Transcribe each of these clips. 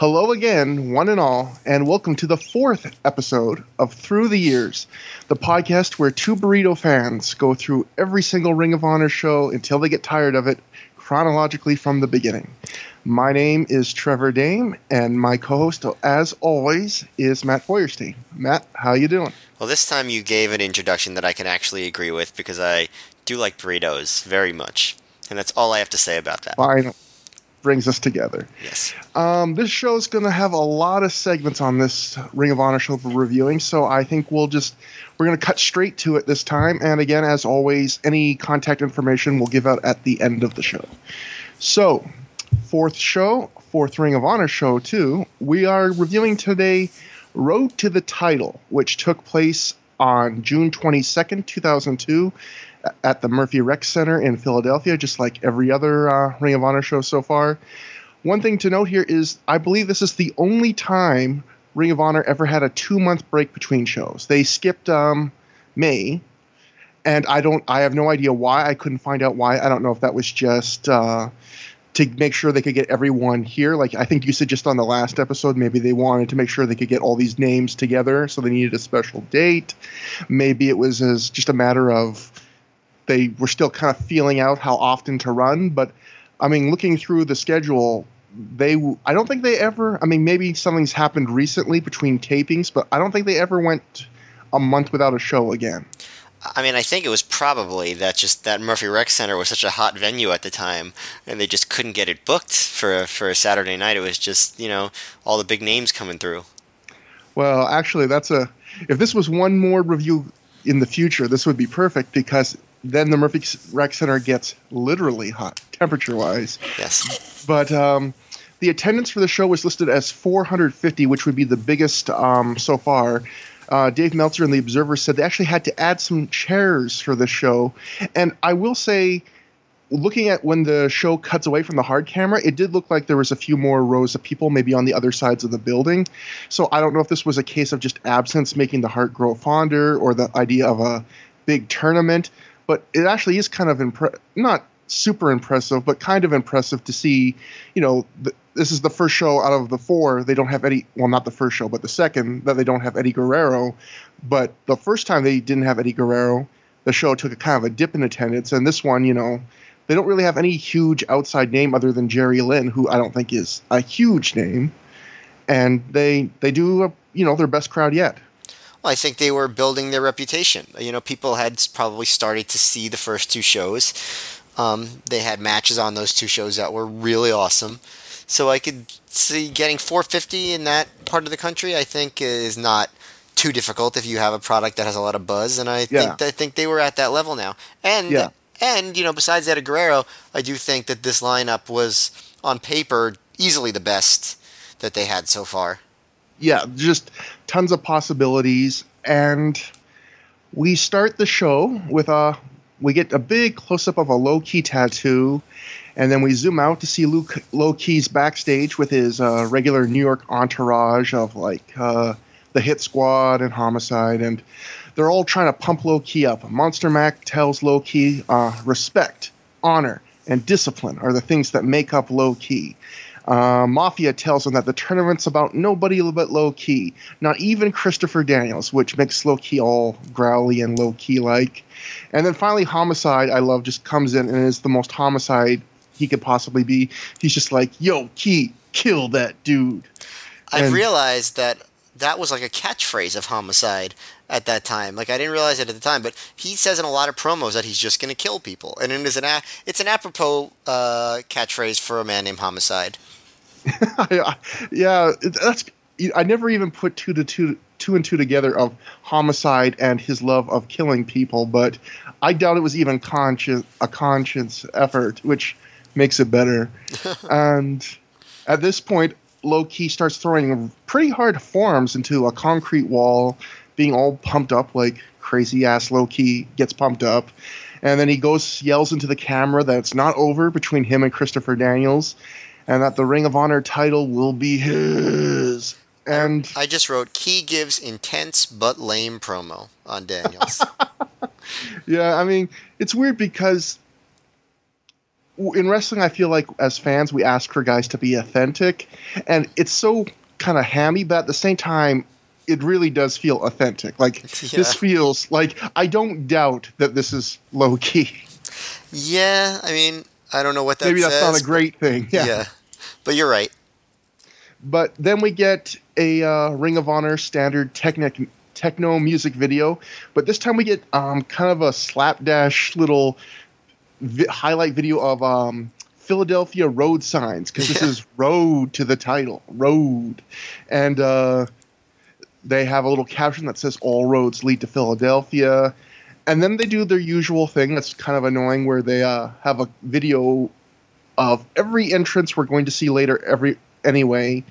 Hello again, one and all, and welcome to the fourth episode of Through the Years, the podcast where two burrito fans go through every single Ring of Honor show until they get tired of it chronologically from the beginning. My name is Trevor Dame, and my co-host, as always, is Matt Feuerstein. Matt, how you doing? Well, this time you gave an introduction that I can actually agree with because I do like burritos very much, and that's all I have to say about that. Fine. Brings us together. Yes. Um, this show is going to have a lot of segments on this Ring of Honor show for reviewing, so I think we'll just we're going to cut straight to it this time. And again, as always, any contact information we'll give out at the end of the show. So, fourth show, fourth Ring of Honor show too. We are reviewing today Road to the Title, which took place on June 22nd, 2002 at the Murphy Rec Center in Philadelphia, just like every other uh, Ring of Honor show so far. One thing to note here is I believe this is the only time Ring of Honor ever had a two month break between shows. They skipped um, May, and I don't. I have no idea why. I couldn't find out why. I don't know if that was just uh, to make sure they could get everyone here. Like I think you said just on the last episode, maybe they wanted to make sure they could get all these names together, so they needed a special date. Maybe it was as just a matter of they were still kind of feeling out how often to run. But I mean, looking through the schedule, they I don't think they ever. I mean, maybe something's happened recently between tapings, but I don't think they ever went a month without a show again. I mean, I think it was probably that just that Murphy Rec Center was such a hot venue at the time, and they just couldn't get it booked for for a Saturday night. It was just you know all the big names coming through. Well, actually, that's a. If this was one more review in the future, this would be perfect because then the Murphy Rec Center gets literally hot, temperature wise. Yes. But um, the attendance for the show was listed as 450, which would be the biggest um, so far. Uh, Dave Meltzer and the Observer said they actually had to add some chairs for the show. And I will say, looking at when the show cuts away from the hard camera, it did look like there was a few more rows of people, maybe on the other sides of the building. So I don't know if this was a case of just absence making the heart grow fonder or the idea of a big tournament but it actually is kind of impre- not super impressive, but kind of impressive to see. You know, th- this is the first show out of the four they don't have Eddie. Well, not the first show, but the second that they don't have Eddie Guerrero. But the first time they didn't have Eddie Guerrero, the show took a kind of a dip in attendance, and this one, you know. They don't really have any huge outside name other than Jerry Lynn, who I don't think is a huge name, and they they do a, you know their best crowd yet. Well, I think they were building their reputation. You know, people had probably started to see the first two shows. Um, they had matches on those two shows that were really awesome. So I could see getting 450 in that part of the country. I think is not too difficult if you have a product that has a lot of buzz, and I Yeah. think I think they were at that level now. And Yeah. and you know, besides Eddie Guerrero, I do think that this lineup was on paper easily the best that they had so far. Yeah, just tons of possibilities. And we start the show with a we get a big close up of a Low Ki tattoo, and then we zoom out to see Luke Low Ki's backstage with his uh, regular New York entourage of like uh, the Hit Squad and Homicide, and they're all trying to pump Low Ki up. Monsta Mack tells Low Ki uh, respect, honor, and discipline are the things that make up Low Ki. Uh, Mafia tells him that the tournament's about nobody but Low Ki, not even Christopher Daniels, which makes Low Ki all growly and Low Ki like. And then finally, Homicide, I love, just comes in and is the most homicide he could possibly be. He's just like, yo, Ki, kill that dude. I've And- realized that that was like a catchphrase of Homicide at that time. Like I didn't realize it at the time, but he says in a lot of promos that he's just going to kill people, and it is an a- it's an apropos uh, catchphrase for a man named Homicide. yeah, that's. I never even put two to two, two and two together of homicide and his love of killing people, but I doubt it was even conscious a conscious effort, which makes it better. and at this point, Low Ki starts throwing pretty hard forms into a concrete wall, being all pumped up like crazy ass Low Ki gets pumped up. And then he goes yells into the camera that it's not over between him and Christopher Daniels, and that the Ring of Honor title will be his. And I just wrote Ki gives intense but lame promo on Daniels. yeah, I mean, it's weird because in wrestling, I feel like as fans, we ask for guys to be authentic, and it's so kind of hammy, but at the same time, it really does feel authentic. Like Yeah. this feels like I don't doubt that this is Low Ki. Yeah, I mean, I don't know what that Maybe that's says. not a great thing. yeah. Yeah. but you're right. But then we get a uh, Ring of Honor standard technic, techno music video, but this time we get um, kind of a slapdash little vi- highlight video of um, Philadelphia road signs because this Yeah. is road to the title, road, and uh, they have a little caption that says "All roads lead to Philadelphia." And then they do their usual thing that's kind of annoying, where they uh, have a video of every entrance we're going to see later every anyway.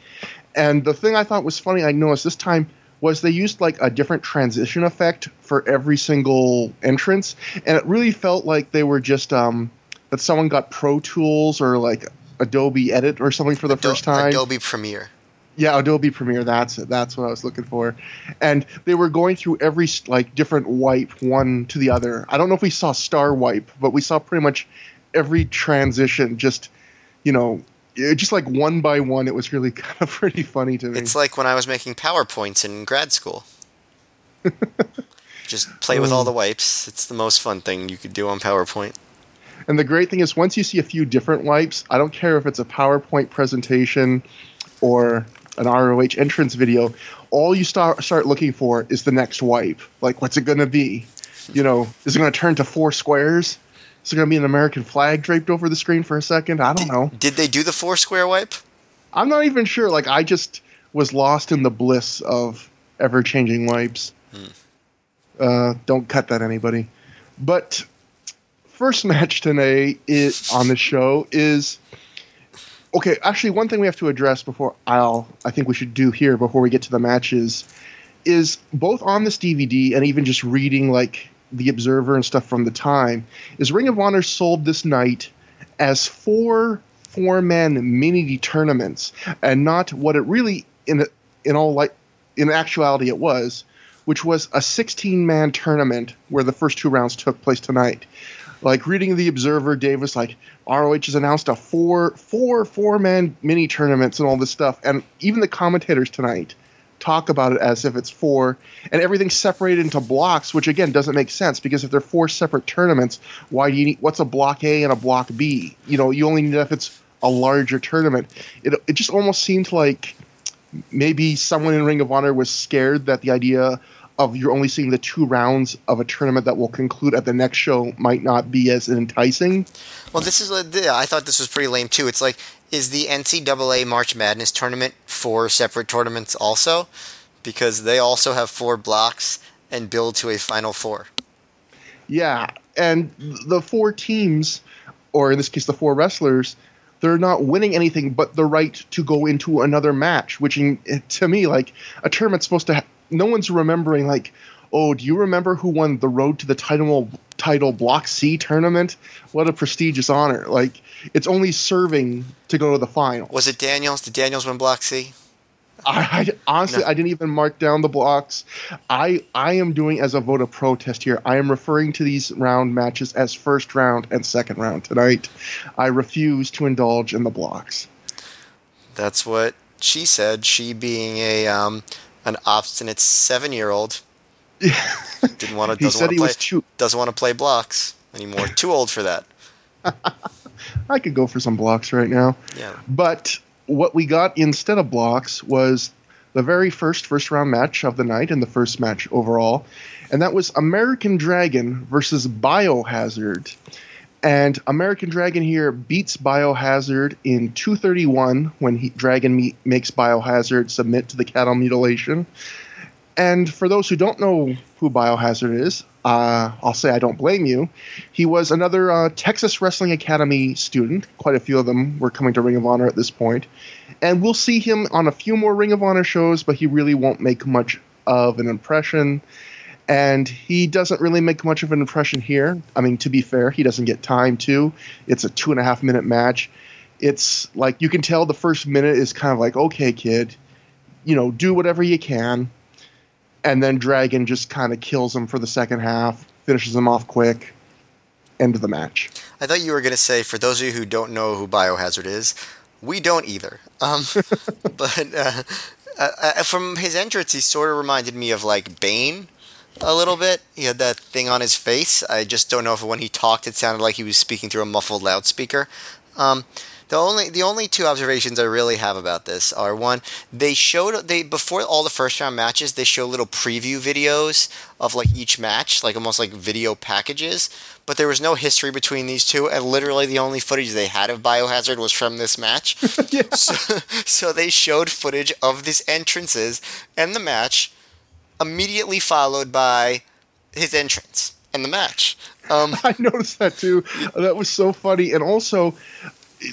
And the thing I thought was funny, I noticed this time was they used like a different transition effect for every single entrance, and it really felt like they were just um, that someone got Pro Tools or like Adobe Edit or something for the Ado- first time. Adobe Premiere. Yeah, Adobe Premiere. That's it. That's what I was looking for. And they were going through every like different wipe one to the other. I don't know if we saw star wipe, but we saw pretty much every transition. Just you know, just like one by one. It was really kind of pretty funny to me. It's like when I was making PowerPoints in grad school. Just play with all the mm. wipes. It's the most fun thing you could do on PowerPoint. And the great thing is, once you see a few different wipes, I don't care if it's a PowerPoint presentation or an ROH entrance video. All you start start looking for is the next wipe. Like, what's it going to be? You know, is it going to turn to four squares? Is it going to be an American flag draped over the screen for a second? I don't know. Did they do the four square wipe? I'm not even sure. Like, I just was lost in the bliss of ever changing wipes. Uh, don't cut that, anybody. But first match today is, on the show is okay. Actually, one thing we have to address before I'll I think we should do here before we get to the matches is both on this DVD and even just reading like the Observer and stuff from the time is Ring of Honor sold this night as four four man mini tournaments and not what it really in in all like in actuality it was which was a 16 man tournament where the first two rounds took place tonight like reading the observer Davis, like roh has announced a four four four man mini tournaments and all this stuff and even the commentators tonight talk about it as if it's four and everything's separated into blocks which again doesn't make sense because if they're four separate tournaments why do you need what's a block a and a block b? You know you only need that if it's a larger tournament. It, it just almost seemed like maybe someone in ring of honor was scared that the idea of you're only seeing the two rounds of a tournament that will conclude at the next show might not be as enticing Well, this is I thought this was pretty lame too. It's like, is the NCAA March Madness tournament four separate tournaments also? Because they also have four blocks and build to a final four. Yeah, and the four teams, or in this case, the four wrestlers, they're not winning anything but the right to go into another match. Which, in, to me, like a tournament's supposed to. Ha- no one's remembering like, oh, do you remember who won the Road to the Title Title Block C tournament? What a prestigious honor! Like it's only serving to go to the final. Was it Daniels? Did Daniels win Block C? I, I honestly, No. I didn't even mark down the blocks. I I am doing as a vote of protest here. I am referring to these round matches as first round and second round tonight. I refuse to indulge in the blocks. That's what she said. She being a um, an obstinate seven year old didn't want to He doesn't said want to he play was too. doesn't want to play blocks anymore. Too old for that. I could go for some blocks right now. Yeah. But what we got instead of blocks was the very first first round match of the night and the first match overall, and that was American Dragon versus Biohazard. And American Dragon here beats Biohazard in 231 when he, Dragon makes Biohazard submit to the cattle mutilation. And for those who don't know who Biohazard is, uh, I'll say I don't blame you. He was another uh, Texas Wrestling Academy student. Quite a few of them were coming to Ring of Honor at this point. And we'll see him on a few more Ring of Honor shows, but he really won't make much of an impression. And he doesn't really make much of an impression here. I mean, to be fair, he doesn't get time to. It's a two and a half minute match. It's like you can tell the first minute is kind of like, okay, kid, you know, do whatever you can and then Dragon just kind of kills him for the second half, finishes him off quick, end of the match. I thought you were going to say, for those of you who don't know who Biohazard is, we don't either. Um, but uh, uh, uh, from his entrance, he sort of reminded me of like Bane a little bit. He had that thing on his face. I just don't know if when he talked, it sounded like he was speaking through a muffled loudspeaker. Um, the only the only two observations I really have about this are one, they showed they before all the first round matches, they show little preview videos of like each match, like almost like video packages. But there was no history between these two, and literally the only footage they had of Biohazard was from this match. Yeah. so, so they showed footage of these entrances and the match, immediately followed by his entrance and the match. Um, I noticed that too. That was so funny. And also,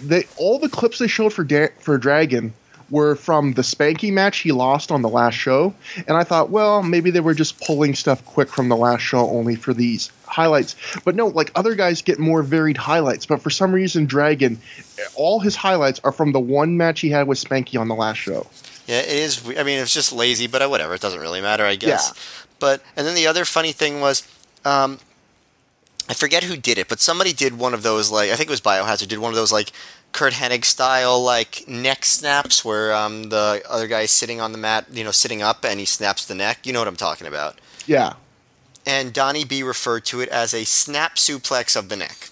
they all the clips they showed for da- for Dragon were from the Spanky match he lost on the last show. And I thought, well, maybe they were just pulling stuff quick from the last show only for these highlights. But no, like other guys get more varied highlights. But for some reason, Dragon, all his highlights are from the one match he had with Spanky on the last show. Yeah, it is. I mean, it's just lazy, but uh, whatever. It doesn't really matter, I guess. Yeah. But and then the other funny thing was, um, I forget who did it, but somebody did one of those like I think it was Biohazard did one of those like Curt Hennig style like neck snaps where um, the other guy is sitting on the mat, you know, sitting up and he snaps the neck. You know what I'm talking about. Yeah. And Donnie B referred to it as a snap suplex of the neck.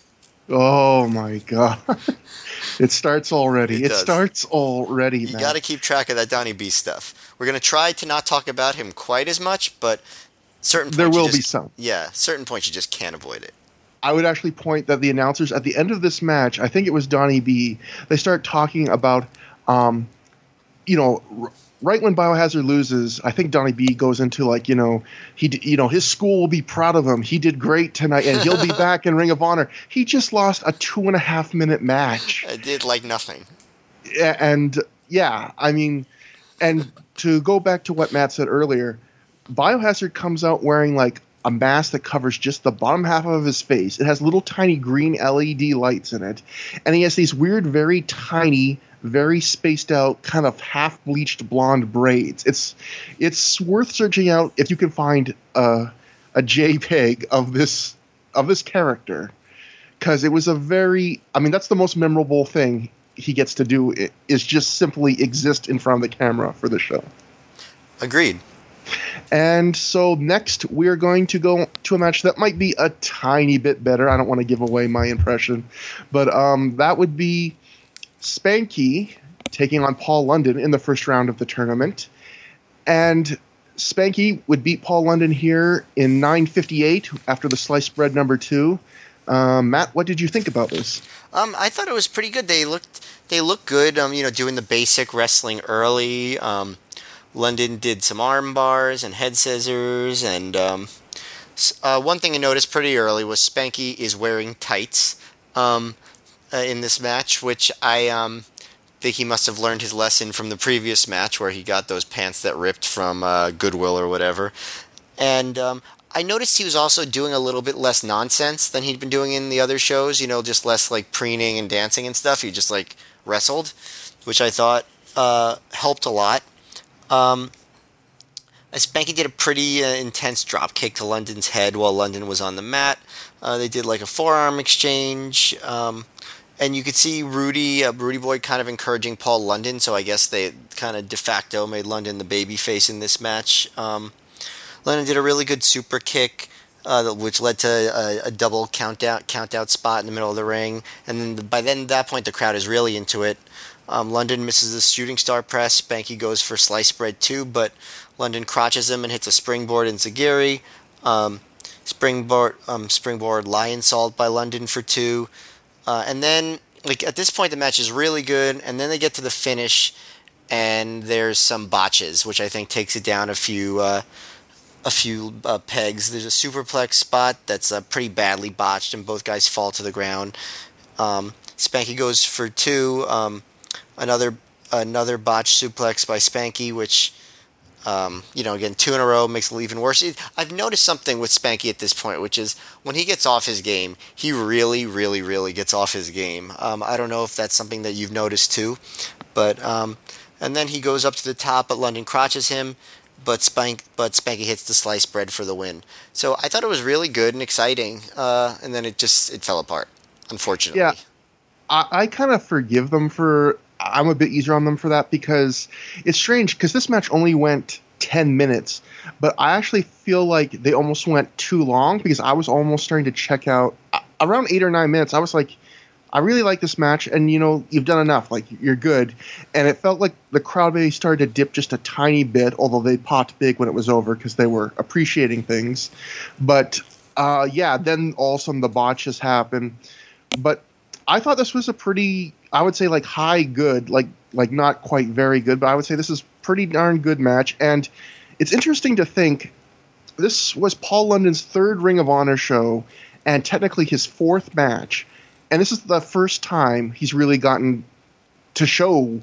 Oh my god. it starts already. It It, starts already, You got to keep track of that Donnie B stuff. We're gonna try to not talk about him quite as much, but certain There will be some. Yeah, certain points you just can't avoid it. I would actually point that the announcers at the end of this match, I think it was Donnie B, they start talking about, um, you know, right when Biohazard loses, I think Donnie B goes into like, you know, he, you know, his school will be proud of him. He did great tonight, and he'll be back in Ring of Honor. He just lost a two and a half minute match, It did like nothing. And yeah, I mean, and to go back to what Matt said earlier, Biohazard comes out wearing like a mask that covers just the bottom half of his face. It has little tiny green LED lights in it, and he has these weird, very tiny, very spaced out, kind of half bleached blonde braids. It's it's worth searching out if you can find a a JPEG of this of this character because it was a very I mean that's the most memorable thing he gets to do is just simply exist in front of the camera for the show. Agreed. And so next we're going to go to a match that might be a tiny bit better. I don't want to give away my impression, but um, that would be Spanky taking on Paul London in the first round of the tournament. And Spanky would beat Paul London here in 9:58 after the sliced bread number two. Um, Matt, what did you think about this? Um, I thought it was pretty good. They looked they looked good. Um, you know, doing the basic wrestling early. Um, London did some arm bars and head scissors, and um, uh, one thing I noticed pretty early was Spanky is wearing tights um, uh, in this match, which I um, think he must have learned his lesson from the previous match where he got those pants that ripped from uh, Goodwill or whatever. And um, I noticed he was also doing a little bit less nonsense than he'd been doing in the other shows. You know, just less like preening and dancing and stuff. He just like wrestled, which I thought uh, helped a lot. Um, Spanky did a pretty uh, intense drop kick to London's head while London was on the mat. Uh, they did like a forearm exchange. Um, and you could see Rudy, uh, Rudy Boy, kind of encouraging Paul London. So I guess they kind of de facto made London the baby face in this match. Um, London did a really good super kick, uh, which led to a, a double count out, count spot in the middle of the ring. And then by then, that point, the crowd is really into it. Um, London misses the shooting star press. Spanky goes for slice bread too, but London crotches him and hits a springboard enzuigiri. Um, springboard, um, springboard lionsault by London for two. Uh, and then, like at this point, the match is really good. And then they get to the finish, and there's some botches, which I think takes it down a few, uh, a few uh, pegs. There's a superplex spot that's uh, pretty badly botched, and both guys fall to the ground. Um, Spanky goes for two. Um, another another botched suplex by Spanky, which um, you know, again, two in a row makes it even worse. I've noticed something with Spanky at this point, which is when he gets off his game, he really, really, really gets off his game. Um, I don't know if that's something that you've noticed too, but um, and then he goes up to the top, but London crotches him. but Spank but Spanky hits the sliced bread for the win. So I thought it was really good and exciting, uh, and then it just it fell apart, unfortunately. Yeah, I, I kind of forgive them for. I'm a bit easier on them for that because it's strange because this match only went 10 minutes, but I actually feel like they almost went too long because I was almost starting to check out around eight or nine minutes. I was like, I really like this match, and you know, you've done enough. Like you're good, and it felt like the crowd maybe started to dip just a tiny bit, although they popped big when it was over because they were appreciating things. But uh, yeah, then all of a sudden the botches happen. But I thought this was a pretty, I would say, like high good, like like not quite very good, but I would say this is pretty darn good match. And it's interesting to think this was Paul London's third Ring of Honor show, and technically his fourth match and this is the first time he's really gotten to show,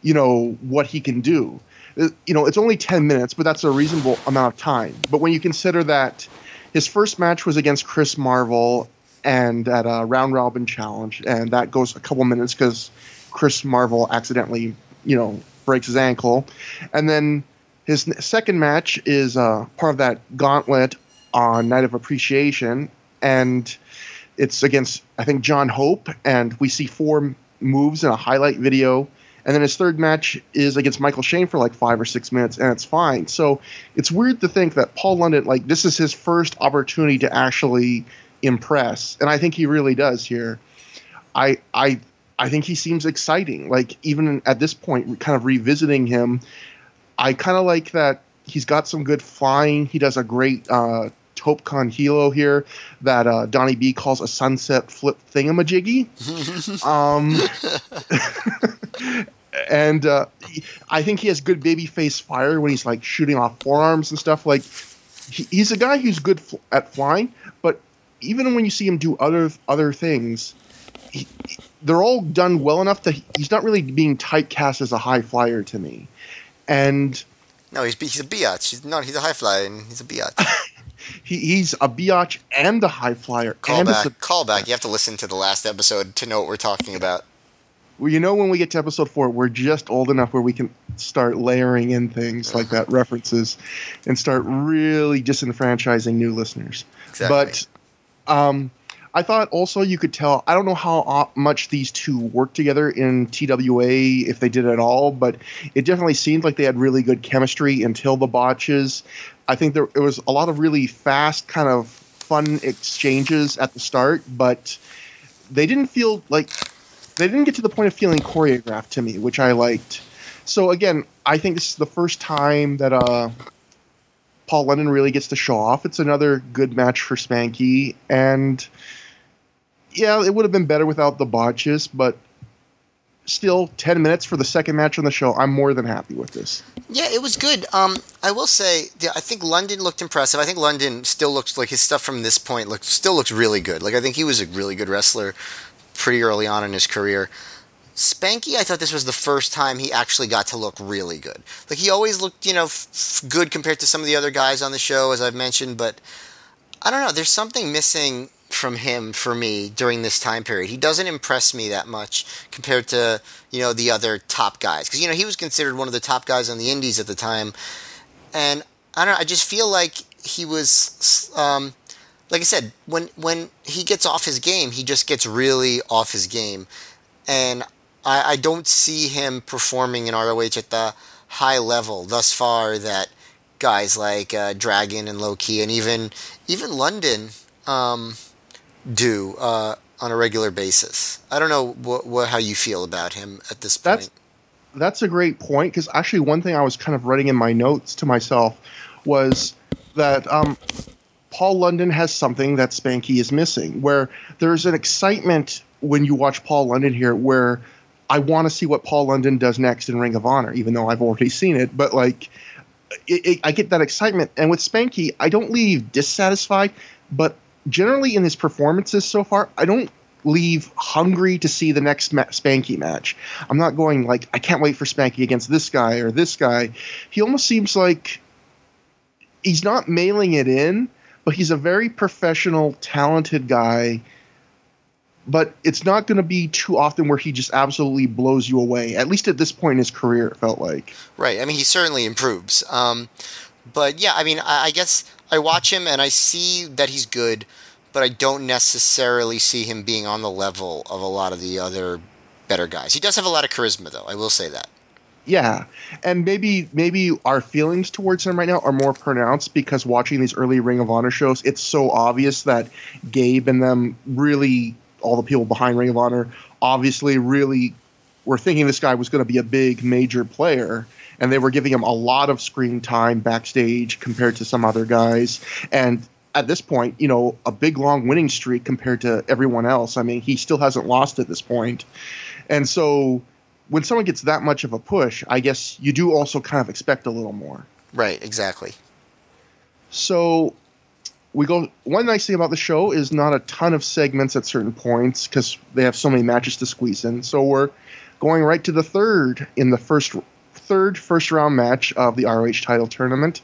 you know, what he can do. Uh, you know, it's only 10 minutes, but that's a reasonable amount of time. But when you consider that his first match was against Chris Marvel and at a round robin challenge, and that goes a couple minutes because Chris Marvel accidentally, you know, breaks his ankle. And then his second match is uh, part of that gauntlet on Night of Appreciation. And it's against I think John Hope, and we see four moves in a highlight video. And then his third match is against Michael Shane for like five or six minutes, and it's fine. So it's weird to think that Paul London, like, this is his first opportunity to actually impress, and I think he really does here. I I I think he seems exciting. Like even at this point, kind of revisiting him, I kind of like that he's got some good flying. He does a great uh, tope con hilo here that uh, Donnie B calls a sunset flip thingamajiggy. um, and uh, I think he has good baby face fire when he's like shooting off forearms and stuff. Like he, he's a guy who's good fl- at flying, but even when you see him do other other things, he, they're all done well enough that he's not really being typecast as a high flyer to me. And no, he's he's a biatch. He's not. He's a high flyer, and he's a biatch. He, he's a biatch and a high flyer. Call back. A, call back. You have to listen to the last episode to know what we're talking about. Well, you know, when we get to episode four, we're just old enough where we can start layering in things like that, references, and start really disenfranchising new listeners. Exactly. But um, I thought also you could tell. I don't know how much these two worked together in TWA, if they did at all, but it definitely seemed like they had really good chemistry until the botches. I think there it was a lot of really fast, kind of fun exchanges at the start, but they didn't feel like they didn't get to the point of feeling choreographed to me, which I liked. So again, I think this is the first time that uh, Paul London really gets to show off. It's another good match for Spanky, and yeah, it would have been better without the botches, but still 10 minutes for the second match on the show. I'm more than happy with this. Yeah, it was good. Um, I will say, I think London looked impressive. I think London still looks like his stuff from this point looks still looks really good. Like I think he was a really good wrestler pretty early on in his career. Spanky, I thought this was the first time he actually got to look really good. Like he always looked, you know, f- good compared to some of the other guys on the show, as I've mentioned. But I don't know. There's something missing from him for me during this time period. He doesn't impress me that much compared to you know the other top guys because you know he was considered one of the top guys on the Indies at the time, and I don't know. I just feel like he was. Um, like I said, when when he gets off his game, he just gets really off his game, and I, I don't see him performing in ROH at the high level thus far that guys like uh, Dragon and Low and even even London um, do uh, on a regular basis. I don't know what, what how you feel about him at this point. That's that's a great point because actually one thing I was kind of writing in my notes to myself was that um, Paul London has something that Spanky is missing, where there's an excitement when you watch Paul London here, where I want to see what Paul London does next in Ring of Honor, even though I've already seen it. But like, it, it, I get that excitement, and with Spanky, I don't leave dissatisfied, but generally in his performances so far, I don't leave hungry to see the next ma- Spanky match. I'm not going like I can't wait for Spanky against this guy or this guy. He almost seems like he's not mailing it in, but he's a very professional, talented guy. But it's not going to be too often where he just absolutely blows you away. At least at this point in his career, it felt like. Right. I mean, he certainly improves. Um, But yeah, I mean, I, I guess I watch him and I see that he's good, but I don't necessarily see him being on the level of a lot of the other better guys. He does have a lot of charisma, though. I will say that. Yeah, and maybe maybe our feelings towards him right now are more pronounced because watching these early Ring of Honor shows, it's so obvious that Gabe and them really, all the people behind Ring of Honor, obviously really were thinking this guy was going to be a big major player, and they were giving him a lot of screen time backstage compared to some other guys, and. At this point, you know, a big long winning streak compared to everyone else. I mean, he still hasn't lost at this point. And so when someone gets that much of a push, I guess you do also kind of expect a little more. Right, exactly. So we go. One nice thing about the show is not a ton of segments at certain points because they have so many matches to squeeze in. So we're going right to the third in the first third first round match of the ROH title tournament,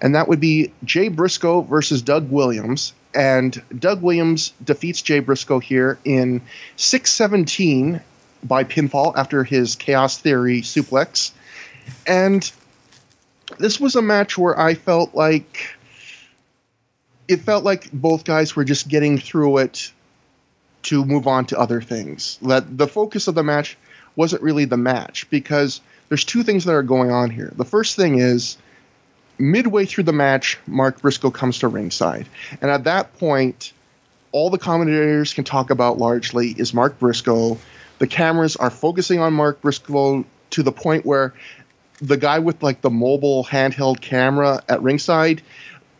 and that would be Jay Briscoe versus Doug Williams. And Doug Williams defeats Jay Briscoe here in 617 by pinfall after his Chaos Theory suplex. And this was a match where I felt like it felt like both guys were just getting through it to move on to other things. That the focus of the match wasn't really the match because there's two things that are going on here. The first thing is midway through the match, Mark Briscoe comes to ringside. And at that point, all the commentators can talk about largely is Mark Briscoe the cameras are focusing on Mark Briscoe to the point where the guy with like the mobile handheld camera at ringside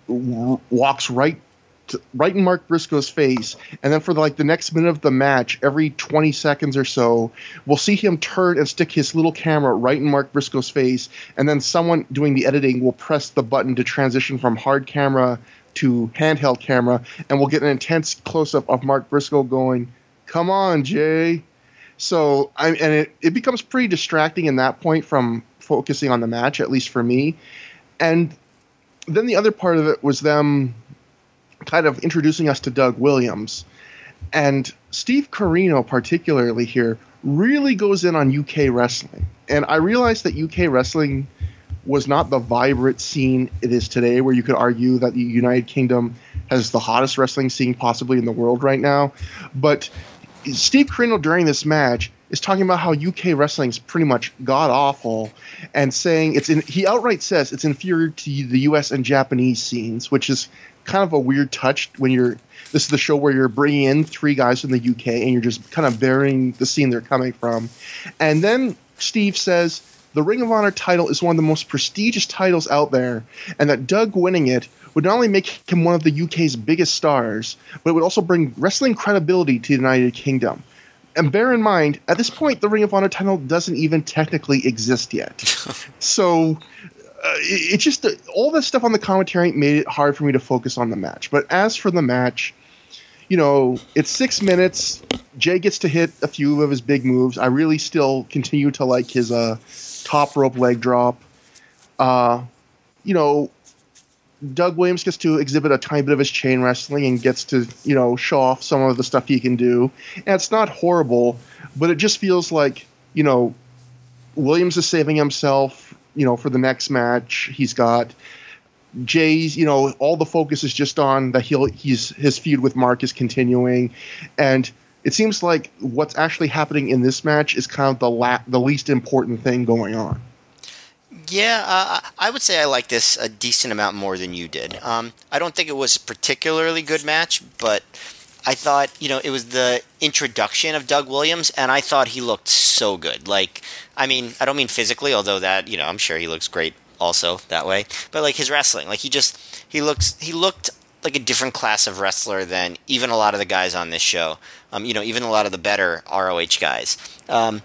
walks right to, right in Mark Briscoe's face, and then for the, like the next minute of the match, every 20 seconds or so, we'll see him turn and stick his little camera right in Mark Briscoe's face, and then someone doing the editing will press the button to transition from hard camera to handheld camera, and we'll get an intense close up of Mark Briscoe going, "Come on, Jay." So I and it, it becomes pretty distracting in that point from focusing on the match, at least for me. And then the other part of it was them kind of introducing us to Doug Williams. And Steve Corino, particularly here, really goes in on UK wrestling. And I realized that UK wrestling was not the vibrant scene it is today, where you could argue that the United Kingdom has the hottest wrestling scene possibly in the world right now. But Steve Corino during this match is talking about how UK wrestling is pretty much god awful, and saying it's in. He outright says it's inferior to the US and Japanese scenes, which is kind of a weird touch when you're. This is the show where you're bringing in three guys from the UK and you're just kind of burying the scene they're coming from, and then Steve says the Ring of Honor title is one of the most prestigious titles out there, and that Doug winning it would not only make him one of the UK's biggest stars, but it would also bring wrestling credibility to the United Kingdom. And bear in mind, at this point, the Ring of Honor title doesn't even technically exist yet. so uh, it, it, just uh, all that stuff on the commentary made it hard for me to focus on the match. But as for the match, you know, it's six minutes. Jay gets to hit a few of his big moves. I really still continue to like his uh, top rope leg drop. Uh, you know, Doug Williams gets to exhibit a tiny bit of his chain wrestling and gets to, you know, show off some of the stuff he can do. And it's not horrible, but it just feels like, you know, Williams is saving himself, you know, for the next match. He's got Jay's, you know, all the focus is just on that he'll he's his feud with Mark is continuing. And it seems like what's actually happening in this match is kind of the la- the least important thing going on. Yeah, uh, I would say I like this a decent amount more than you did. Um, I don't think it was a particularly good match, but I thought, you know, it was the introduction of Doug Williams, and I thought he looked so good. Like, I mean, I don't mean physically, although that, you know, I'm sure he looks great also that way, but like his wrestling, like he just, he looks, he looked like a different class of wrestler than even a lot of the guys on this show. Um, you know, even a lot of the better ROH guys. Um,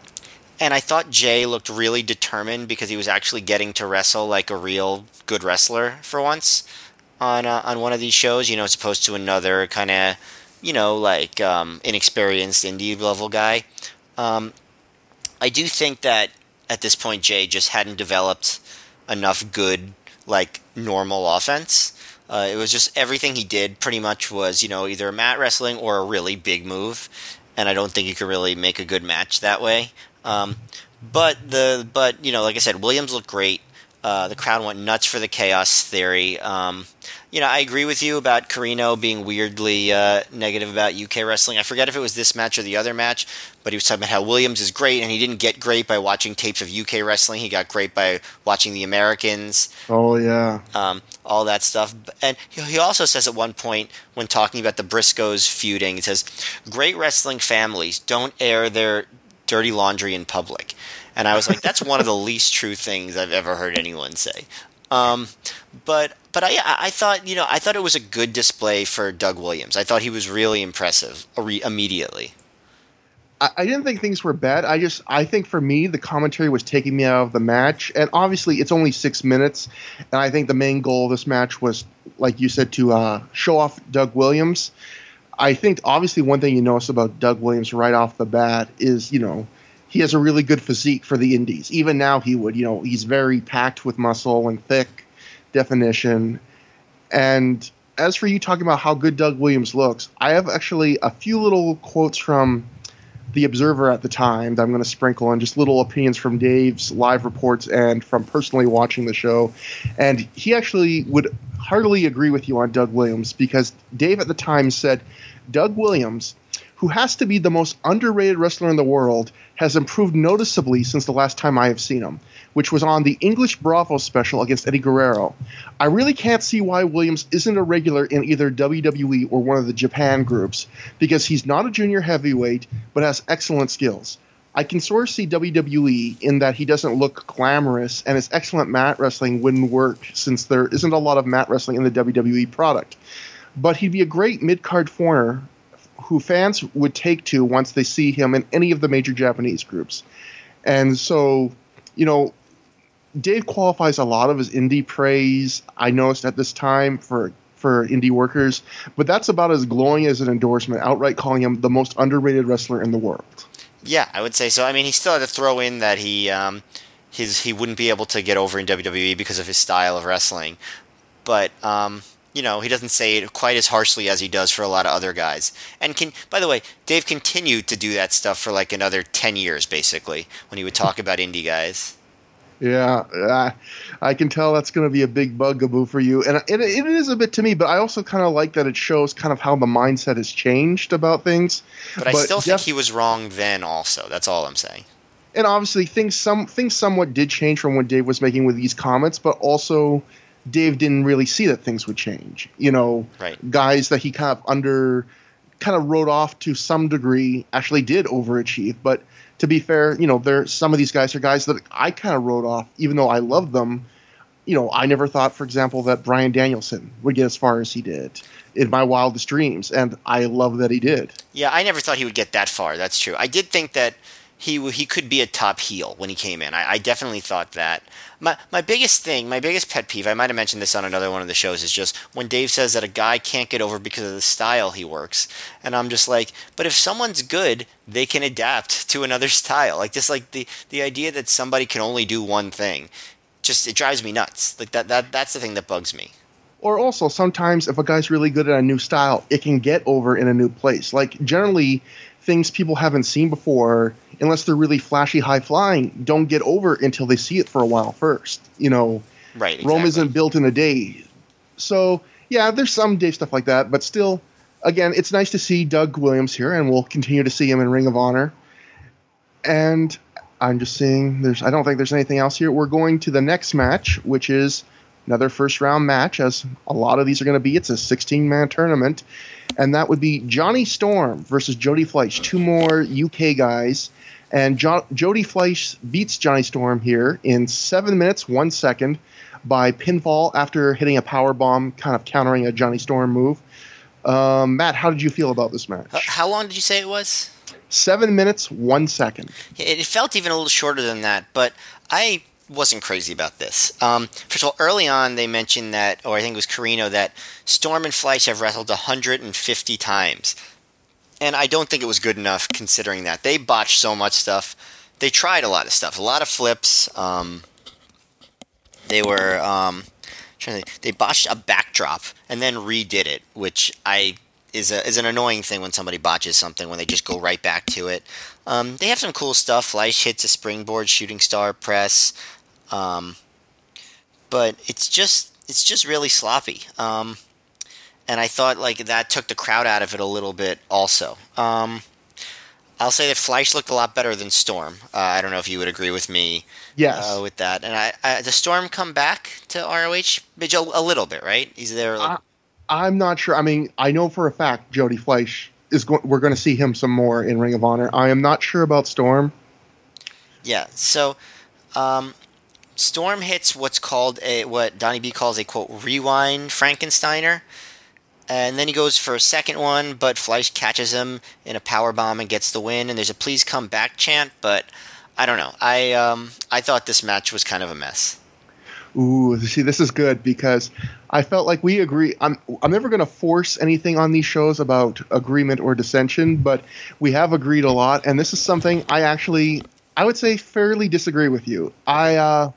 and I thought Jay looked really determined because he was actually getting to wrestle like a real good wrestler for once on uh, on one of these shows. You know, as opposed to another kind of you know like um, inexperienced indie level guy. Um, I do think that at this point Jay just hadn't developed enough good like normal offense. Uh, it was just everything he did pretty much was you know either mat wrestling or a really big move, and I don't think you could really make a good match that way. Um, but the but you know, like I said, Williams looked great. Uh, the crowd went nuts for the chaos theory. Um, you know, I agree with you about Corino being weirdly uh, negative about UK wrestling. I forget if it was this match or the other match, but he was talking about how Williams is great, and he didn't get great by watching tapes of UK wrestling. He got great by watching the Americans. Oh yeah, um, all that stuff. And he also says at one point when talking about the Briscoes feuding, he says, "Great wrestling families don't air their dirty laundry in public." And I was like, that's one of the least true things I've ever heard anyone say. Um, but but I I thought you know I thought it was a good display for Doug Williams. I thought he was really impressive immediately. I, I didn't think things were bad. I just I think for me the commentary was taking me out of the match, and obviously it's only six minutes, and I think the main goal of this match was, like you said, to uh, show off Doug Williams. I think obviously one thing you notice about Doug Williams right off the bat is you know he has a really good physique for the indies. Even now, he would. You know, he's very packed with muscle and thick definition. And as for you talking about how good Doug Williams looks, I have actually a few little quotes from the Observer at the time that I'm going to sprinkle in just little opinions from Dave's live reports and from personally watching the show. And he actually would heartily agree with you on Doug Williams because Dave at the time said Doug Williams who has to be the most underrated wrestler in the world, has improved noticeably since the last time I have seen him, which was on the English Bravo special against Eddie Guerrero. I really can't see why Williams isn't a regular in either WWE or one of the Japan groups, because he's not a junior heavyweight, but has excellent skills. I can sort of see WWE in that he doesn't look glamorous, and his excellent mat wrestling wouldn't work since there isn't a lot of mat wrestling in the WWE product. But he'd be a great mid card foreigner who fans would take to once they see him in any of the major Japanese groups. And so, you know, Dave qualifies a lot of his indie praise. I noticed at this time for for indie workers, but that's about as glowing as an endorsement, outright calling him the most underrated wrestler in the world. Yeah, I would say so. I mean, he still had to throw in that he um, his he wouldn't be able to get over in WWE because of his style of wrestling, but um, you know, he doesn't say it quite as harshly as he does for a lot of other guys. And can, by the way, Dave continued to do that stuff for like another 10 years, basically, when he would talk about indie guys. Yeah, I, I can tell that's going to be a big bugaboo for you, and it, it is a bit to me. But I also kind of like that it shows kind of how the mindset has changed about things. But, but I still def- think he was wrong then. Also, that's all I'm saying. And obviously, things some things somewhat did change from what Dave was making with these comments, but also Dave didn't really see that things would change. You know, right. guys that he kind of under kind of wrote off to some degree actually did overachieve. But to be fair, you know, there some of these guys are guys that I kind of wrote off, even though I loved them. You know, I never thought, for example, that Bryan Danielson would get as far as he did in my wildest dreams, and I love that he did. Yeah, I never thought he would get that far. That's true. I did think that he he could be a top heel when he came in. I, I, definitely thought that. My my biggest thing, my biggest pet peeve, I might have mentioned this on another one of the shows, is just when Dave says that a guy can't get over because of the style he works, and I'm just like, but if someone's good, they can adapt to another style. Like just like the the idea that somebody can only do one thing, just it drives me nuts. Like that that that's the thing that bugs me. Or also sometimes if a guy's really good at a new style, it can get over in a new place. Like generally things people haven't seen before, unless they're really flashy, high flying, don't get over until they see it for a while first. You know, right? Exactly. Rome isn't built in a day. So yeah, there's some Dave stuff like that, but still, again, it's nice to see Doug Williams here, and we'll continue to see him in Ring of Honor. And I'm just seeing there's I don't think there's anything else here. We're going to the next match, which is another first round match, as a lot of these are going to be. It's a 16 man tournament and that would be Johnny Storm versus Jody Fleisch, two more UK guys. And jo- Jody Fleisch beats Johnny Storm here in seven minutes one second by pinfall after hitting a power bomb, kind of countering a Johnny Storm move. Um, Matt, how did you feel about this match? How long did you say it was? Seven minutes one second. It felt even a little shorter than that, but I wasn't crazy about this. Um, first of all, early on they mentioned that, or I think it was Corino, that Storm and Fleisch have wrestled 150 times. And I don't think it was good enough considering that. They botched so much stuff. They tried a lot of stuff, a lot of flips. Um, they were um, trying to, they botched a backdrop and then redid it, which I is a, is an annoying thing when somebody botches something when they just go right back to it. Um, they have some cool stuff. Fleisch hits a springboard shooting star press. Um, but it's just it's just really sloppy. Um, and I thought like that took the crowd out of it a little bit. Also, um, I'll say that Fleisch looked a lot better than Storm. Uh, I don't know if you would agree with me. Yes. Uh, with that, and I, I, the Storm come back to ROH a, a little bit, right? He's there. Like, I, I'm not sure. I mean, I know for a fact Jody Fleisch is going. We're going to see him some more in Ring of Honor. I am not sure about Storm. Yeah. So, um, Storm hits what's called a what Donnie B calls a quote rewind Frankensteiner. And then he goes for a second one, but Fleisch catches him in a power bomb and gets the win. And there's a "Please come back" chant, but I don't know. I um, I thought this match was kind of a mess. Ooh, see, this is good because I felt like we agree. I'm I'm never going to force anything on these shows about agreement or dissension, but we have agreed a lot, and this is something I actually I would say fairly disagree with you. I uh,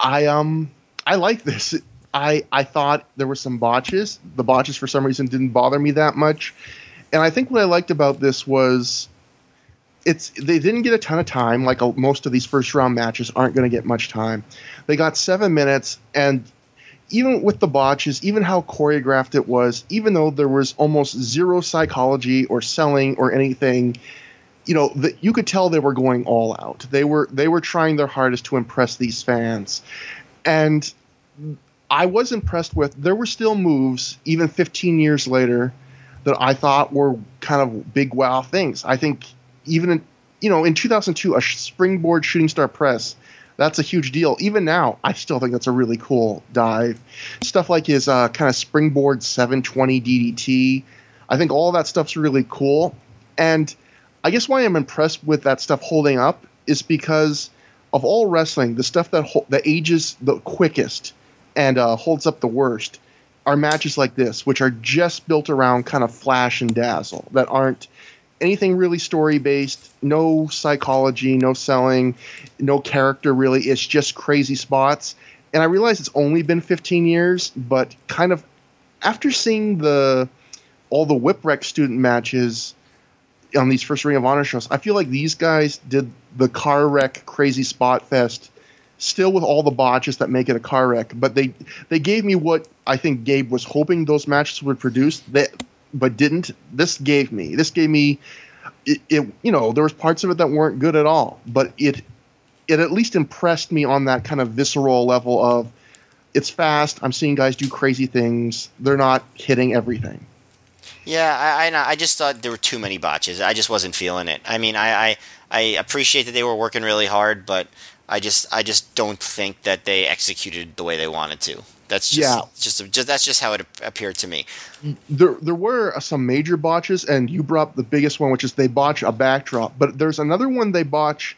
I um I like this. I I thought there were some botches. The botches for some reason didn't bother me that much. And I think what I liked about this was it's they didn't get a ton of time like a, most of these first round matches aren't going to get much time. They got 7 minutes and even with the botches, even how choreographed it was, even though there was almost zero psychology or selling or anything, you know, you could tell they were going all out. They were they were trying their hardest to impress these fans. And I was impressed with. There were still moves, even 15 years later, that I thought were kind of big wow things. I think even in, you know in 2002, a springboard shooting star press. That's a huge deal. Even now, I still think that's a really cool dive. Stuff like his uh, kind of springboard 720 DDT. I think all that stuff's really cool. And I guess why I'm impressed with that stuff holding up is because of all wrestling, the stuff that ho- that ages the quickest and uh, holds up the worst are matches like this, which are just built around kind of flash and dazzle, that aren't anything really story based, no psychology, no selling, no character really. It's just crazy spots. And I realize it's only been 15 years, but kind of after seeing the all the Whipwreck student matches on these first Ring of Honor shows, I feel like these guys did the car wreck crazy spot fest still with all the botches that make it a car wreck. But they they gave me what I think Gabe was hoping those matches would produce, that but didn't. This gave me this gave me it, it. You know, there was parts of it that weren't good at all, but it it at least impressed me on that kind of visceral level of it's fast. I'm seeing guys do crazy things. They're not hitting everything. Yeah, I, I, I just thought there were too many botches. I just wasn't feeling it. I mean, I, I, I appreciate that they were working really hard, but I just I just don't think that they executed the way they wanted to. That's just yeah. just, just that's just how it appeared to me. There there were some major botches, and you brought up the biggest one, which is they botch a backdrop. But there's another one they botch.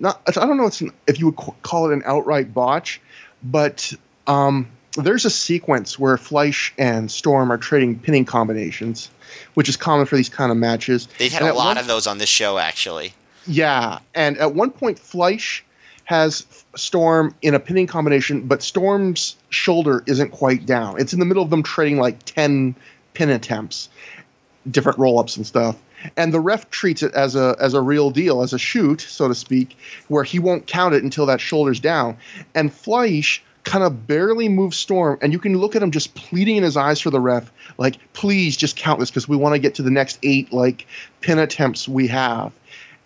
Not I don't know if you would call it an outright botch, but um, there's a sequence where Fleisch and Storm are trading pinning combinations, which is common for these kind of matches. They've had and a lot one, of those on this show, actually. Yeah, and at one point, Fleisch has Storm in a pinning combination, but Storm's shoulder isn't quite down. It's in the middle of them trading like 10 pin attempts, different roll ups and stuff. And the ref treats it as a as a real deal, as a shoot, so to speak, where he won't count it until that shoulder's down. And Fleisch kind of barely moves Storm, and you can look at him just pleading in his eyes for the ref, like, please just count this because we want to get to the next eight like pin attempts we have.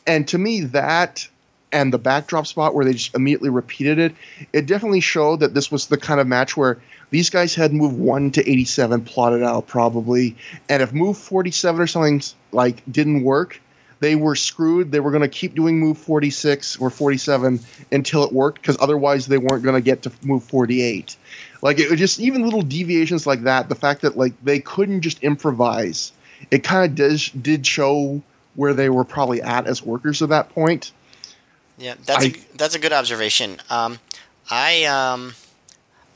And to me, that and the backdrop spot where they just immediately repeated it, it definitely showed that this was the kind of match where these guys had move 1 to 87 plotted out probably. And if move 47 or something like didn't work, they were screwed. They were going to keep doing move 46 or 47 until it worked because otherwise they weren't going to get to move 48. Like it was just even little deviations like that, the fact that like they couldn't just improvise. It kind of did did show where they were probably at as workers at that point yeah, that's I, a, that's a good observation. Um, I um,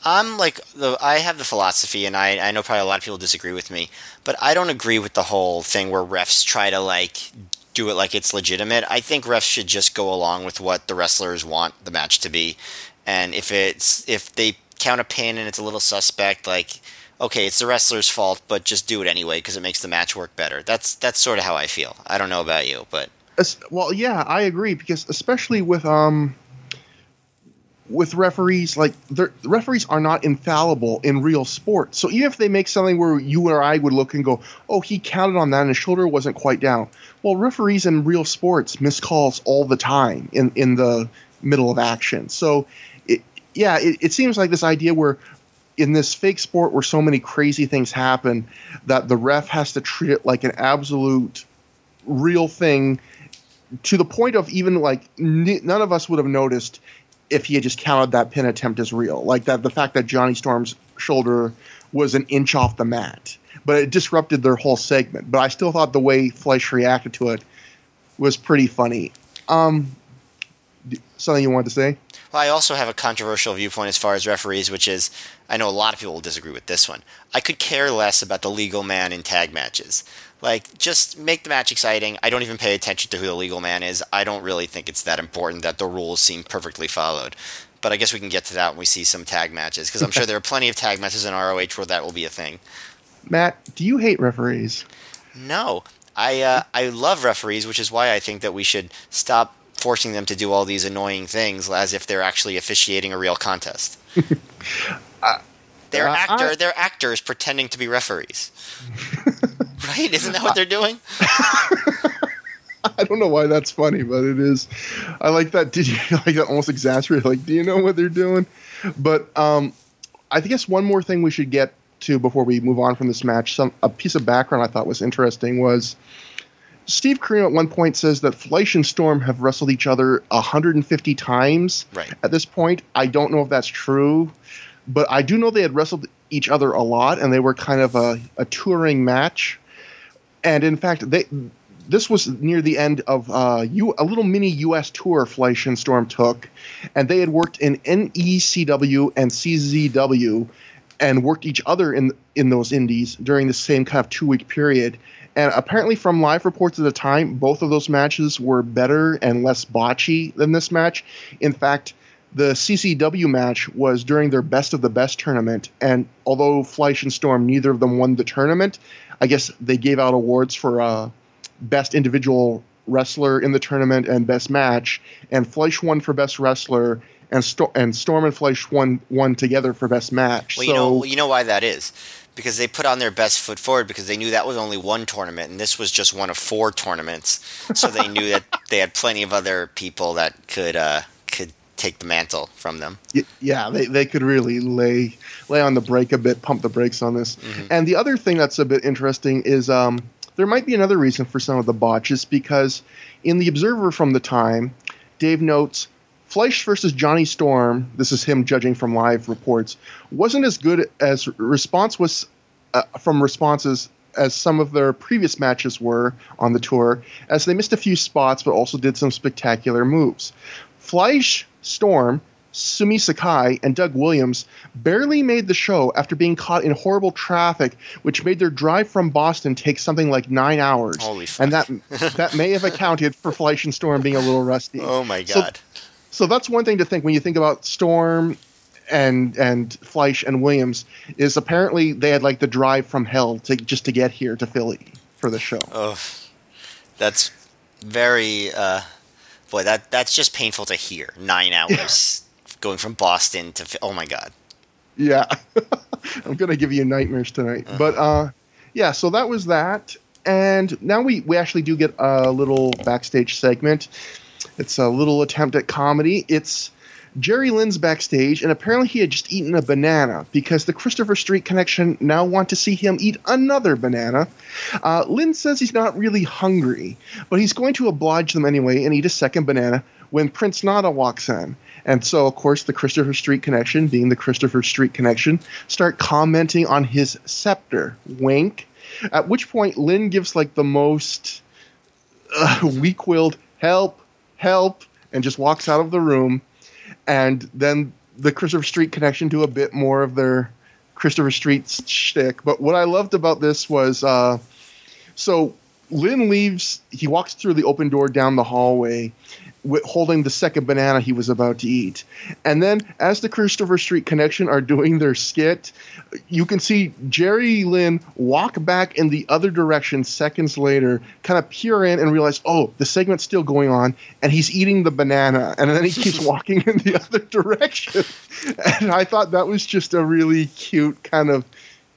I'm like the I have the philosophy, and I I know probably a lot of people disagree with me, but I don't agree with the whole thing where refs try to like do it like it's legitimate. I think refs should just go along with what the wrestlers want the match to be, and if it's if they count a pin and it's a little suspect, like okay, it's the wrestler's fault, but just do it anyway because it makes the match work better. That's that's sort of how I feel. I don't know about you, but well, yeah, I agree because especially with um with referees, like the referees are not infallible in real sports. So even if they make something where you or I would look and go, "Oh, he counted on that and his shoulder wasn't quite down," well, referees in real sports miss calls all the time in in the middle of action. So, it, yeah, it, it seems like this idea where in this fake sport where so many crazy things happen that the ref has to treat it like an absolute real thing to the point of even like n- none of us would have noticed if he had just counted that pin attempt as real. Like that, the fact that Johnny Storm's shoulder was an inch off the mat, but it disrupted their whole segment. But I still thought the way Fleisch reacted to it was pretty funny. Um, something you wanted to say? Well, I also have a controversial viewpoint as far as referees, which is I know a lot of people will disagree with this one. I could care less about the legal man in tag matches. Like, just make the match exciting. I don't even pay attention to who the legal man is. I don't really think it's that important that the rules seem perfectly followed. But I guess we can get to that when we see some tag matches, because I'm sure there are plenty of tag matches in ROH where that will be a thing. Matt, do you hate referees? No. I, uh, I love referees, which is why I think that we should stop forcing them to do all these annoying things as if they're actually officiating a real contest. uh, they're uh, actor. I, they're actors pretending to be referees. right? Isn't that what they're doing? I don't know why that's funny, but it is. I like that. Did you like that? Almost exasperated. Like, do you know what they're doing? But um, I guess one more thing we should get to before we move on from this match. Some a piece of background I thought was interesting was Steve Corino at one point says that Fleisch and Storm have wrestled each other 150 times. Right. At this point, I don't know if that's true, but I do know they had wrestled each other a lot, and they were kind of a, a touring match. And in fact, they this was near the end of uh, U, a little mini U.S. tour Fleisch and Storm took, and they had worked in NECW and CZW, and worked each other in in those indies during the same kind of two week period. And apparently, from live reports at the time, both of those matches were better and less botchy than this match. In fact, the CZW match was during their best of the best tournament, and although Fleisch and Storm, neither of them won the tournament, I guess they gave out awards for uh, best individual wrestler in the tournament and best match, and Fleisch won for best wrestler, and, Sto- and Storm and Fleisch won won together for best match. Well, so, you know, you know why that is because they put on their best foot forward because they knew that was only one tournament and this was just one of four tournaments. So they knew that they had plenty of other people that could uh, could take the mantle from them. Yeah, they, they could really lay lay on the brake a bit, pump the brakes on this. Mm-hmm. And the other thing that's a bit interesting is um, there might be another reason for some of the botches because in the Observer from the time, Dave notes Fleisch versus Johnny Storm, this is him judging from live reports, wasn't as good as response was uh, from responses as some of their previous matches were on the tour, as they missed a few spots but also did some spectacular moves. Fleisch, Storm, Sumi Sakai, and Doug Williams barely made the show after being caught in horrible traffic, which made their drive from Boston take something like nine hours. Holy fuck. And that that may have accounted for Fleisch and Storm being a little rusty. Oh my god. So, so that's one thing to think when you think about Storm and and Fleisch and Williams is apparently they had like the drive from hell to just to get here to Philly for the show. Oh, that's very uh, boy. That that's just painful to hear. Nine hours yeah. going from Boston to oh my god. Yeah, I'm gonna give you nightmares tonight. Uh-huh. But uh, yeah, so that was that, and now we we actually do get a little backstage segment. It's a little attempt at comedy. It's Jerry Lynn's backstage, and apparently he had just eaten a banana because the Christopher Street Connection now want to see him eat another banana. Uh, Lynn says he's not really hungry, but he's going to oblige them anyway and eat a second banana when Prince Nana walks in. And so, of course, the Christopher Street Connection, being the Christopher Street Connection, start commenting on his scepter. Wink. At which point, Lynn gives like the most uh, weak-willed help help, and just walks out of the room. And then the Christopher Street connection to a bit more of their Christopher Street shtick. But what I loved about this was uh, so Lynn leaves, he walks through the open door down the hallway, holding the second banana he was about to eat. And then, as the Christopher Street Connection are doing their skit, you can see Jerry Lynn walk back in the other direction seconds later, kind of peer in and realize, oh, the segment's still going on, and he's eating the banana. And then he keeps walking in the other direction. And I thought that was just a really cute kind of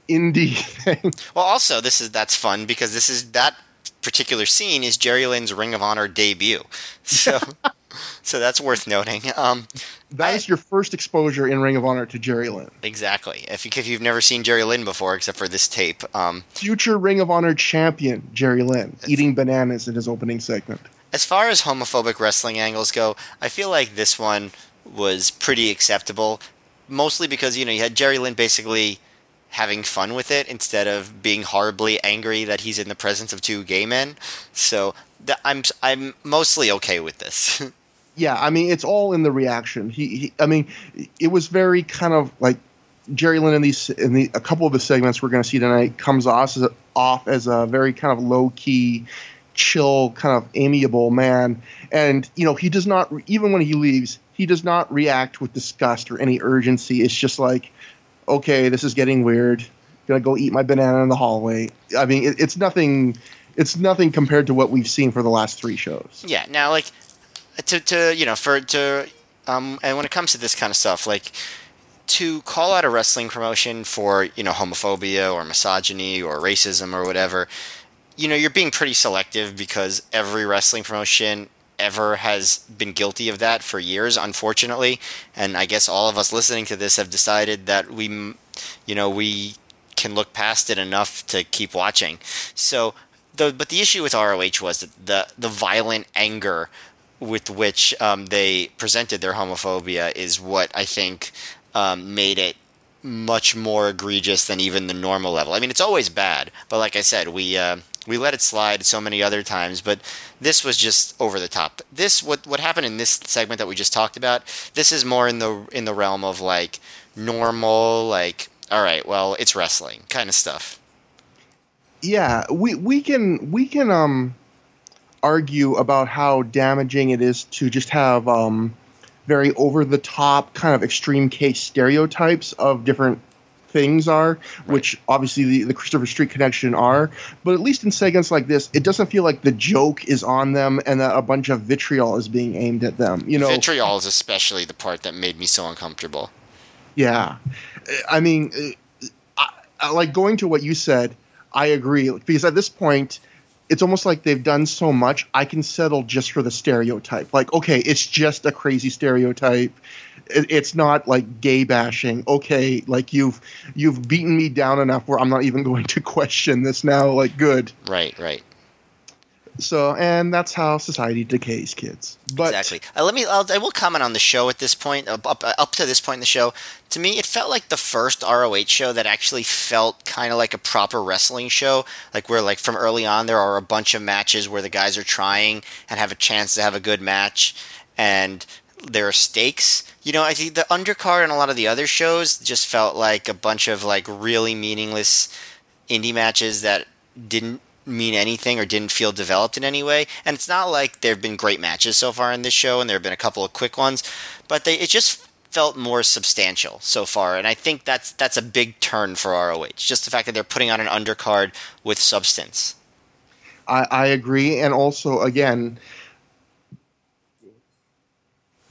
indie thing. Well, also this is that's fun because this is that particular scene is Jerry Lynn's Ring of Honor debut. So, so that's worth noting. Um, That I- is your first exposure in Ring of Honor to Jerry Lynn. exactly. If, you, if you've never seen Jerry Lynn before, except for this tape, um, Future Ring of Honor champion Jerry Lynn eating bananas in his opening segment. as far as homophobic wrestling angles go, I feel like this one was pretty acceptable. Mostly because you know you had Jerry Lynn basically having fun with it instead of being horribly angry that he's in the presence of two gay men. So th- I'm I'm mostly okay with this. Yeah, I mean it's all in the reaction. He, he I mean, it was very kind of like Jerry Lynn in these in the a couple of the segments we're going to see tonight comes off as a, off as a very kind of low key, chill, kind of amiable man, and you know he does not even when he leaves he does not react with disgust or any urgency. It's just like, okay, this is getting weird. Gonna go eat my banana in the hallway. I mean, it, it's nothing. It's nothing compared to what we've seen for the last three shows. Yeah. Now, like, to to you know, for to um, and when it comes to this kind of stuff, like to call out a wrestling promotion for you know homophobia or misogyny or racism or whatever, you know, you're being pretty selective because every wrestling promotion ever has been guilty of that for years, unfortunately. And I guess all of us listening to this have decided that we, you know, we can look past it enough to keep watching. So, the, but the issue with ROH was that the the violent anger with which um, they presented their homophobia is what I think um, made it much more egregious than even the normal level. I mean, it's always bad, but like I said, we uh, we let it slide so many other times, but this was just over the top. This what what happened in this segment that we just talked about. This is more in the in the realm of like normal, like all right, well, it's wrestling kind of stuff. yeah we we can we can um argue about how damaging it is to just have um very over the top kind of extreme case stereotypes of different things are which obviously the, the christopher street connection are but at least in segments like this it doesn't feel like the joke is on them and that a bunch of vitriol is being aimed at them you know Vitriol is especially the part that made me so uncomfortable. Yeah, I mean, uh, I, I, like going to what you said. I agree because at this point, it's almost like they've done so much. I can settle just for the stereotype. Like, okay, it's just a crazy stereotype. It, it's not like gay bashing. Okay, like you've you've beaten me down enough where I'm not even going to question this now. Like, good. Right, right. So, and that's how society decays, kids. But exactly. Uh, let me. I'll, I will comment on the show at this point. Up, up, up to this point in the show, to me, it felt like the first ROH show that actually felt kind of like a proper wrestling show. Like where, like from early on, there are a bunch of matches where the guys are trying and have a chance to have a good match, and there are stakes. You know, I think the undercard and a lot of the other shows just felt like a bunch of like really meaningless indie matches that didn't mean anything or didn't feel developed in any way. And it's not like there have been great matches so far in this show, and there have been a couple of quick ones, but they it just felt more substantial so far. And I think that's that's a big turn for ROH. Just the fact that they're putting on an undercard with substance. I, I agree, and also again,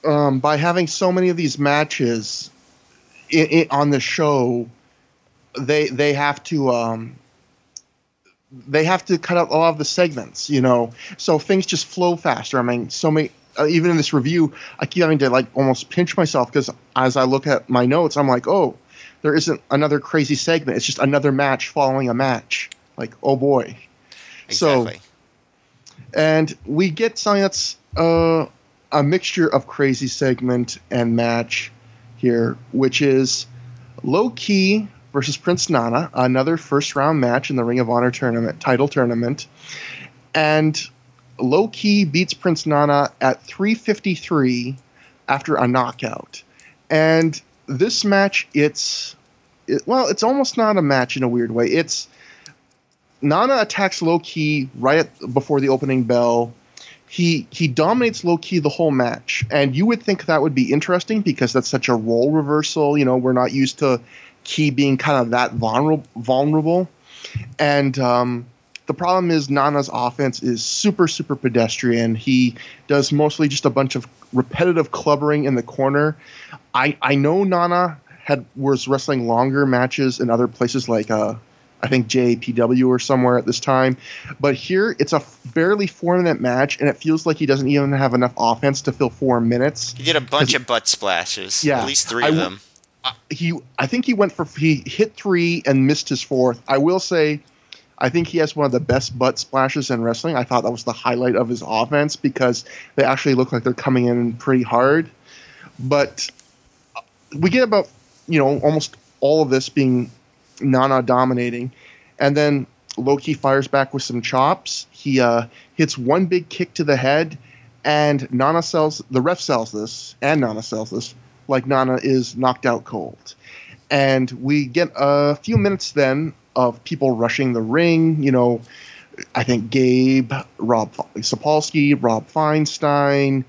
um, by having so many of these matches i i on the show, they they have to um, they have to cut out a lot of the segments, you know, so things just flow faster. I mean, so many. Uh, even in this review, I keep having to like almost pinch myself because as I look at my notes, I'm like, oh, there isn't another crazy segment. It's just another match following a match. Like, oh boy. So- and we get something that's uh, a mixture of crazy segment and match here, which is Low Ki versus Prince Nana, another first round match in the Ring of Honor tournament title tournament, and Low Ki beats Prince Nana at 353 after a knockout, and this match it's it, well, it's almost not a match in a weird way. It's Nana attacks Low Ki right at, before the opening bell. He he dominates Low Ki the whole match, and you would think that would be interesting because that's such a role reversal. You know, we're not used to Ki being kind of that vulnerable, vulnerable, and um, the problem is Nana's offense is super super pedestrian. He does mostly just a bunch of repetitive clubbering in the corner. I I know Nana had was wrestling longer matches in other places like uh I think JPW or somewhere at this time. But here it's a barely four minute match, and it feels like he doesn't even have enough offense to fill four minutes. He did a bunch of butt splashes. Yeah, at least three I of w- them. He, I think he went for he hit three and missed his fourth. I will say, I think he has one of the best butt splashes in wrestling. I thought that was the highlight of his offense because they actually look like they're coming in pretty hard. But uh, we get about you know almost all of this being Nana dominating, and then Low Ki fires back with some chops. He uh, hits one big kick to the head, and Nana sells the ref sells this, and Nana sells this like Nana is knocked out cold. And we get a few minutes then of people rushing the ring. You know, I think Gabe, Rob Sapolsky, Rob Feinstein,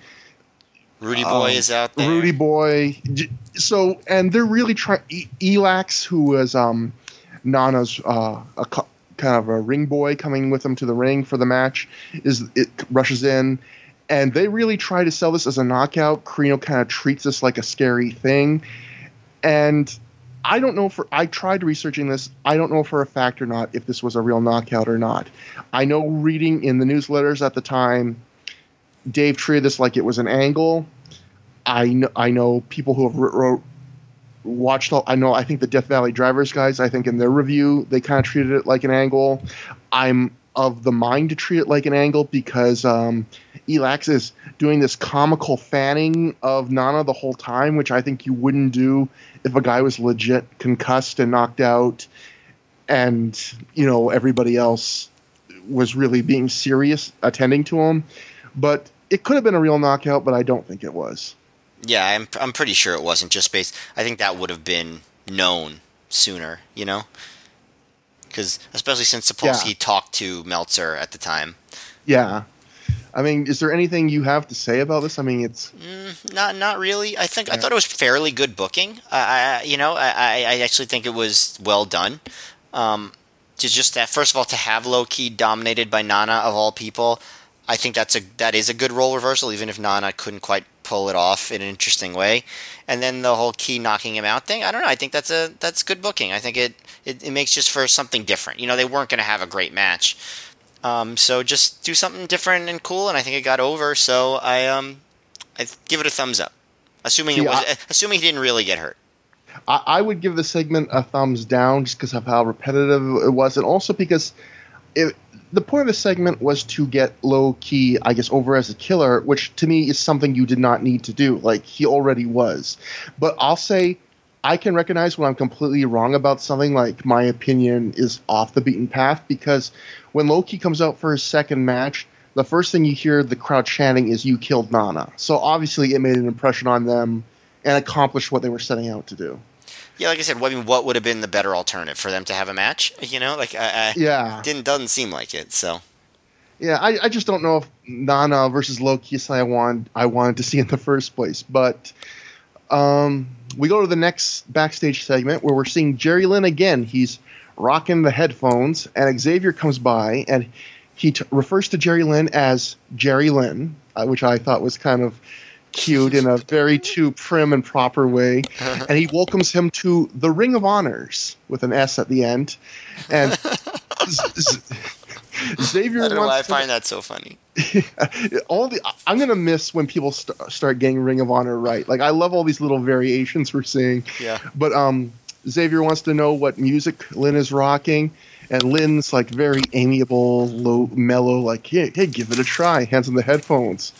Rudy um, Boy is out there. Rudy Boy. So, and they're really trying. E- Elax, who was um, Nana's uh, a co- kind of a ring boy coming with him to the ring for the match, is it rushes in, and they really try to sell this as a knockout. Corino kind of treats this like a scary thing, and I don't know for I tried researching this. I don't know for a fact or not if this was a real knockout or not. I know reading in the newsletters at the time, Dave treated this like it was an angle. I know, I know people who have wrote, watched. All, I know. I think the Death Valley Drivers guys. I think in their review they kind of treated it like an angle. I'm of the mind to treat it like an angle because um, Elax is doing this comical fanning of Nana the whole time, which I think you wouldn't do if a guy was legit concussed and knocked out, and you know everybody else was really being serious attending to him. But it could have been a real knockout, but I don't think it was. Yeah, I'm I'm pretty sure it wasn't just based. I think that would have been known sooner, you know, because especially since Sapolsky Yeah. talked to Meltzer at the time. Yeah. I mean, is there anything you have to say about this? I mean, it's Mm, not not really. I think I thought it was fairly good booking. I, I you know I, I I actually think it was well done. Um, to just that first of all to have Low Ki dominated by Nana of all people, I think that's a that is a good role reversal. Even if Nana couldn't quite pull it off in an interesting way, and then the whole Ki knocking him out thing. I don't know. I think that's a that's good booking. I think it it, it makes just for something different. You know, they weren't going to have a great match. Um, so just do something different and cool, and I think it got over. So I um, I give it a thumbs up, assuming it was I- assuming he didn't really get hurt. I, I would give the segment a thumbs down just because of how repetitive it was, and also because it, the point of the segment was to get Low Ki, I guess, over as a killer, which to me is something you did not need to do. Like he already was. But I'll say I can recognize when I'm completely wrong about something. Like my opinion is off the beaten path because when Low Ki comes out for his second match. The first thing you hear the crowd chanting is "You killed Nana," so obviously it made an impression on them and accomplished what they were setting out to do. Yeah, like I said, I mean, what would have been the better alternative for them to have a match? You know, like I, I Yeah, didn't doesn't seem like it. So yeah. I, I just don't know if Nana versus Low Ki is I want I wanted to see in the first place. But um, we go to the next backstage segment where we're seeing Jerry Lynn again. He's rocking the headphones, and Xavier comes by and he t- refers to Jerry Lynn as Jerry Lynn, uh, which I thought was kind of cute in a very too prim and proper way. and he welcomes him to the Ring of Honors with an S at the end. And Z- Z- Xavier I don't know why I find that so funny. all the I'm gonna miss when people st- start getting Ring of Honor right. Like I love all these little variations we're seeing. Yeah. But um, Xavier wants to know what music Lynn is rocking, and Lynn's like very amiable, low, mellow, like hey, hey, give it a try. Hands him the headphones,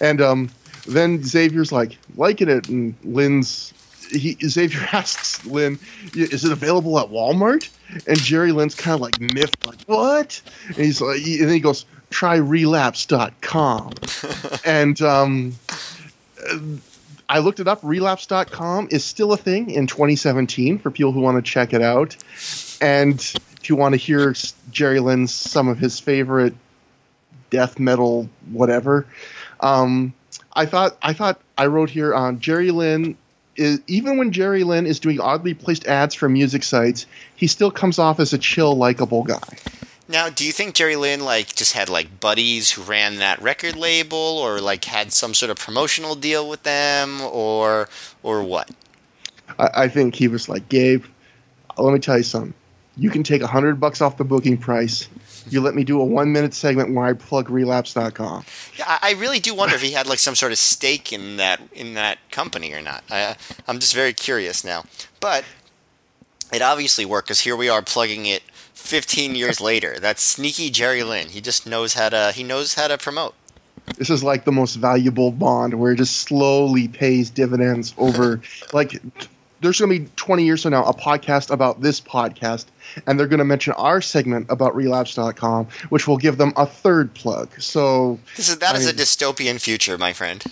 and um, then Xavier's like liking it, and Lynn's he Xavier asks Lynn, "Is it available at Walmart?" And Jerry Lynn's kind of like miffed, like what? And he's like, and then he goes, "Try relapse.com," and um. I looked it up. Relapse.com is still a thing in 2017 for people who want to check it out. And if you want to hear Jerry Lynn's some of his favorite death metal whatever. Um, I thought I thought I wrote here on Jerry Lynn is even when Jerry Lynn is doing oddly placed ads for music sites, he still comes off as a chill, likable guy. Now, do you think Jerry Lynn like just had like buddies who ran that record label, or like had some sort of promotional deal with them, or or what? I, I think he was like, Gabe, let me tell you something. You can take a hundred bucks off the booking price. You let me do a one minute segment where I plug relapse.com. Yeah, I really do wonder if he had like some sort of stake in that in that company or not. I, uh, I'm just very curious now, but it obviously worked because here we are plugging it 15 years later. That's sneaky Jerry Lynn. He just knows how to he knows how to promote. This is like the most valuable bond where it just slowly pays dividends over like there's going to be 20 years from now a podcast about this podcast and they're going to mention our segment about relapse.com which will give them a third plug so This is that I is a dystopian future, my friend.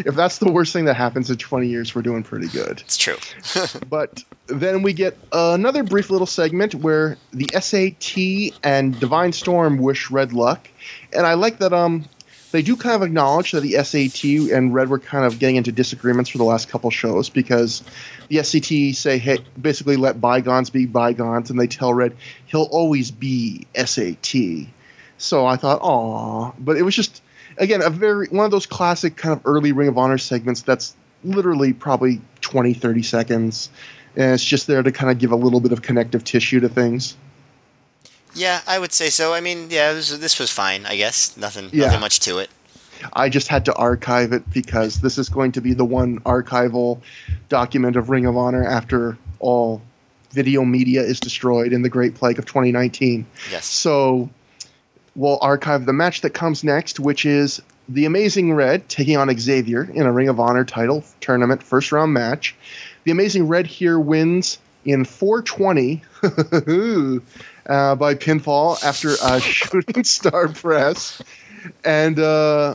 if that's the worst thing that happens in 20 years we're doing pretty good It's true. but then we get another brief little segment where the SAT and Divine Storm wish Red luck, and I like that um they do kind of acknowledge that the SAT and Red were kind of getting into disagreements for the last couple shows because the SAT say hey basically let bygones be bygones, and they tell Red he'll always be SAT. So I thought, aw, but it was just again a very one of those classic kind of early Ring of Honor segments that's literally probably 20 30 seconds and it's just there to kind of give a little bit of connective tissue to things Yeah, I would say so. I mean, yeah, this, this was fine. I guess nothing Yeah. nothing much to it. i just had to archive it because this is going to be the one archival document of ring of honor after all video media is destroyed in the great plague of 2019 Yes. so we'll archive the match that comes next which is the amazing red taking on xavier in a ring of honor title tournament first round match the amazing red here wins in 420 uh, by pinfall after a shooting star press and uh,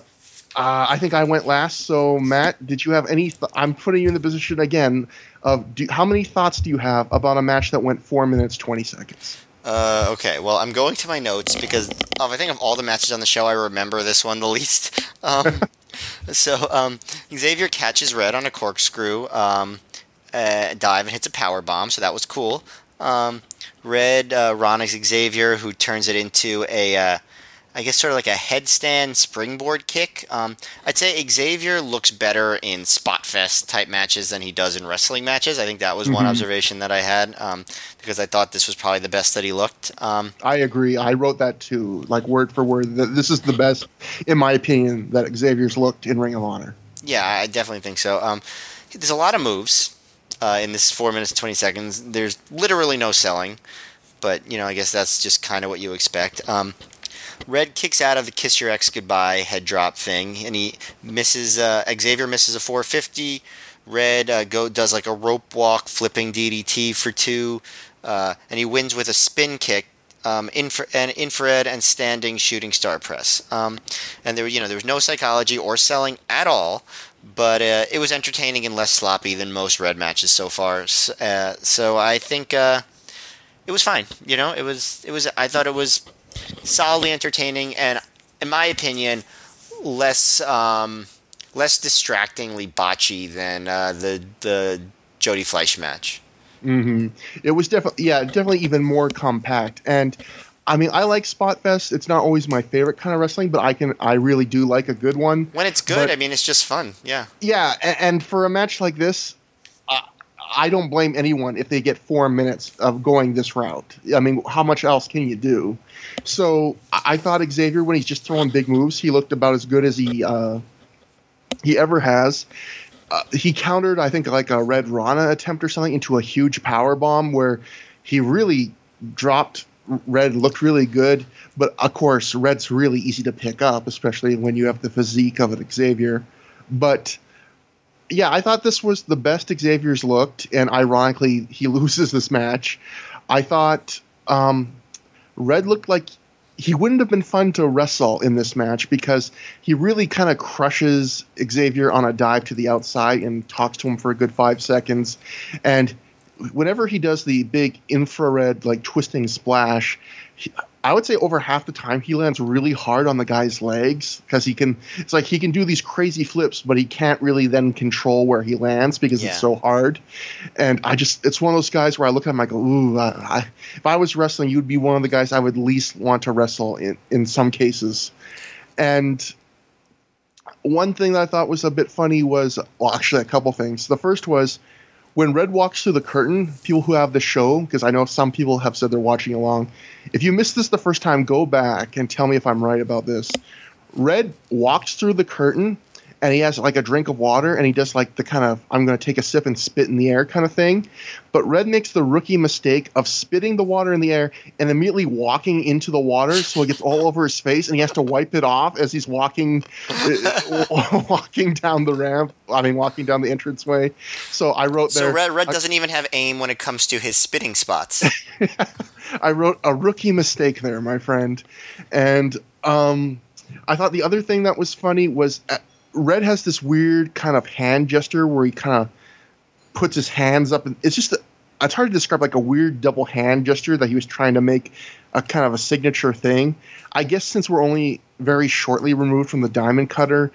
uh, I think I went last. So Matt, did you have any? Th- I'm putting you in the position again of do, how many thoughts do you have about a match that went four minutes twenty seconds? Uh, okay, well, I'm going to my notes because of, I think of all the matches on the show, I remember this one the least. Um, so um, Xavier catches Red on a corkscrew um, uh, dive and hits a power bomb, so that was cool. Um, Red uh, Ronix Xavier, who turns it into a, uh, I guess, sort of like a headstand springboard kick. Um, I'd say Xavier looks better in spot fest type matches than he does in wrestling matches. I think that was one Mhm. observation that I had um, because I thought this was probably the best that he looked. Um, I agree. I wrote that too, like word for word. This is the best, in my opinion, that Xavier's looked in Ring of Honor. Yeah, I definitely think so. Um, there's a lot of moves uh, in this four minutes twenty seconds. There's literally no selling, but you know, I guess that's just kind of what you expect. Um, Red kicks out of the "Kiss Your Ex Goodbye" head drop thing, and he misses. Uh, Xavier misses a 450. Red uh, go does like a rope walk, flipping DDT for two, uh, and he wins with a spin kick. Um, infra- and infrared and standing shooting star press, um, and there, you know, there was no psychology or selling at all but uh, it was entertaining and less sloppy than most red matches so far. S- Uh, so I think uh, it was fine. You know, it was it was. I thought it was solidly entertaining and, in my opinion, less um, less distractingly botchy than uh, the the Jody Fleisch match. hmm It was definitely, yeah, definitely even more compact. And I mean, I like Spot Fest. It's not always my favorite kind of wrestling, but I can, I really do like a good one. When it's good, But- I mean, it's just fun. Yeah. Yeah, and, and for a match like this, uh, I don't blame anyone if they get four minutes of going this route. I mean, how much else can you do? So I, I thought Xavier, when he's just throwing big moves, he looked about as good as he uh, he ever has. Uh, he countered, I think, like a Red Rana attempt or something into a huge power bomb where he really dropped. Red looked really good, but of course, Red's really easy to pick up, especially when you have the physique of an Xavier. But yeah, I thought this was the best Xavier's looked, and ironically, he loses this match. I thought um, Red looked like he wouldn't have been fun to wrestle in this match because he really kind of crushes Xavier on a dive to the outside and talks to him for a good five seconds. And whenever he does the big infrared like twisting splash, he, I would say over half the time he lands really hard on the guy's legs because he can. It's like he can do these crazy flips, but he can't really then control where he lands because Yeah. it's so hard. And I just, it's one of those guys where I look at him, I go, ooh, I, I, if I was wrestling, you'd be one of the guys I would least want to wrestle in in some cases. And one thing that I thought was a bit funny was, well, actually, a couple things. The first was when Red walks through the curtain, people who have the show, because I know some people have said they're watching along. If you missed this the first time, go back and tell me if I'm right about this. Red walks through the curtain and he has like a drink of water and he does like the kind of I'm going to take a sip and spit in the air kind of thing. But Red makes the rookie mistake of spitting the water in the air and immediately walking into the water so it gets all over his face and he has to wipe it off as he's walking uh, walking down the ramp. I mean walking down the entranceway. So I wrote that So Red Red I- doesn't even have aim when it comes to his spitting spots. I wrote a rookie mistake there, my friend. And um, I thought the other thing that was funny was uh, Red has this weird kind of hand gesture where he kind of puts his hands up. And it's just, a, it's hard to describe like a weird double hand gesture that he was trying to make a kind of a signature thing. I guess since we're only very shortly removed from the diamond cutter,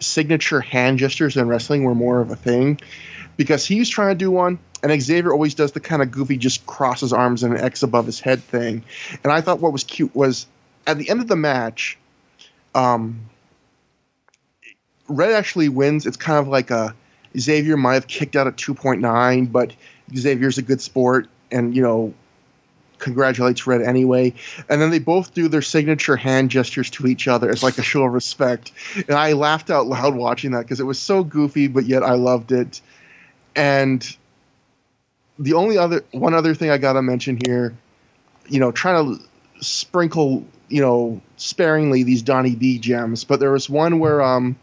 signature hand gestures in wrestling were more of a thing because he was trying to do one, and Xavier always does the kind of goofy, just cross his arms and an X above his head thing. And I thought what was cute was at the end of the match, um, Red actually wins. It's kind of like a Xavier might have kicked out at 2.9, but Xavier's a good sport, and you know congratulates Red anyway. And then they both do their signature hand gestures to each other as like a show of respect. And I laughed out loud watching that because it was so goofy, but yet I loved it. And the only other one other thing I gotta mention here, you know, trying to sprinkle, you know, sparingly these Donnie B gems, but there was one where um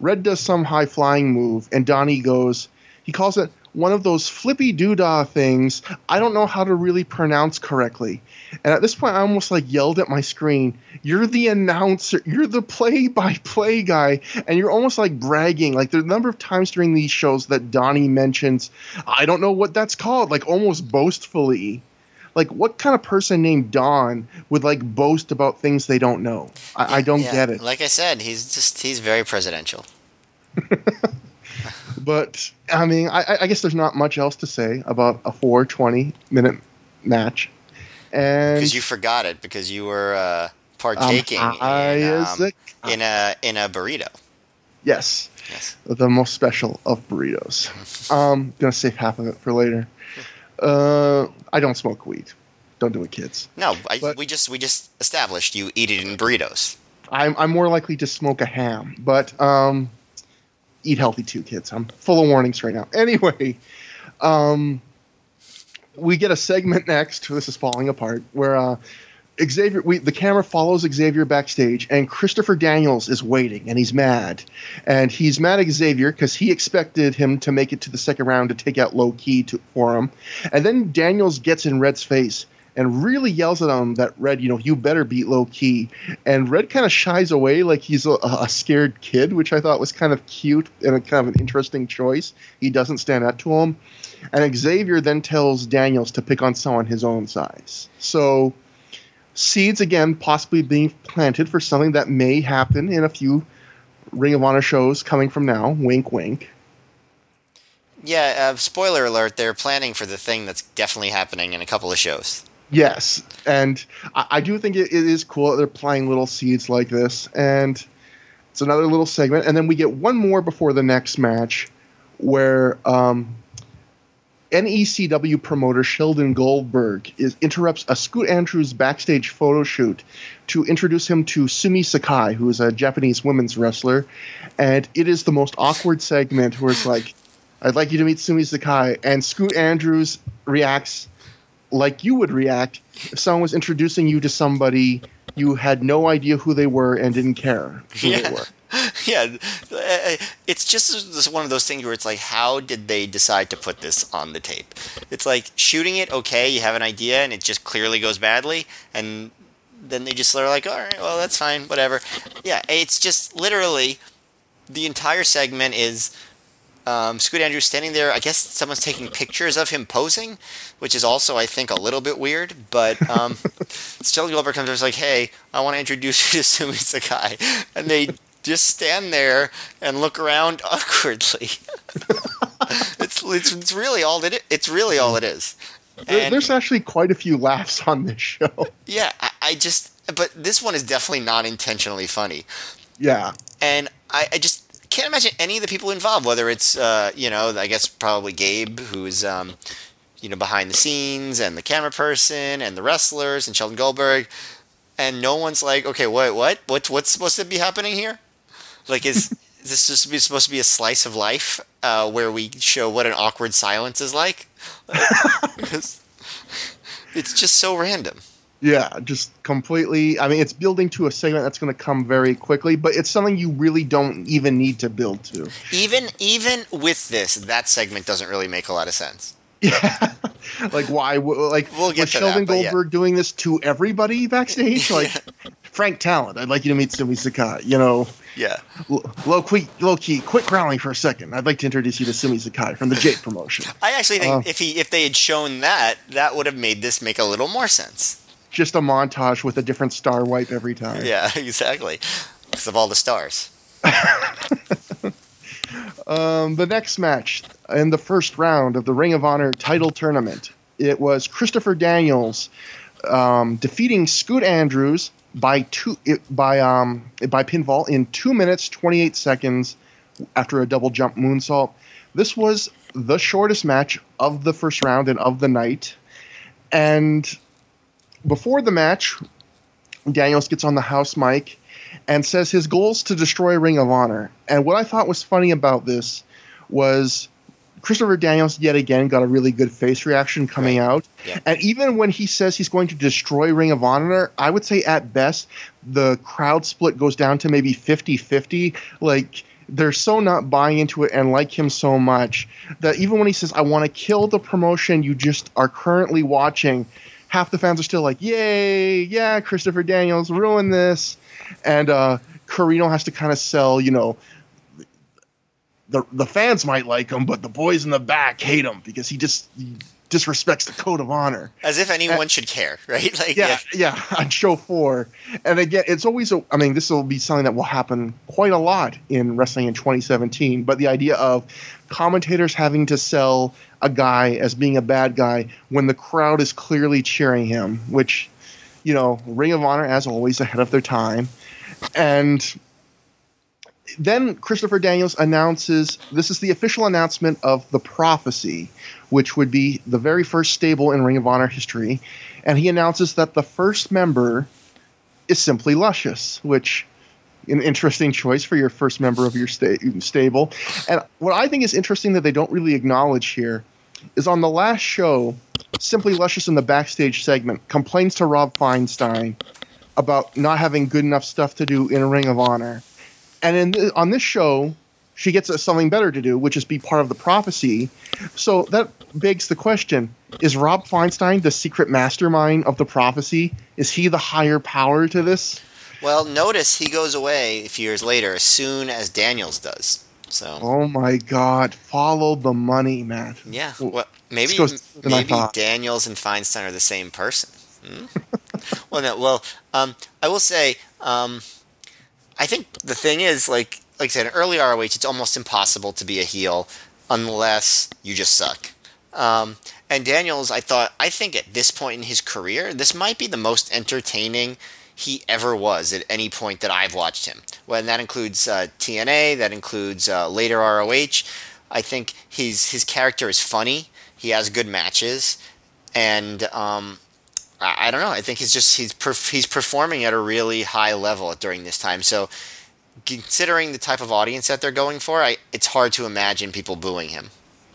Red does some high flying move and Donnie goes he calls it one of those flippy doodah things I don't know how to really pronounce correctly. And at this point I almost like yelled at my screen, You're the announcer, you're the play by play guy, and you're almost like bragging. Like the number of times during these shows that Donnie mentions, I don't know what that's called, like almost boastfully. Like what kind of person named Don would like boast about things they don't know? I, I don't Yeah, get it. Like I said, he's just he's very presidential. But I mean, I, I guess there's not much else to say about a 420 minute match. And Because you forgot it because you were uh, partaking um, in, um, a- in a in a burrito. yes, Yes. the most special of burritos. um, gonna save half of it for later. Uh, I don't smoke weed. Don't do it, kids. No, I, But- we just we just established you eat it in burritos. I'm I'm more likely to smoke a ham, but um, eat healthy too, kids. I'm full of warnings right now. Anyway, um, we get a segment next. This is falling apart where uh, Xavier, we, the camera follows Xavier backstage, and Christopher Daniels is waiting, and he's mad, and he's mad at Xavier because he expected him to make it to the second round to take out Low Ki to, for him, and then Daniels gets in Red's face and really yells at him that Red, you know, you better beat Low Ki, and Red kind of shies away like he's a, a scared kid, which I thought was kind of cute and a kind of an interesting choice. He doesn't stand up to him, and Xavier then tells Daniels to pick on someone his own size. So seeds again possibly being planted for something that may happen in a few Ring of Honor shows coming from now. Wink, wink. Yeah. Uh, spoiler alert: they're planning for the thing that's definitely happening in a couple of shows. Yes, and I, I do think it, it is cool that they're playing little seeds like this, and it's another little segment, and then we get one more before the next match, where um, NECW promoter Sheldon Goldberg is interrupts a Scoot Andrews backstage photo shoot to introduce him to Sumi Sakai, who is a Japanese women's wrestler, and it is the most awkward segment where it's like, "I'd like you to meet Sumi Sakai," and Scoot Andrews reacts like you would react if someone was introducing you to somebody you had no idea who they were and didn't care who they were. yeah, uh, it's just one of those things where it's like, how did they decide to put this on the tape? It's like shooting it, okay, you have an idea, and it just clearly goes badly, and then they just are like, all right, well, that's fine, whatever. Yeah, it's just literally the entire segment is um, Scoot Andrews standing there. I guess someone's taking pictures of him posing, which is also, I think, a little bit weird. But um, Sheldon Goldberg comes over and is like, hey, I want to introduce you to Sumi Sakai. And they just stand there and look around awkwardly. it's, it's, it's really all it is. It's really all it is. And, There's actually quite a few laughs on this show. Yeah, I, I just, but this one is definitely not intentionally funny. Yeah. And I, I just can't imagine any of the people involved, whether it's, uh, you know, I guess probably Gabe, who's, um, you know, behind the scenes, and the camera person, and the wrestlers, and Sheldon Goldberg, and no one's like, okay, what, what, what, what's supposed to be happening here? Like, is, is this just be, supposed to be a slice of life uh, where we show what an awkward silence is like? it's just so random. Yeah, just completely. I mean, it's building to a segment that's going to come very quickly, but it's something you really don't even need to build to. Even even with this, that segment doesn't really make a lot of sense. Yeah, like why? Like we'll get was Sheldon that, Goldberg yeah. doing this to everybody backstage? Like Frank Talent, I'd like you to meet Sumi Sakai. You know, yeah. Low Ki, Low Ki, quit growling for a second. I'd like to introduce you to Sumi Sakai from the Jake promotion. I actually think uh, if he if they had shown that, that would have made this make a little more sense. Just a montage with a different star wipe every time. Yeah, exactly. Because of all the stars. um, the next match in the first round of the Ring of Honor title tournament, it was Christopher Daniels um, defeating Scoot Andrews by two it, by um by pinfall in two minutes twenty eight seconds after a double jump moonsault. This was the shortest match of the first round and of the night. And before the match, Daniels gets on the house mic and says his goal is to destroy Ring of Honor. And what I thought was funny about this was Christopher Daniels yet again got a really good face reaction coming Right. out. Yeah. And even when he says he's going to destroy Ring of Honor, I would say at best the crowd split goes down to maybe 50-50. Like they're so not buying into it and like him so much that even when he says I want to kill the promotion you just are currently watching, half the fans are still like, "Yay, yeah, Christopher Daniels ruined this." And uh Corino has to kind of sell, you know, the the fans might like him, but the boys in the back hate him because he just he disrespects the code of honor. As if anyone should care, right? Like, Yeah, yeah, on show four. And again, it's always a. I mean, this will be something that will happen quite a lot in wrestling in 2017. But the idea of commentators having to sell a guy as being a bad guy when the crowd is clearly cheering him, which, you know, Ring of Honor, as always, ahead of their time. And then Christopher Daniels announces this is the official announcement of the prophecy, which would be the very first stable in Ring of Honor history. And he announces that the first member is simply Luscious, which an interesting choice for your first member of your sta- stable. And what I think is interesting that they don't really acknowledge here is on the last show, Simply Luscious in the backstage segment complains to Rob Feinstein about not having good enough stuff to do in Ring of Honor. And in th- on this show, she gets something better to do, which is be part of the prophecy. So that begs the question: Is Rob Feinstein the secret mastermind of the prophecy? Is he the higher power to this? Well, notice he goes away a few years later, as soon as Daniels does. So, Oh my God! Follow the money, Matt. yeah. Well, Well, maybe goes than I maybe. Daniels and Feinstein are the same person. Hmm? well, no. Well, um, I will say, um, I think the thing is, like, like I said, in early ROH, it's almost impossible to be a heel unless you just suck. Um, and Daniels, I thought, I think at this point in his career, this might be the most entertaining he ever was at any point that I've watched him. Well, and that includes uh, TNA, that includes uh, later ROH. I think his his character is funny. He has good matches, and um, I, don't know. I think he's just he's perf- he's performing at a really high level during this time. So, considering the type of audience that they're going for, I, it's hard to imagine people booing him.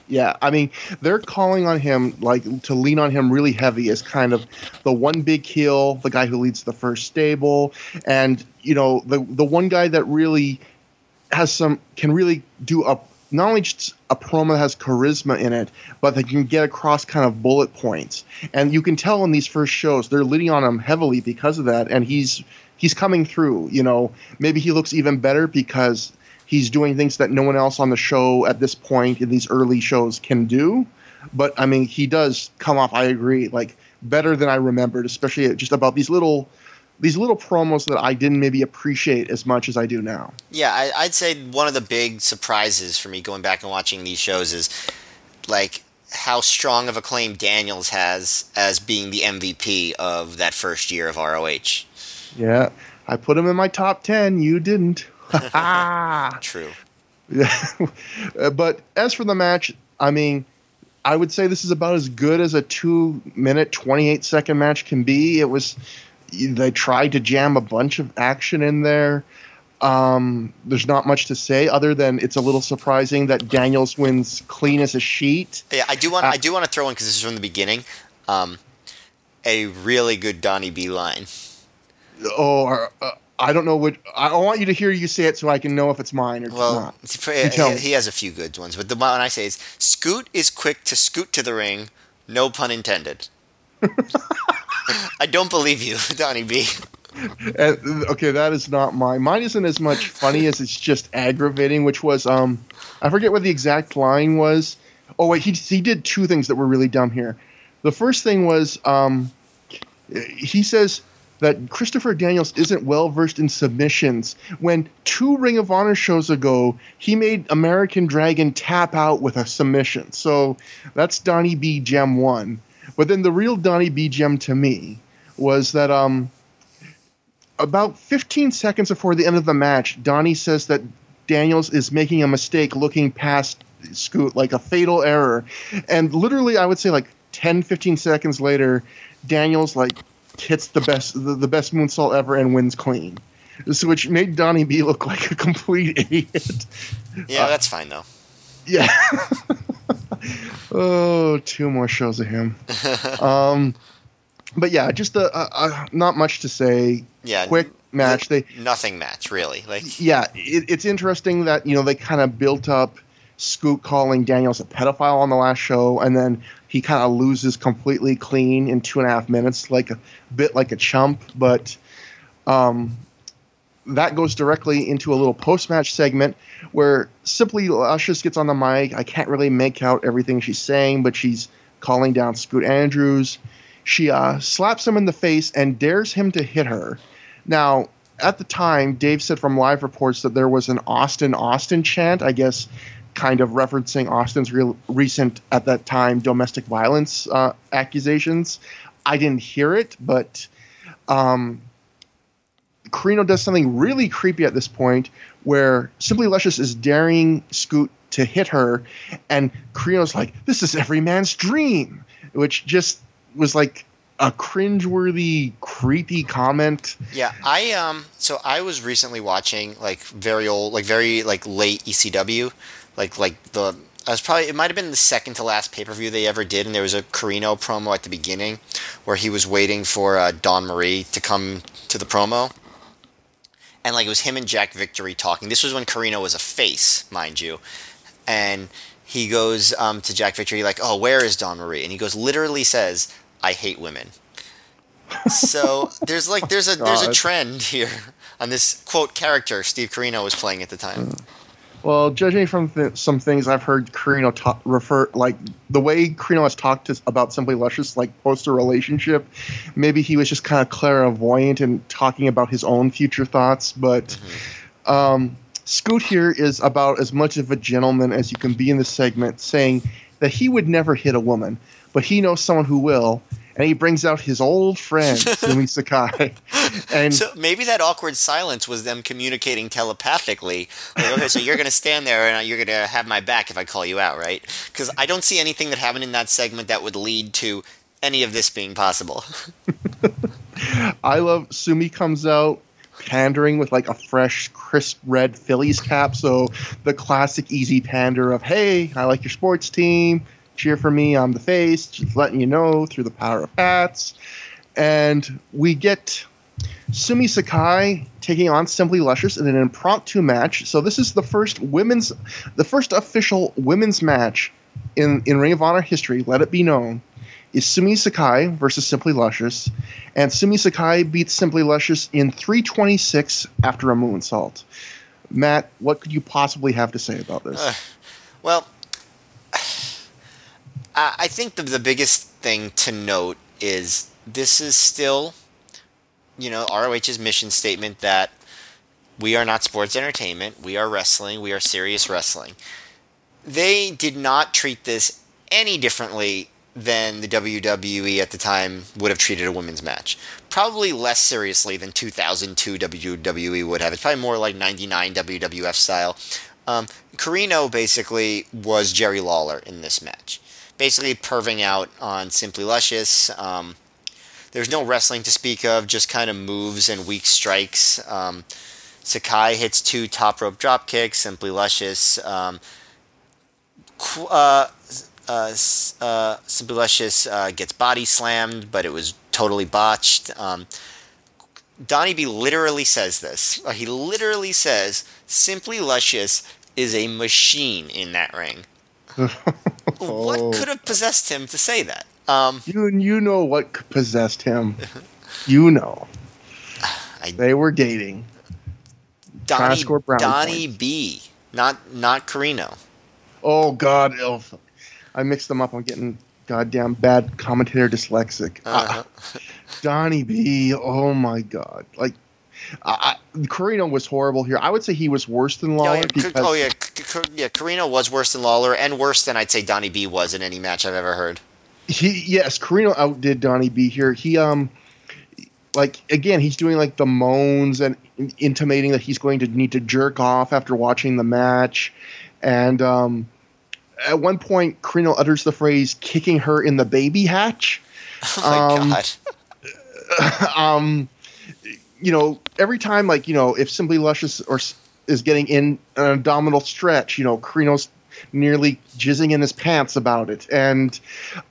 Yeah, I mean, they're calling on him like to lean on him really heavy as kind of the one big heel, the guy who leads the first stable, and you know the the one guy that really has some can really do a not only just a promo that has charisma in it, but that can get across kind of bullet points. And you can tell in these first shows they're leaning on him heavily because of that, and he's he's coming through. You know, maybe he looks even better because he's doing things that no one else on the show at this point in these early shows can do. But I mean, he does come off. I agree, like better than I remembered, especially just about these little these little promos that I didn't maybe appreciate as much as I do now. Yeah, I, would say one of the big surprises for me going back and watching these shows is like how strong of a claim Daniels has as being the MVP of that first year of ROH. Yeah, I put him in my top ten. You didn't. True. Yeah, but as for the match, I mean, I would say this is about as good as a two-minute, twenty-eight second match can be. It was they tried to jam a bunch of action in there. Um, there's not much to say other than it's a little surprising that Daniels wins clean as a sheet. Yeah, I do want uh, I do want to throw in because this is from the beginning. Um, a really good Donnie B line. Oh, uh, I don't know what. I want you to hear you say it so I can know if it's mine or well, not. He, he, has a few good ones, but the one I say is "Scoot is quick to scoot to the ring." No pun intended. I don't believe you, Donnie B. Okay, that is not mine. Mine isn't as much funny as it's just aggravating. Which was, um, I forget what the exact line was. Oh wait, he he did two things that were really dumb here. The first thing was, um, he says that Christopher Daniels isn't well versed in submissions. When two Ring of Honor shows ago, he made American Dragon tap out with a submission. So that's Donnie B. Gem one. But then the real Donnie B gem to me was that um, about 15 seconds before the end of the match, Donnie says that Daniels is making a mistake looking past Scoot, like a fatal error. And literally, I would say like 10, 15 seconds later, Daniels like hits the best the, the best moonsault ever and wins clean. So which made Donnie B look like a complete idiot. Yeah, uh, that's fine though. Yeah. oh, two more shows of him. um, but yeah, just a, a, a, not much to say. Yeah, quick match. They nothing match really. Like yeah, it, it's interesting that you know they kind of built up Scoot calling Daniels a pedophile on the last show, and then he kind of loses completely clean in two and a half minutes, like a bit like a chump. But um, that goes directly into a little post match segment where Simply Luscious gets on the mic. I can't really make out everything she's saying, but she's calling down Scoot Andrews. She uh, slaps him in the face and dares him to hit her. Now, at the time, Dave said from live reports that there was an Austin Austin chant, I guess, kind of referencing Austin's real recent, at that time, domestic violence uh, accusations. I didn't hear it, but um, Corino does something really creepy at this point where Simply Luscious is daring Scoot to hit her, and Corino's like, "This is every man's dream," which just was like a cringeworthy, creepy comment. Yeah, I um, so I was recently watching like very old, like very like late ECW, like like the I was probably it might have been the second to last pay per view they ever did, and there was a Corino promo at the beginning where he was waiting for uh, Dawn Marie to come to the promo, and like it was him and Jack Victory talking. This was when Corino was a face, mind you, and he goes um, to Jack Victory like, "Oh, where is Dawn Marie?" And he goes, literally says, "I hate women." so there's like there's a there's a trend here on this quote character Steve Corino was playing at the time. Mm. Well, judging from th- some things I've heard Corino talk, refer, like the way Corino has talked to, about Simply Luscious, like post a relationship, maybe he was just kind of clairvoyant and talking about his own future thoughts. But mm-hmm. um, Scoot here is about as much of a gentleman as you can be in this segment, saying that he would never hit a woman, but he knows someone who will, and he brings out his old friend Sumi Sakai. And so maybe that awkward silence was them communicating telepathically. Like, okay, so you're going to stand there and you're going to have my back if I call you out, right? Because I don't see anything that happened in that segment that would lead to any of this being possible. I love Sumi comes out pandering with like a fresh, crisp red Phillies cap. So the classic easy pander of, hey, I like your sports team cheer for me on the face, just letting you know through the power of hats. And we get Sumi Sakai taking on Simply Luscious in an impromptu match. So this is the first women's, the first official women's match in in Ring of Honor history. Let it be known is Sumi Sakai versus Simply Luscious, and Sumi Sakai beats Simply Luscious in 326 after a moonsault. Matt, what could you possibly have to say about this? Uh, well, I think the, the biggest thing to note is this is still, you know, ROH's mission statement that we are not sports entertainment, we are wrestling, we are serious wrestling. They did not treat this any differently than the WWE at the time would have treated a women's match. Probably less seriously than 2002 WWE would have. It's probably more like 99 WWF style. Um, Corino basically was Jerry Lawler in this match. Basically, perving out on Simply Luscious. Um, there's no wrestling to speak of, just kind of moves and weak strikes. Um, Sakai hits two top rope drop kicks, Simply Luscious. Um, uh, uh, uh, Simply Luscious uh, gets body slammed, but it was totally botched. Um, Donnie B literally says this. He literally says, Simply Luscious is a machine in that ring. what could have possessed him to say that? Um, you you know what possessed him. you know. I, they were dating. Donnie, Donnie B, not not Corino. Oh God, oh, I mixed them up. I'm getting goddamn bad commentator dyslexic. Uh-huh. Uh, Donnie B. Oh my God, like. I, Corino was horrible here. I would say he was worse than Lawler. Oh yeah, because, oh, yeah. yeah, Corino was worse than Lawler, and worse than I'd say Donnie B was in any match I've ever heard. He yes, Corino outdid Donnie B here. He um, like again, he's doing like the moans and intimating that he's going to need to jerk off after watching the match, and um, at one point, Corino utters the phrase "kicking her in the baby hatch." Oh my um, god. um, you know, every time, like you know, if Simply Luscious or is getting in an abdominal stretch, you know, Corino's nearly jizzing in his pants about it. And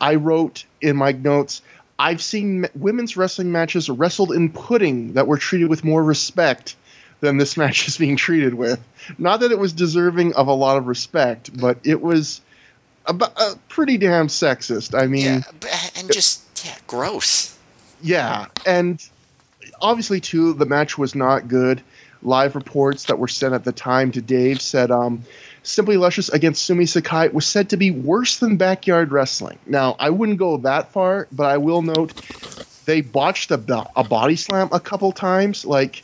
I wrote in my notes, I've seen women's wrestling matches wrestled in pudding that were treated with more respect than this match is being treated with. Not that it was deserving of a lot of respect, but it was a, a pretty damn sexist. I mean, yeah, and just yeah, gross. Yeah, and obviously too, the match was not good. Live reports that were sent at the time to Dave said um, Simply Luscious against Sumi Sakai was said to be worse than backyard wrestling. Now, I wouldn't go that far, but I will note they botched a, a body slam a couple times. Like,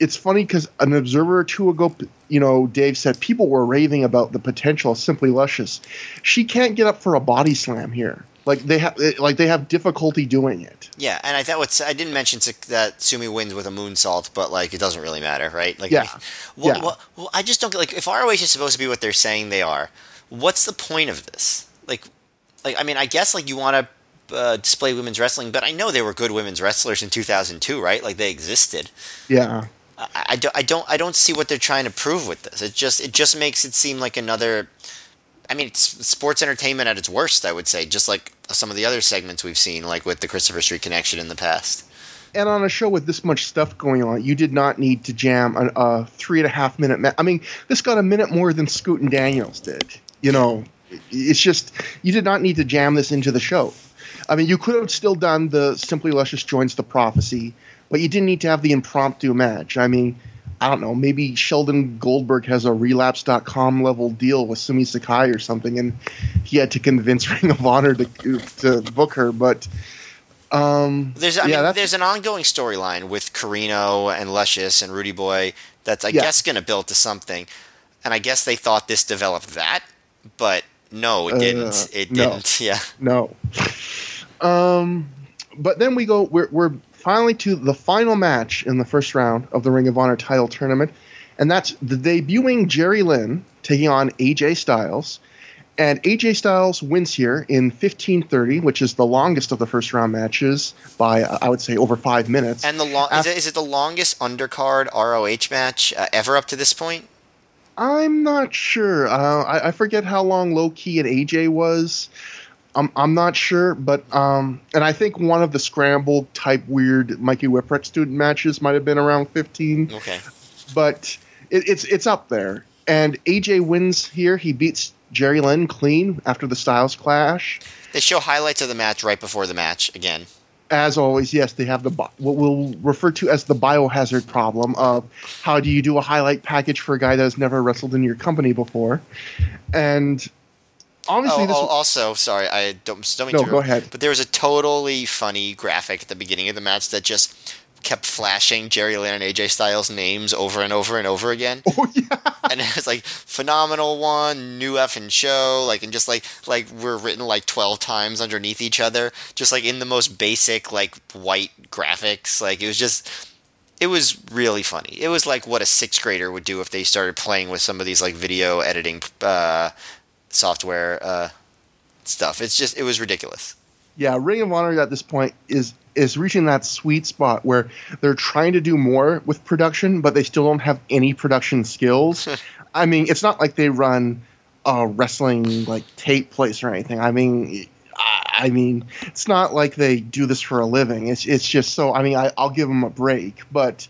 it's funny because an observer or two ago, you know, Dave said people were raving about the potential of Simply Luscious. She can't get up for a body slam here. Like they have, like they have difficulty doing it. Yeah, and I thought what's I didn't mention that Sumi wins with a moonsault, but like it doesn't really matter, right? Like, yeah, well, yeah. Well, well, I just don't get like if ROH is supposed to be what they're saying they are. What's the point of this? Like, like I mean, I guess like you want to uh, display women's wrestling, but I know they were good women's wrestlers in 2002, right? Like they existed. Yeah. I, I, don't, I don't I don't see what they're trying to prove with this. It just it just makes it seem like another. I mean, it's sports entertainment at its worst. I would say, just like some of the other segments we've seen, like with the Christopher Street Connection in the past. And on a show with this much stuff going on, you did not need to jam a, three and a half minute. Ma- I mean, this got a minute more than Scoot and Daniels did. You know, it's just you did not need to jam this into the show. I mean, you could have still done the Simply Luscious joins the prophecy but you didn't need to have the impromptu match. I mean, I don't know, maybe Sheldon Goldberg has a relapse.com level deal with Sumi Sakai or something, and he had to convince Ring of Honor to to book her. But um, there's I yeah, mean, there's an ongoing storyline with Corino and Luscious and Rudy Boy that's I yeah. guess going to build to something, and I guess they thought this developed that, but no, it didn't. Uh, it didn't. No, yeah, no. Um, but then we go. We're we're finally to the final match in the first round of the Ring of Honor title tournament, and that's the debuting Jerry Lynn taking on AJ Styles. And AJ Styles wins here in 15:30, which is the longest of the first round matches by uh, I would say over five minutes. And the long is, it, is it the longest undercard ROH match uh, ever up to this point? I'm not sure. Uh, I, I, forget how long Low Ki and AJ was. I'm I'm not sure, but um, and I think one of the scramble type weird Mikey Whipwreck student matches might have been around 15. Okay, but it, it's it's up there. And AJ wins here. He beats Jerry Lynn clean after the Styles clash. They show highlights of the match right before the match again. as always, yes, they have the what we'll refer to as the biohazard problem of how do you do a highlight package for a guy that has never wrestled in your company before, and obviously oh, oh, also, sorry, I don't, don't mean No, to go ahead. But there was a totally funny graphic at the beginning of the match that just kept flashing Jerry Lynn and AJ Styles names over and over and over again. oh yeah, and it was like phenomenal one, new effing show, like and just like like we're written like twelve times underneath each other, just like in the most basic like white graphics. Like it was just it was really funny. It was like what a sixth grader would do if they started playing with some of these like video editing uh, software uh, stuff. It's just it was ridiculous. yeah. Ring of Honor at this point is is reaching that sweet spot where they're trying to do more with production, but they still don't have any production skills. I mean, it's not like they run a wrestling like tape place or anything. I mean, I mean, it's not like they do this for a living. It's it's just so. I mean, I, I'll give them a break, but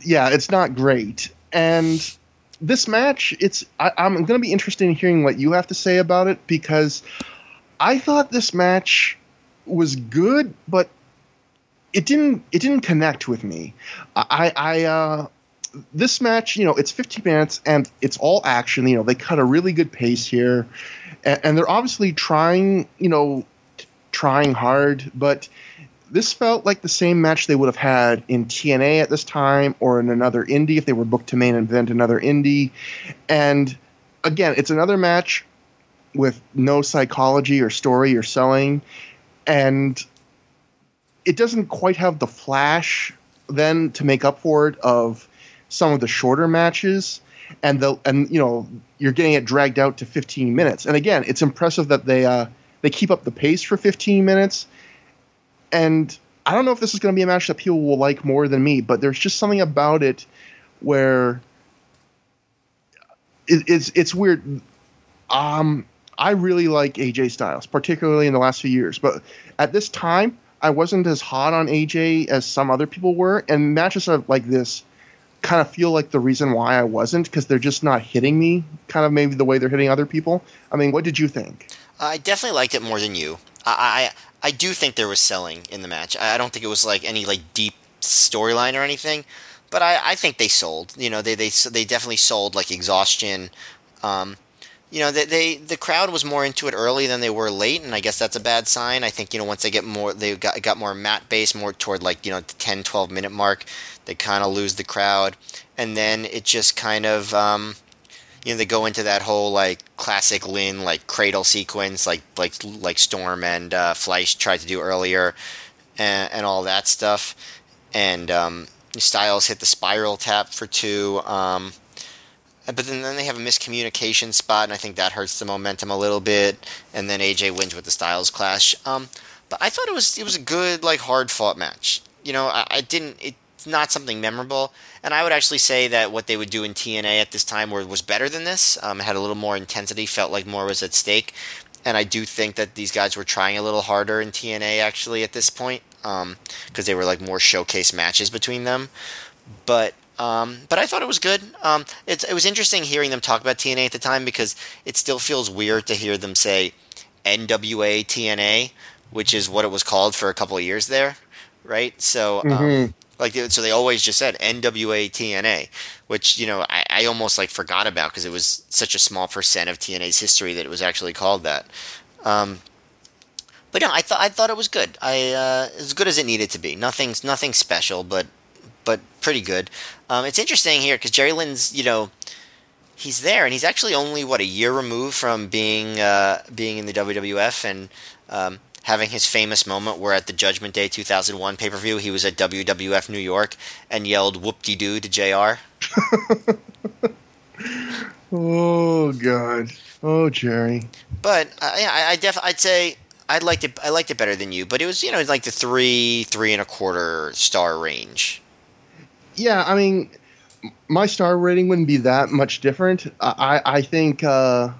yeah, it's not great. And this match, it's I, I'm going to be interested in hearing what you have to say about it because I thought this match was good, but it didn't it didn't connect with me. I I uh, this match, you know, it's 15 minutes and it's all action. You know, they cut a really good pace here, and, and they're obviously trying, you know, t- trying hard, but this felt like the same match they would have had in TNA at this time or in another indie if they were booked to main event another indie. And again, it's another match with no psychology or story or selling, and it doesn't quite have the flash then to make up for it of some of the shorter matches. And the and you know you're getting it dragged out to 15 minutes. And again it's impressive that they uh they keep up the pace for 15 minutes and i don't know if this is going to be a match that people will like more than me but there's just something about it where it, it's it's weird um i really like aj styles particularly in the last few years but at this time I wasn't as hot on AJ as some other people were, and matches like this kind of feel like the reason why I wasn't because they're just not hitting me, kind of maybe the way they're hitting other people. I mean, what did you think? I definitely liked it more than you. I, I do think there was selling in the match. I don't think it was like any like deep storyline or anything, but I, I think they sold. You know, they they they definitely sold like exhaustion. Um, you know, they, they the crowd was more into it early than they were late, and I guess that's a bad sign. I think you know once they get more, they got got more mat based, more toward like you know the 10, 12 minute mark, they kind of lose the crowd, and then it just kind of. Um, you know they go into that whole like classic Lynn like cradle sequence like like like Storm and uh, Fleisch tried to do earlier, and, and all that stuff, and um, Styles hit the spiral tap for two. Um, but then, then they have a miscommunication spot, and I think that hurts the momentum a little bit. And then AJ wins with the Styles Clash. Um, but I thought it was it was a good like hard fought match. You know, I, I didn't. It's not something memorable, and I would actually say that what they would do in TNA at this time were, was better than this. Um, it had a little more intensity, felt like more was at stake, and I do think that these guys were trying a little harder in TNA actually at this point because um, they were like more showcase matches between them. But um, but I thought it was good. Um, it was interesting hearing them talk about TNA at the time because it still feels weird to hear them say NWA TNA, which is what it was called for a couple of years there, right? So, um, Mhm. Like, so they always just said NWA TNA, which you know I, I almost like forgot about because it was such a small percent of TNA's history that it was actually called that. Um, but no, I thought I thought it was good. I uh, as good as it needed to be. Nothing's nothing special, but but pretty good. Um, it's interesting here because Jerry Lynn's, you know, he's there and he's actually only what a year removed from being uh, being in the WWF and um, having his famous moment where at the Judgment Day 2001 pay per view he was at WWF New York and yelled "whoop de doo" to JR Oh God. Oh Jerry. But uh, yeah, I, I def I'd say I liked it. I liked it better than you, but it was you know like the three three and a quarter star range. Yeah, I mean, my star rating wouldn't be that much different. I I think uh,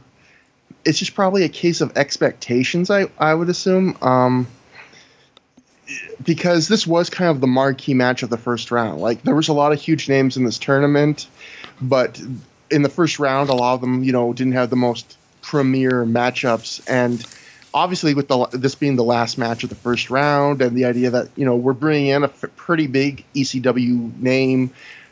it's just probably a case of expectations. I I would assume. Um, because this was kind of the marquee match of the first round. Like there was a lot of huge names in this tournament, but in the first round, a lot of them, you know, didn't have the most premier matchups. And obviously with the this being the last match of the first round and the idea that you know we're bringing in a pretty big ECW name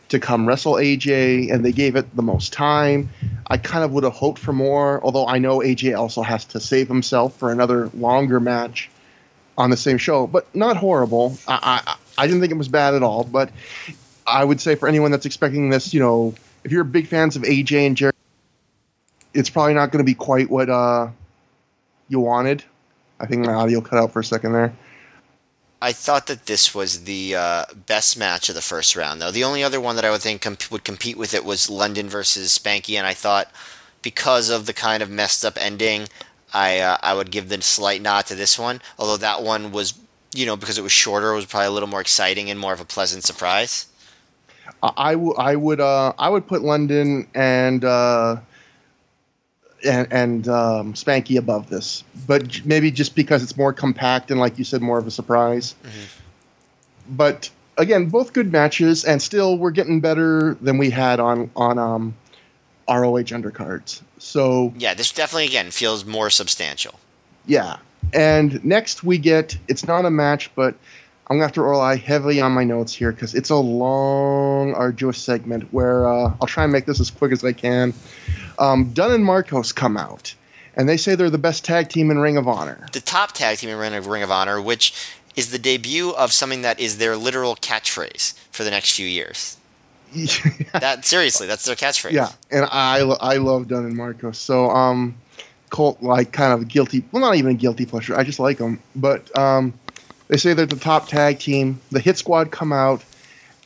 to come wrestle AJ, and they gave it the most time. I kind of would have hoped for more, although I know AJ also has to save himself for another longer match on the same show, but not horrible. I, I, I didn't think it was bad at all, but I would say for anyone that's expecting this, you know, if you're big fans of AJ and Jerry, it's probably not going to be quite what uh, you wanted. I think my audio cut out for a second there. I thought that this was the uh, best match of the first round, though. The only other one that I would think comp- would compete with it was London versus Spanky, and I thought because of the kind of messed up ending, I uh, I would give the slight nod to this one. Although that one was, you know, because it was shorter, it was probably a little more exciting and more of a pleasant surprise. I, w- I would uh, I would put London and uh, and, and um, Spanky above this, but maybe just because it's more compact and, like you said, more of a surprise. But again, both good matches, and still we're getting better than we had on on um, ROH undercards. So Yeah, this definitely again feels more substantial. yeah, and next we get it's not a match, but I'm gonna have to rely heavily on my notes here because it's a long, arduous segment where uh, I'll try and make this as quick as I can. Um, Dunn and Marcos come out, and they say they're the best tag team in Ring of Honor. The top tag team in Ring of, Ring of Honor, which is the debut of something that is their literal catchphrase for the next few years. That seriously, that's their catchphrase. yeah, and I I love Dunn and Marcos. So um, Colt like kind of a guilty, well, not even a guilty pleasure. I just like them. But um, they say they're the top tag team. The Hit Squad come out,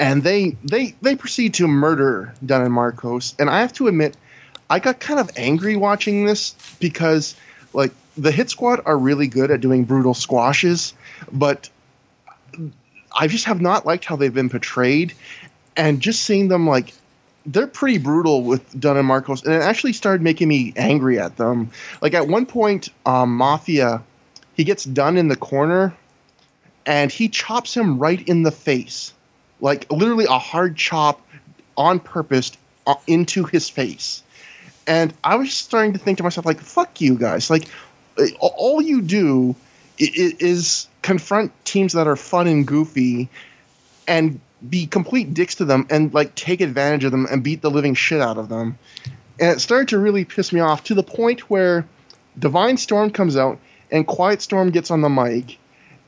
and they they they proceed to murder Dunn and Marcos. And I have to admit, I got kind of angry watching this because like the Hit Squad are really good at doing brutal squashes, but I just have not liked how they've been portrayed, and just seeing them like they're pretty brutal with Dunn and Marcos, and it actually started making me angry at them. Like at one point, um, Mafia, he gets Dunn in the corner, and he chops him right in the face, like literally a hard chop on purpose uh, into his face. And I was starting to think to myself, like, "Fuck you guys!" Like, uh, all you do is confront teams that are fun and goofy, and be complete dicks to them, and like take advantage of them and beat the living shit out of them. And it started to really piss me off to the point where Divine Storm comes out and Quiet Storm gets on the mic,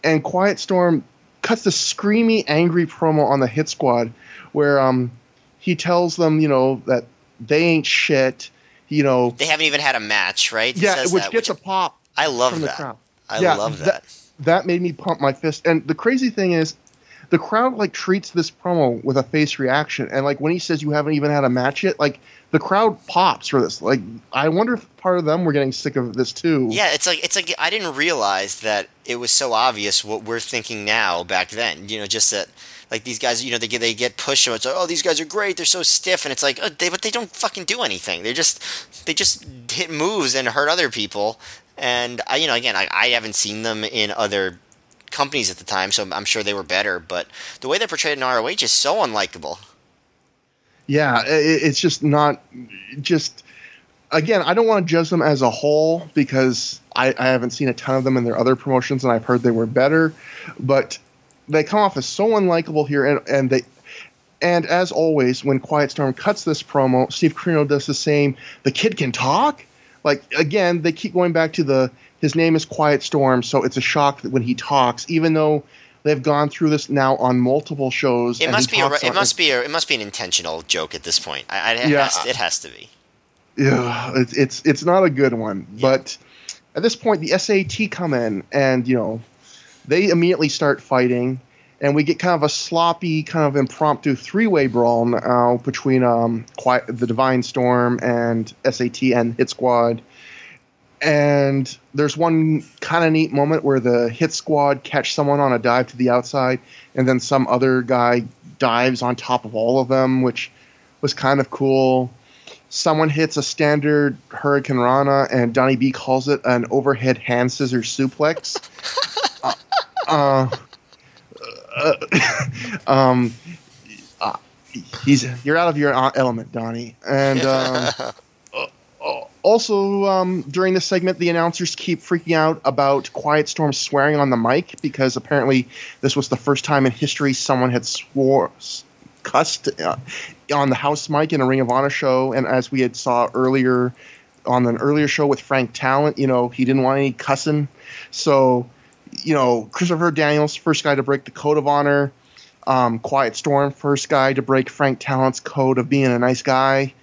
and Quiet Storm cuts the screamy, angry promo on the Hit Squad, where um he tells them, you know, that they ain't shit. You know, They haven't even had a match, right? He yeah, says which that, gets which a pop I love that. crowd. I Yeah, love that- that. That made me pump my fist. And the crazy thing is, the crowd like treats this promo with a face reaction. And like when he says you haven't even had a match yet, like the crowd pops for this. Like I wonder if part of them were getting sick of this too. Yeah, it's like it's like I didn't realize that it was so obvious what we're thinking now back then. You know, just that like these guys, you know, they get they get pushed and it's like, oh, these guys are great, they're so stiff, and it's like, oh, they but they don't fucking do anything. They just they just hit moves and hurt other people. And I, you know, again, I, I haven't seen them in other companies at the time, so I'm sure they were better. But the way they're portrayed in ROH is so unlikable. Yeah, i- i- it's just not just again, I don't want to judge them as a whole because I, I haven't seen a ton of them in their other promotions and I've heard they were better, but they come off as so unlikable here and, and they and as always, when Quiet Storm cuts this promo, Steve Corino does the same. The kid can talk. Like again, they keep going back to the his name is Quiet Storm, so it's a shock that when he talks, even though they've gone through this now on multiple shows. It must be a, it must be a, it must be an intentional joke at this point. I, I, it, Yeah. has to, it has to be. yeah, it's it's it's not a good one. Yeah. But at this point, the SAT come in, and you know, they immediately start fighting, and we get kind of a sloppy, kind of impromptu three-way brawl now between um Quiet, the Divine Storm and SAT and Hit Squad. And there's one kind of neat moment where the Hit Squad catch someone on a dive to the outside, and then some other guy dives on top of all of them, which was kind of cool someone hits a standard hurricanrana, and Donnie B calls it an overhead hand scissors suplex. uh, uh, um, uh, he's you're out of your uh, element, Donnie, and um, uh, uh, also, um, during this segment, the announcers keep freaking out about Quiet Storm swearing on the mic because apparently this was the first time in history someone had swore, cussed uh, on the house mic in a Ring of Honor show. And as we had saw earlier on an earlier show with Frank Talent, you know, he didn't want any cussing. So, you know, Christopher Daniels, first guy to break the code of honor. Um, Quiet Storm, first guy to break Frank Talent's code of being a nice guy.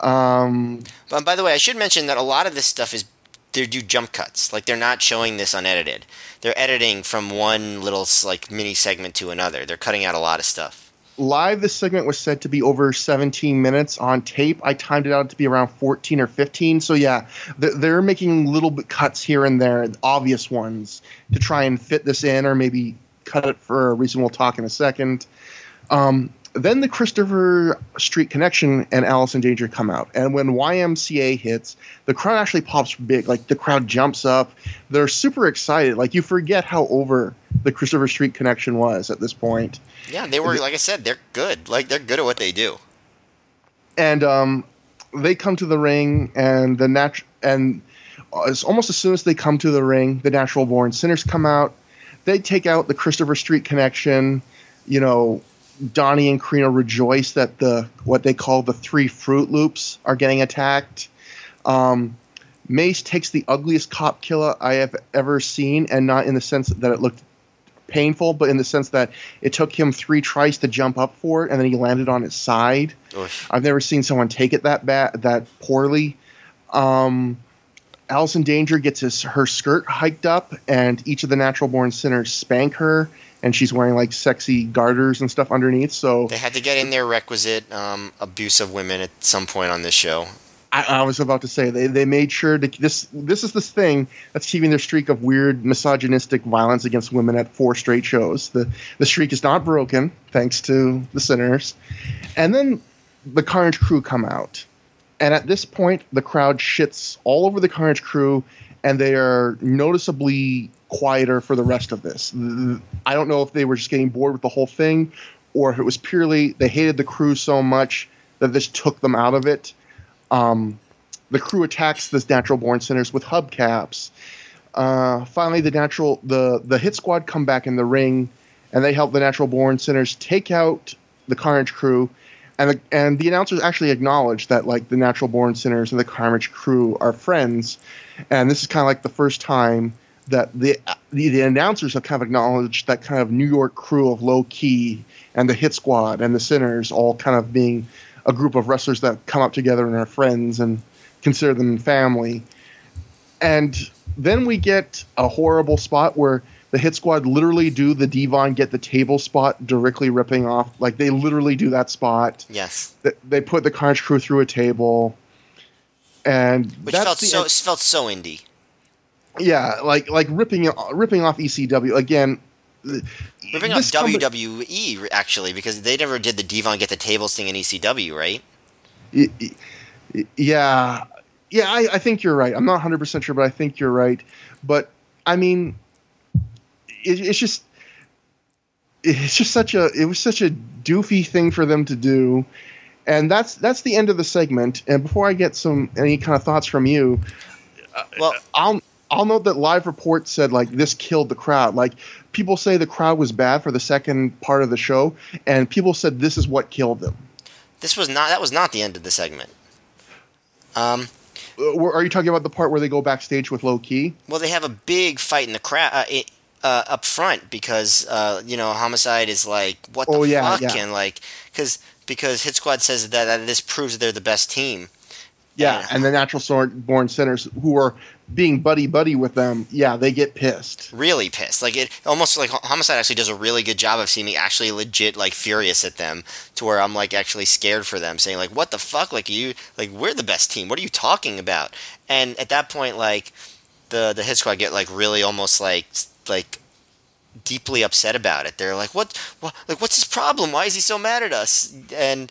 Um, But by the way, I should mention that a lot of this stuff is they do jump cuts. Like they're not showing this unedited. They're editing from one little like mini segment to another. They're cutting out a lot of stuff. Live, this segment was said to be over 17 minutes. On tape, I timed it out to be around 14 or 15. So yeah, th- they're making little cuts here and there, obvious ones, to try and fit this in, or maybe cut it for a reason we'll talk in a second. Um, then the Christopher Street Connection and Allison Danger come out, and when YMCA hits, the crowd actually pops big. Like the crowd jumps up, they're super excited. Like you forget how over the Christopher Street Connection was at this point. Yeah, they were like I said, they're good. Like they're good at what they do. and um, they come to the ring, and the nat- and it's almost as soon as they come to the ring, the natural born sinners come out. They take out the Christopher Street connection. You know, Donnie and Corino rejoice that the what they call the three Fruit Loops are getting attacked. Um, Mace takes the ugliest cop killer I have ever seen, and not in the sense that it looked painful, but in the sense that it took him three tries to jump up for it, and then he landed on his side. Oof. I've never seen someone take it that bad, that poorly. Um, Allison Danger gets his, her skirt hiked up, and each of the natural born sinners spank her, and she's wearing like sexy garters and stuff underneath. So They had to get in their requisite um, abuse of women at some point on this show. I, I was about to say they, they made sure to this this is this thing that's keeping their streak of weird misogynistic violence against women at four straight shows. The the streak is not broken thanks to the sinners, and then the Carnage crew come out, and at this point the crowd shits all over the Carnage crew, and they are noticeably quieter for the rest of this. I don't know if they were just getting bored with the whole thing, or if it was purely they hated the crew so much that this took them out of it. Um, the crew attacks this natural born sinners with hubcaps. Uh, finally, the natural the the hit squad come back in the ring, and they help the natural born sinners take out the Carnage crew, and the, and the announcers actually acknowledge that like the natural born sinners and the Carnage crew are friends, and this is kind of like the first time that the, the the announcers have kind of acknowledged that kind of New York crew of Low Ki and the hit squad and the sinners all kind of being a group of wrestlers that come up together and are friends and consider them family. And then we get a horrible spot where the hit squad literally do the D-Von get the table spot directly ripping off. Like they literally do that spot. Yes, Th- They put the Carnage crew through a table. And which felt so end- felt so indie. Yeah, like like ripping ripping off ECW again. Ripping off company- WWE actually because they never did the D-Von get the tables thing in ECW, right? Yeah yeah I, I think you're right i'm not 100% sure but i think you're right but i mean it, it's just it's just such a it was such a doofy thing for them to do and that's that's the end of the segment and before i get some any kind of thoughts from you uh, Well, i'll i'll note that live reports said like this killed the crowd like people say the crowd was bad for the second part of the show and people said this is what killed them this was not that was not the end of the segment. Um, Uh, are you talking about the part where they go backstage with Low Ki well, they have a big fight in the crowd uh, uh, up front because uh, you know Homicide is like, "What the Oh, yeah, fuck?" yeah. and like, because because Hit Squad says that, that this proves that they're the best team. Yeah, Yeah. and the natural born sinners who are being buddy buddy with them, yeah, they get pissed. Really pissed. Like it almost like Homicide actually does a really good job of seeming actually legit like furious at them to where I'm like actually scared for them, saying like, "What the fuck? Like you like we're the best team. What are you talking about?" And at that point, like the the Hit Squad get like really almost like like deeply upset about it. They're like, "What? what like what's his problem? Why is he so mad at us?" And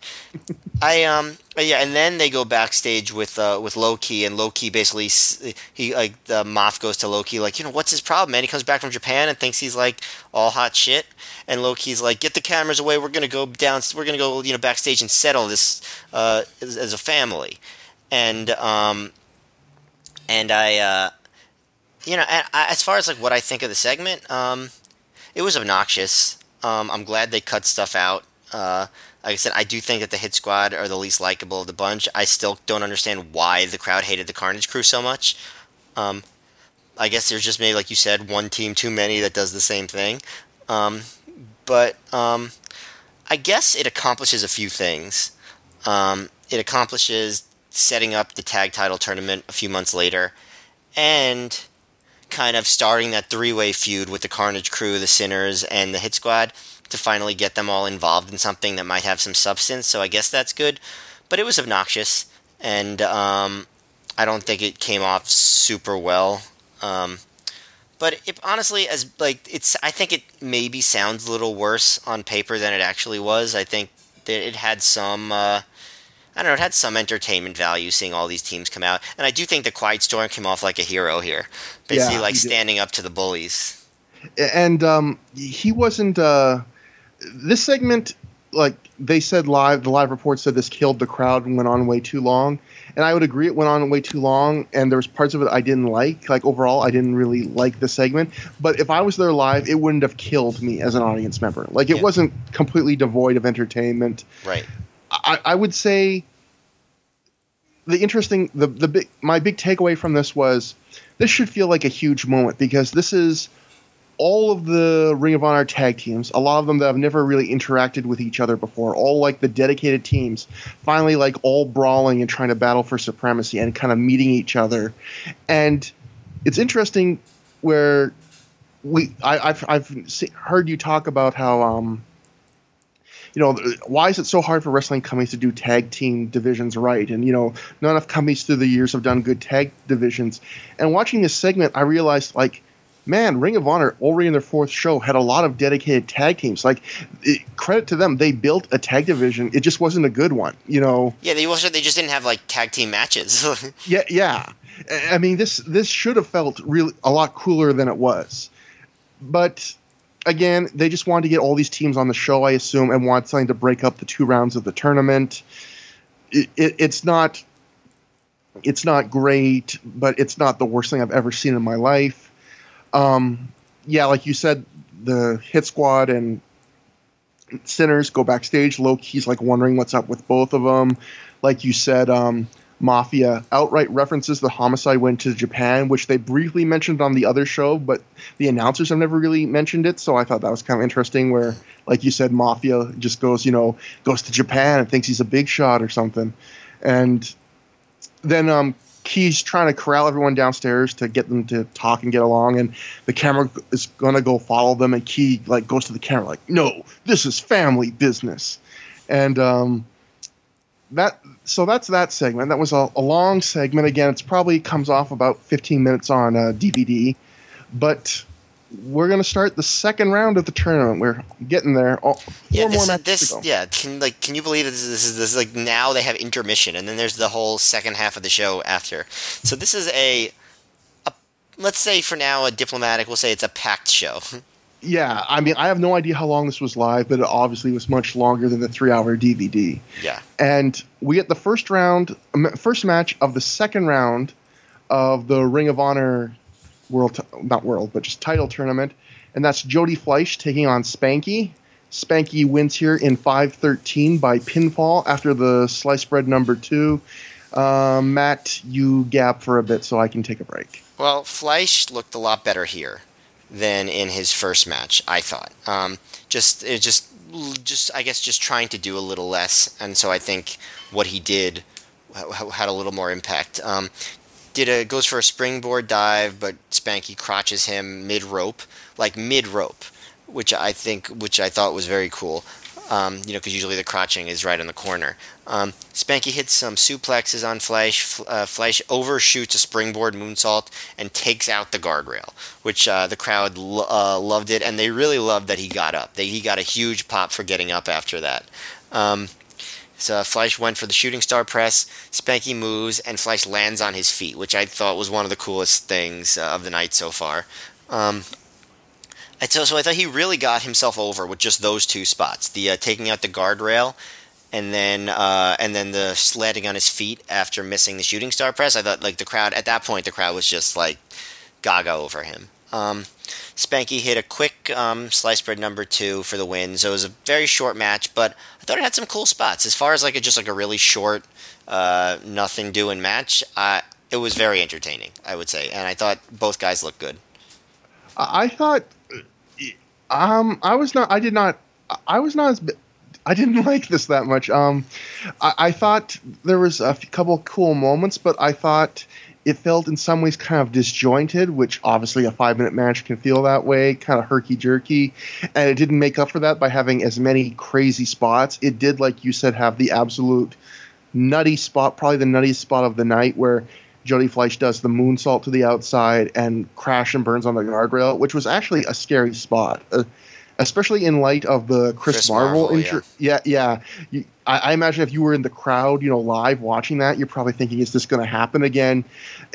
I um yeah, and then they go backstage with uh with Low Ki, and Low Ki basically he like the Moth goes to Low Ki like you know what's his problem, man? He comes back from Japan and thinks he's like all hot shit, and Low Ki's like get the cameras away, we're gonna go down, we're gonna go you know backstage and settle this uh as, as a family, and um and I, uh, you know, as far as like what I think of the segment, um, it was obnoxious. Um, I'm glad they cut stuff out. Uh, like I said, I do think that the Hit Squad are the least likable of the bunch. I still don't understand why the crowd hated the Carnage Crew so much. Um, I guess there's just maybe, like you said, one team too many that does the same thing. Um, but um, I guess it accomplishes a few things. Um, it accomplishes setting up the tag title tournament a few months later, and kind of starting that three way feud with the Carnage Crew, the Sinners, and the Hit Squad to finally get them all involved in something that might have some substance. So I guess that's good. But it was obnoxious, and um, I don't think it came off super well. Um, but it, honestly, as like it's, I think it maybe sounds a little worse on paper than it actually was. I think that it had some. Uh, I don't know, it had some entertainment value seeing all these teams come out. And I do think the Quiet Storm came off like a hero here. Basically, yeah, like standing up to the bullies. And um, he wasn't. Uh, this segment, like they said live, the live report said this killed the crowd and went on way too long. And I would agree it went on way too long, and there was parts of it I didn't like. Like overall, I didn't really like the segment. But if I was there live, it wouldn't have killed me as an audience member. Like it yeah. wasn't completely devoid of entertainment. Right. I, I would say the interesting the the big my big takeaway from this was this should feel like a huge moment because this is all of the Ring of Honor tag teams, a lot of them that have never really interacted with each other before, all like the dedicated teams, finally like all brawling and trying to battle for supremacy and kind of meeting each other. And it's interesting where we I, have I've heard you talk about how um you know, why is it so hard for wrestling companies to do tag team divisions right? And, you know, not enough companies through the years have done good tag divisions. And watching this segment, I realized, like, man, Ring of Honor already in their fourth show had a lot of dedicated tag teams. Like, it, credit to them, they built a tag division. It just wasn't a good one, you know. Yeah, they also they just didn't have like tag team matches. yeah, yeah. I mean, this this should have felt really a lot cooler than it was, but again, they just wanted to get all these teams on the show, I assume, and want something to break up the two rounds of the tournament. It, it, it's not it's not great, but it's not the worst thing I've ever seen in my life. Um, yeah, like you said, the Hit Squad and Sinners go backstage. Low-Ki's like wondering what's up with both of them. Like you said, um, Mafia outright references the Homicide went to Japan, which they briefly mentioned on the other show, but the announcers have never really mentioned it. So I thought that was kind of interesting. Where, like you said, Mafia just goes, you know, goes to Japan and thinks he's a big shot or something, and then um, Ki's trying to corral everyone downstairs to get them to talk and get along, and the camera is gonna go follow them, and Ki like goes to the camera like, "No, this is family business," and um, that so that's that segment. That was a, a, long segment. Again, it's probably comes off about 15 minutes on uh, DVD, but we're gonna start the second round of the tournament. We're getting there. Oh, yeah, this, this yeah. Can like can you believe this is, this is this is like now they have intermission and then there's the whole second half of the show after. So this is a, a let's say for now a diplomatic. We'll say it's a packed show. yeah, I mean, I have no idea how long this was live, but it obviously was much longer than the three-hour DVD. Yeah, and we get the first round, first match of the second round of the Ring of Honor World, not World, but just title tournament, and that's Jody Fleisch taking on Spanky. Spanky wins here in 5:13 by pinfall after the slice bread number two. Um, Matt, you gap for a bit so I can take a break. Well, Fleisch looked a lot better here than in his first match. I thought. Um, just it just just I guess just trying to do a little less, and so I think what he did had a little more impact. Um, did a goes for a springboard dive, but Spanky crotches him mid rope, like mid rope, which I think which I thought was very cool. Um, you know, because usually the crotching is right in the corner. Um, Spanky hits some suplexes on Fleisch. Uh, overshoots a springboard moonsault and takes out the guardrail, which uh, the crowd lo- uh, loved it, and they really loved that he got up. They, he got a huge pop for getting up after that. Um, so Fleisch went for the shooting star press. Spanky moves, and Fleisch lands on his feet, which I thought was one of the coolest things uh, of the night so far. Um, so, so I thought he really got himself over with just those two spots, the uh, taking out the guardrail and then uh, and then the landing on his feet after missing the shooting star press. I thought like the crowd at that point the crowd was just like gaga over him. Um, Spanky hit a quick um, slice bread number two for the win, so it was a very short match, but I thought it had some cool spots. As far as like a, just like a really short, uh, nothing doing match, it was very entertaining, I would say, and I thought both guys looked good. I thought, um, I was not, I did not, I was not as, I didn't like this that much. Um, I, I thought there was a couple cool moments, but I thought it felt in some ways kind of disjointed, which obviously a five minute match can feel that way, kind of herky jerky. And it didn't make up for that by having as many crazy spots. It did, like you said, have the absolute nutty spot, probably the nuttiest spot of the night, where Jody Fleisch does the moonsault to the outside and crash and burns on the guardrail, which was actually a scary spot. Uh, especially in light of the Chris, Chris Marvel, Marvel, intro. Yeah, yeah. You, I, I imagine if you were in the crowd, you know, live watching that, you're probably thinking, "Is this going to happen again?"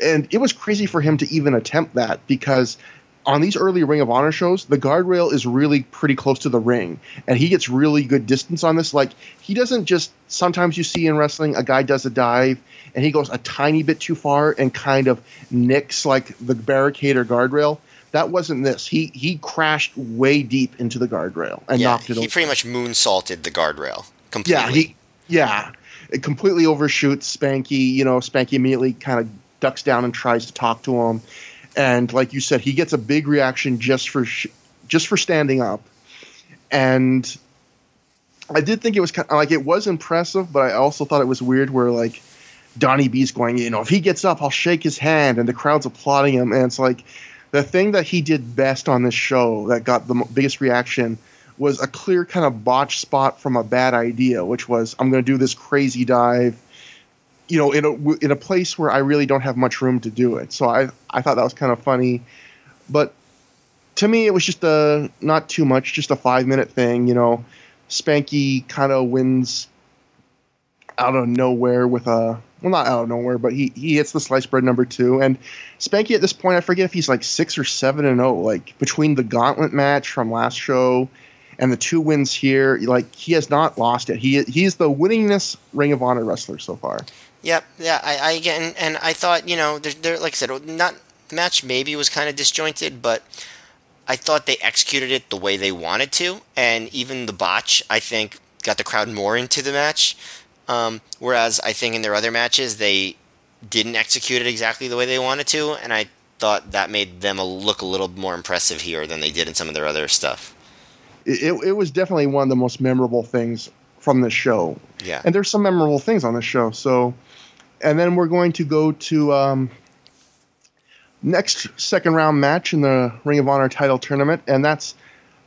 And it was crazy for him to even attempt that because on these early Ring of Honor shows, the guardrail is really pretty close to the ring, and he gets really good distance on this. Like he doesn't just sometimes you see in wrestling a guy does a dive and he goes a tiny bit too far and kind of nicks like the barricade or guardrail. That wasn't this. He he crashed way deep into the guardrail and yeah, knocked it he over. pretty much moonsaulted the guardrail completely. Yeah, he yeah, it completely overshoots Spanky. You know, Spanky immediately kind of ducks down and tries to talk to him, and like you said, he gets a big reaction just for sh- just for standing up, and I did think it was kind of, like it was impressive, but I also thought it was weird where like Donnie B's going, you know, if he gets up, I'll shake his hand, and the crowd's applauding him, and it's like the thing that he did best on this show that got the biggest reaction was a clear kind of botch spot from a bad idea, which was I'm going to do this crazy dive, you know, in a in a place where I really don't have much room to do it. So I I thought that was kind of funny, but to me it was just a not too much, just a five minute thing. You know, Spanky kind of wins out of nowhere with a well not out of nowhere, but he he hits the slice bread number two and Spanky at this point I forget if he's like six or seven and oh like between the gauntlet match from last show and the two wins here like he has not lost it. He he's the winningest Ring of Honor wrestler so far. Yep, yeah, I, I again, and I thought, you know, there, like I said, not match maybe was kind of disjointed, but I thought they executed it the way they wanted to, and even the botch, I think, got the crowd more into the match. Um, whereas I think in their other matches they didn't execute it exactly the way they wanted to, and I thought that made them a, look a little more impressive here than they did in some of their other stuff. It, it, was definitely one of the most memorable things from this show. Yeah, and there's some memorable things on this show. So, and then we're going to go to um, next second round match in the Ring of Honor title tournament, and that's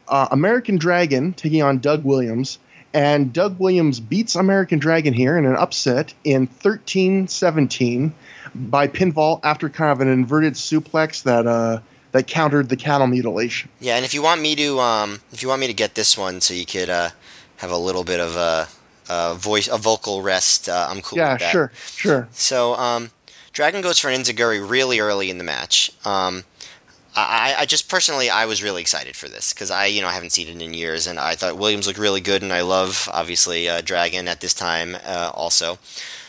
uh, American Dragon taking on Doug Williams. And Doug Williams beats American Dragon here in an upset in 13-17 by pinfall after kind of an inverted suplex that uh, that countered the cattle mutilation. yeah, and if you want me to, um, if you want me to get this one, so you could uh, have a little bit of a, a voice, a vocal rest, uh, I'm cool. Yeah, with that. sure, sure. So, um, Dragon goes for an enzuigiri really early in the match. Um, I, I just personally, I was really excited for this because I, you know, I haven't seen it in years, and I thought Williams looked really good, and I love obviously uh, Dragon at this time uh, also.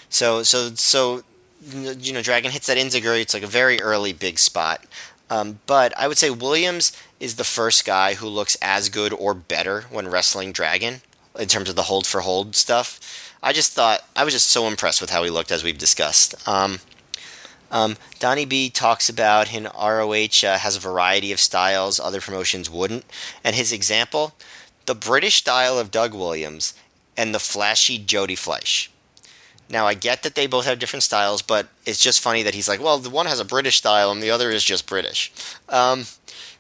So, so, so, you know, Dragon hits that enzuigiri. It's like a very early big spot. Um, but I would say Williams is the first guy who looks as good or better when wrestling Dragon in terms of the hold for hold stuff. I just thought I was just so impressed with how he looked as we've discussed. Um, um, Donnie B talks about in ROH uh, has a variety of styles other promotions wouldn't, and his example, the British style of Doug Williams and the flashy Jody Fleisch. Now I get that they both have different styles, but it's just funny that he's like, well, the one has a British style and the other is just British. Um,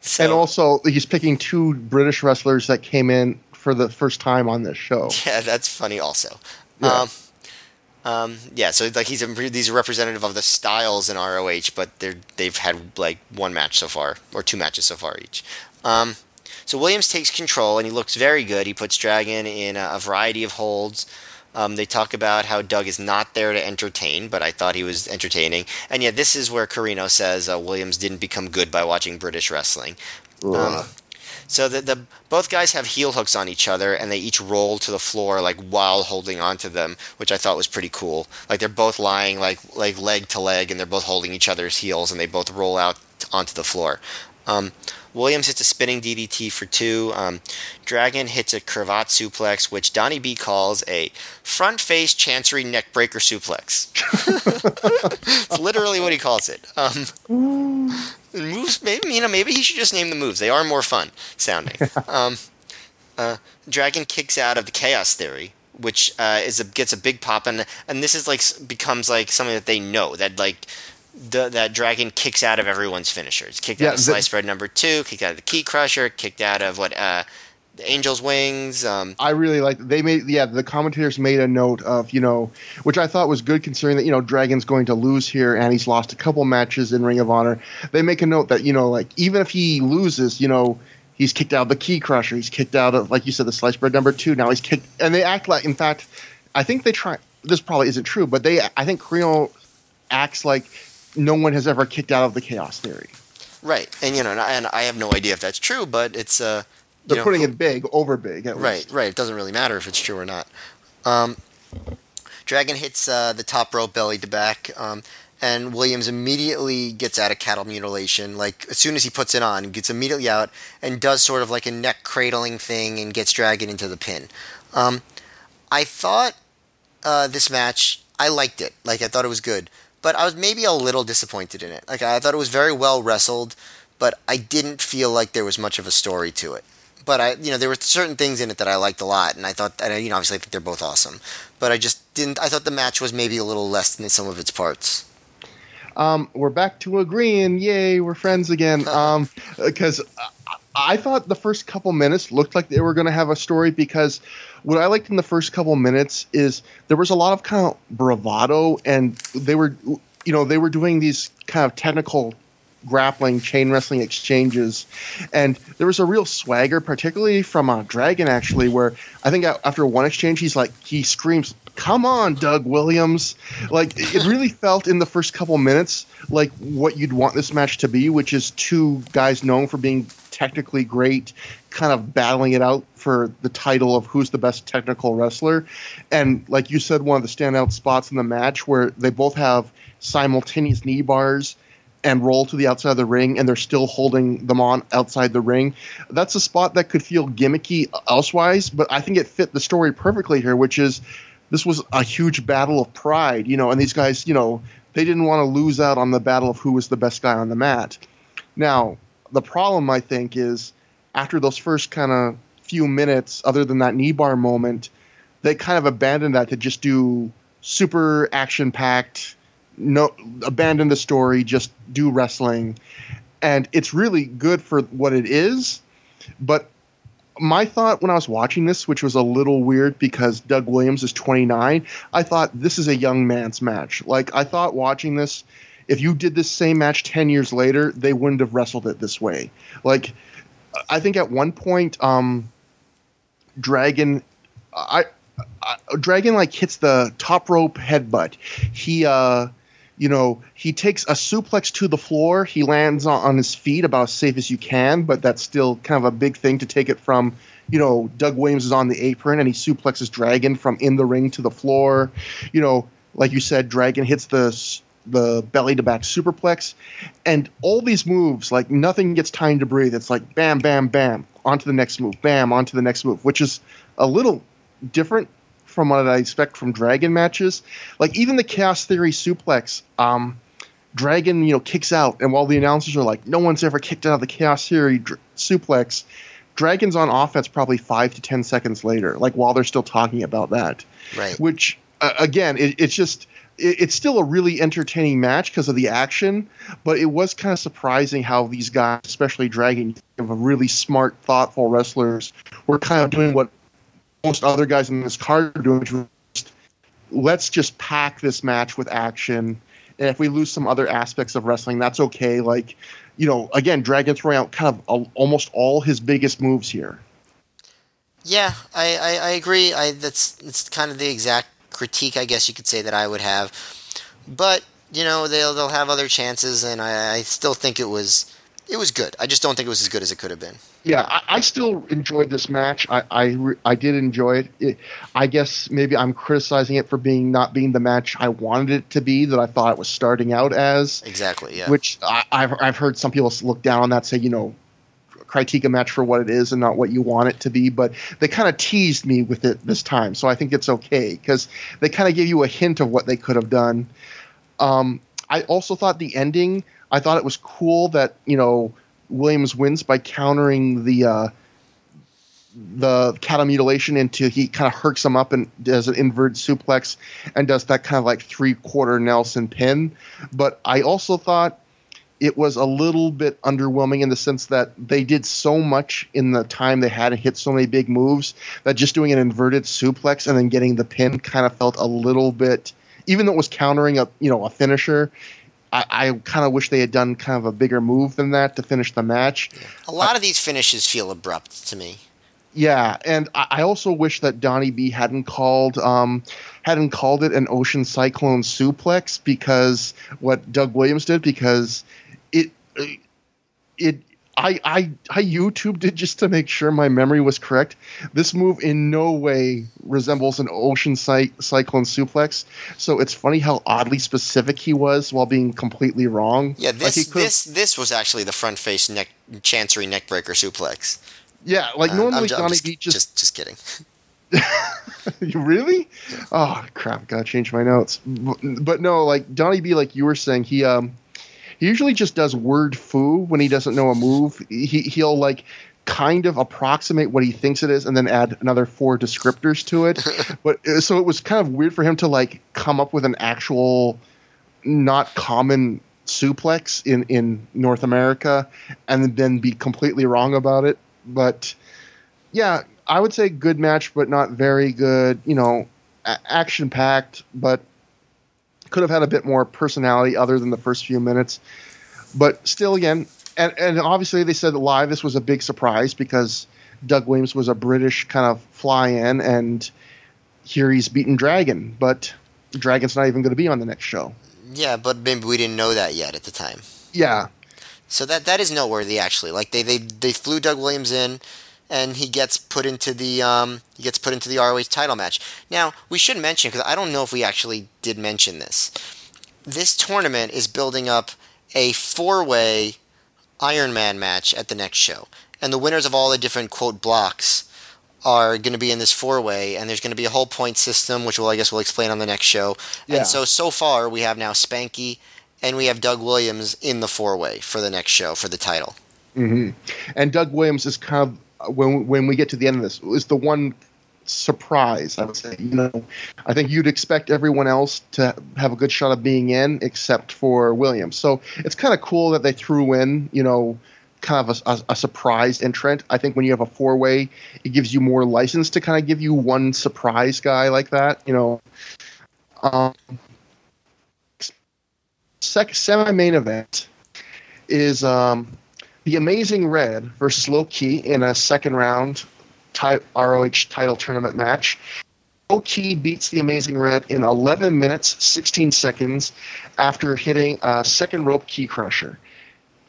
so, and also, he's picking two British wrestlers that came in for the first time on this show. yeah, that's funny also. Yeah. Um, um, yeah, so like he's a, these are representative of the styles in ROH, but they're they've had like one match so far or two matches so far each. Um, so Williams takes control and he looks very good. He puts Dragon in a, a variety of holds. Um, they talk about how Doug is not there to entertain, but I thought he was entertaining. And yeah, this is where Corino says uh, Williams didn't become good by watching British wrestling. Um, So the, both guys have heel hooks on each other, and they each roll to the floor like while holding onto them, which I thought was pretty cool. Like they're both lying like like leg to leg, and they're both holding each other's heels, and they both roll out onto the floor. Um, Williams hits a spinning DDT for two. Um, Dragon hits a cravat suplex, which Donnie B calls a front face chancery neck breaker suplex. it's literally what he calls it. Um, moves, maybe you know, maybe he should just name the moves. They are more fun sounding. Um, uh, Dragon kicks out of the Chaos Theory, which uh, is a, gets a big pop, and and this is like becomes like something that they know that like the, that dragon kicks out of everyone's finishers. Kicked yeah, out of sliced bread number two, kicked out of the Ki Krusher, kicked out of what uh, the Angel's Wings. Um, I really like they made yeah the commentators made a note of you know which I thought was good considering that you know Dragon's going to lose here and he's lost a couple matches in Ring of Honor. They make a note that you know like even if he loses you know he's kicked out of the Ki Krusher, he's kicked out of like you said the slice bread number two. Now he's kicked and they act like in fact I think they try this probably isn't true but they I think Corino acts like no one has ever kicked out of the chaos theory. Right, and you know, and I have no idea if that's true, but it's uh, they're know, putting it big, over big. right, least. right. It doesn't really matter if it's true or not. Um, Dragon hits uh, the top rope belly to back, um, and Williams immediately gets out of cattle mutilation. Like as soon as he puts it on, gets immediately out and does sort of like a neck cradling thing and gets Dragon into the pin. Um, I thought uh, this match, I liked it. Like I thought it was good but I was maybe a little disappointed in it. Like I thought it was very well wrestled, but I didn't feel like there was much of a story to it. But I, you know, there were certain things in it that I liked a lot, and I thought, and you know, obviously I think they're both awesome. But I just didn't. I thought the match was maybe a little less than some of its parts. Um, we're back to agreeing. Yay, we're friends again. Um, because I thought the first couple minutes looked like they were going to have a story because what I liked in the first couple minutes is there was a lot of kind of bravado and they were you know they were doing these kind of technical grappling chain wrestling exchanges and there was a real swagger particularly from a uh, dragon actually where i think after one exchange he's like he screams come on doug williams like it really felt in the first couple minutes like what you'd want this match to be which is two guys known for being technically great, kind of battling it out for the title of who's the best technical wrestler. And like you said, one of the standout spots in the match where they both have simultaneous knee bars and roll to the outside of the ring and they're still holding them on outside the ring. That's a spot that could feel gimmicky elsewise, but I think it fit the story perfectly here, which is this was a huge battle of pride, you know, and these guys, you know, they didn't want to lose out on the battle of who was the best guy on the mat. Now, the problem I think is after those first kind of few minutes, other than that knee bar moment, they kind of abandoned that to just do super action packed, no abandon the story, just do wrestling, and it's really good for what it is. But my thought when I was watching this, which was a little weird because Doug Williams is 29, I thought this is a young man's match. Like I thought watching this if you did this same match 10 years later, they wouldn't have wrestled it this way. Like, I think at one point, um, Dragon, I, I, Dragon like hits the top rope headbutt. He, uh, you know, he takes a suplex to the floor. He lands on, his feet about as safe as you can, but that's still kind of a big thing to take it from you know, Doug Williams is on the apron and he suplexes Dragon from in the ring to the floor. You know, like you said, Dragon hits the the belly to back superplex, and all these moves like nothing gets time to breathe. It's like bam, bam, bam, onto the next move, bam, onto the next move, which is a little different from what I expect from Dragon matches. Like even the Chaos Theory suplex, um, Dragon you know kicks out, and while the announcers are like, no one's ever kicked out of the Chaos Theory dr- suplex. Dragon's on offense probably five to ten seconds later, like while they're still talking about that. Right. Which uh, again, it, it's just it's still a really entertaining match because of the action, but it was kind of surprising how these guys, especially Dragon, of really smart, thoughtful wrestlers, were kind of doing what most other guys in this card are doing, which was let's just pack this match with action. And if we lose some other aspects of wrestling, that's okay. Like, you know, again, Dragon throwing out kind of almost all his biggest moves here. Yeah, I, I, I agree. I that's it's kind of the exact critique, I guess you could say that I would have. But you know they'll they'll have other chances, and I, I still think it was it was good. I just don't think it was as good as it could have been. Yeah, I, I, still enjoyed this match. I I, I did enjoy it. it. I guess maybe I'm criticizing it for being not being the match I wanted it to be. That I thought it was starting out as. Exactly. Yeah. Which I, have I've heard some people look down on that, say you know, critique a match for what it is and not what you want it to be. But they kind of teased me with it this time, so I think it's okay because they kind of gave you a hint of what they could have done. Um, I also thought the ending. I thought it was cool that you know Williams wins by countering the uh, the cattle mutilation into he kind of herks him up and does an invert suplex and does that kind of like three quarter Nelson pin. But I also thought it was a little bit underwhelming in the sense that they did so much in the time they had to hit so many big moves that just doing an inverted suplex and then getting the pin kind of felt a little bit even though it was countering a you know a finisher I, I kind of wish they had done kind of a bigger move than that to finish the match. A lot of these finishes feel abrupt to me. Yeah, and I, also wish that Donnie B hadn't called um, hadn't called it an ocean cyclone suplex because what Doug Williams did because it it I, I I YouTubed it just to make sure my memory was correct. This move in no way resembles an ocean cy- cyclone suplex. So it's funny how oddly specific he was while being completely wrong. Yeah, this like this this was actually the front face neck chancery neckbreaker suplex. Yeah, like uh, normally uh, Johnny just, just just, just kidding. you really? Oh crap! Gotta change my notes. But no, like Donnie B, like you were saying, he um he usually just does word foo when he doesn't know a move. He he'll like kind of approximate what he thinks it is and then add another four descriptors to it. but uh, so it was kind of weird for him to like come up with an actual not common suplex in in North America and then be completely wrong about it. But yeah, I would say good match but not very good, you know, action packed but could have had a bit more personality other than the first few minutes. But still, again, and, and obviously they said live this was a big surprise because Doug Williams was a British kind of fly in, and here he's beaten Dragon. But Dragon's not even going to be on the next show. Yeah, but maybe we didn't know that yet at the time. Yeah. So that that is noteworthy actually. Like they they they flew Doug Williams in and he gets put into the um, he gets put into the ROH title match. Now we should mention because I don't know if we actually did mention this. This tournament is building up a four-way Iron Man match at the next show, and the winners of all the different quote blocks are going to be in this four-way, and there's going to be a whole point system, which we'll I guess we'll explain on the next show. Yeah. And so so far we have now Spanky and we have Doug Williams in the four-way for the next show for the title. Mm-hmm. And Doug Williams is kind of when when we get to the end of this is the one surprise. I would say, you know, I think you'd expect everyone else to have a good shot of being in, except for Williams. So it's kind of cool that they threw in, you know, kind of a, a, a surprised entrant. I think when you have a four way, it gives you more license to kind of give you one surprise guy like that. You know, um, sec- semi main event is um, the Amazing Red versus Low Ki in a second round ROH title tournament match. Low Ki beats the Amazing Red in 11 minutes 16 seconds after hitting a second rope Ki Krusher.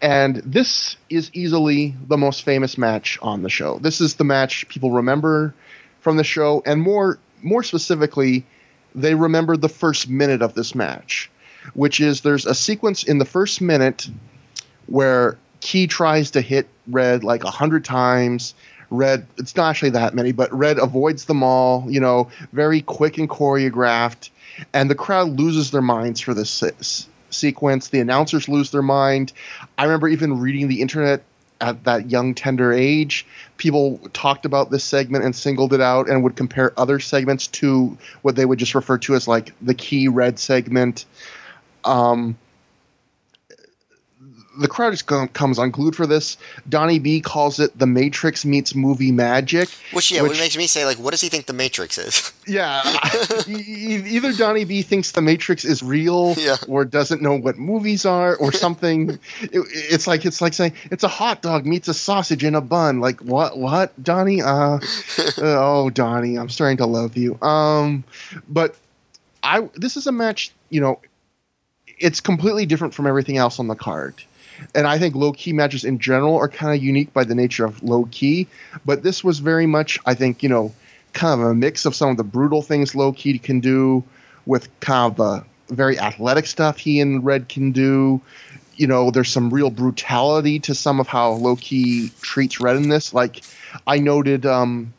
And this is easily the most famous match on the show. This is the match people remember from the show, and more more specifically, they remember the first minute of this match, which is there's a sequence in the first minute where Ki tries to hit Red like a hundred times. Red, it's not actually that many, but Red avoids them all. You know, very quick and choreographed, and the crowd loses their minds for this se- sequence. The announcers lose their mind. I remember even reading the internet at that young tender age people talked about this segment and singled it out and would compare other segments to what they would just refer to as like the Ki red segment um, the crowd just comes unglued for this. Donnie B calls it the Matrix meets movie magic. Which yeah, which, what makes me say like, what does he think the Matrix is? Yeah, either Donnie B thinks the Matrix is real, yeah. or doesn't know what movies are, or something. it, it's like it's like saying it's a hot dog meets a sausage in a bun. Like what? What, Donnie? Uh, oh, Donnie, I'm starting to love you. Um, but I this is a match. You know, it's completely different from everything else on the card and I think Low Ki matches in general are kind of unique by the nature of Low Ki. But this was very much, I think, you know, kind of a mix of some of the brutal things Low Ki can do with kind of the very athletic stuff he and Red can do. You know, there's some real brutality to some of how Low Ki treats Red in this. Like I noted, um,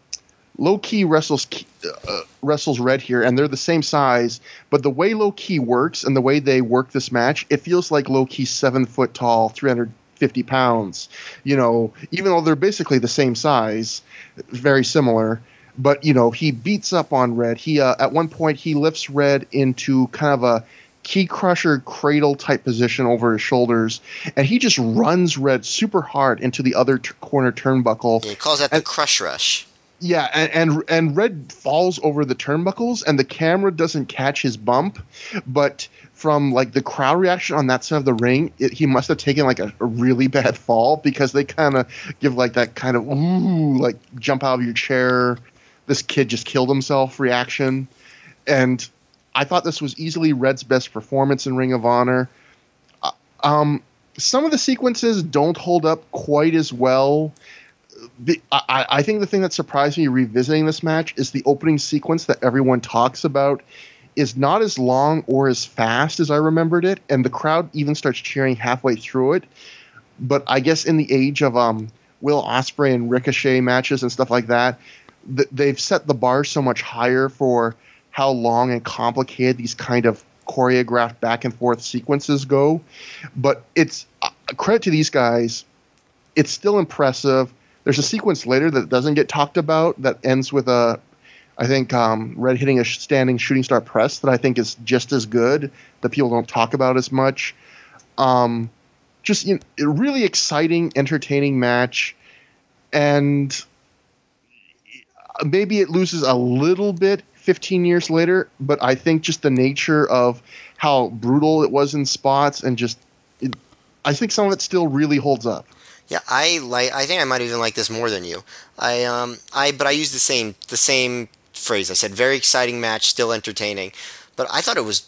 Low Ki wrestles uh, wrestles Red here, and they're the same size. But the way Low Ki works and the way they work this match, it feels like Low Ki seven foot tall, three hundred fifty pounds. You know, even though they're basically the same size, very similar. But you know, he beats up on Red. He uh, at one point he lifts Red into kind of a Ki Krusher cradle type position over his shoulders, and he just runs Red super hard into the other t- corner turnbuckle. Yeah, he calls that and, the crush rush. Yeah, and, and and Red falls over the turnbuckles, and the camera doesn't catch his bump, but from like the crowd reaction on that side of the ring, it, he must have taken like a, a really bad fall because they kind of give like that kind of ooh like jump out of your chair, this kid just killed himself reaction, and I thought this was easily Red's best performance in Ring of Honor. Uh, um, some of the sequences don't hold up quite as well. I, I, think the thing that surprised me revisiting this match is the opening sequence that everyone talks about is not as long or as fast as I remembered it, and the crowd even starts cheering halfway through it. But I guess in the age of um, Will Ospreay and Ricochet matches and stuff like that, th- they've set the bar so much higher for how long and complicated these kind of choreographed back and forth sequences go. But it's uh, credit to these guys. It's still impressive. There's a sequence later that doesn't get talked about that ends with a, I think, um, Red hitting a standing shooting star press that I think is just as good that people don't talk about as much. Um, just you know, a really exciting, entertaining match, and maybe it loses a little bit 15 years later, but I think just the nature of how brutal it was in spots and just, it, I think some of it still really holds up. Yeah, I like. I think I might even like this more than you. I um I but I used the same the same phrase. I said very exciting match, still entertaining. But I thought it was.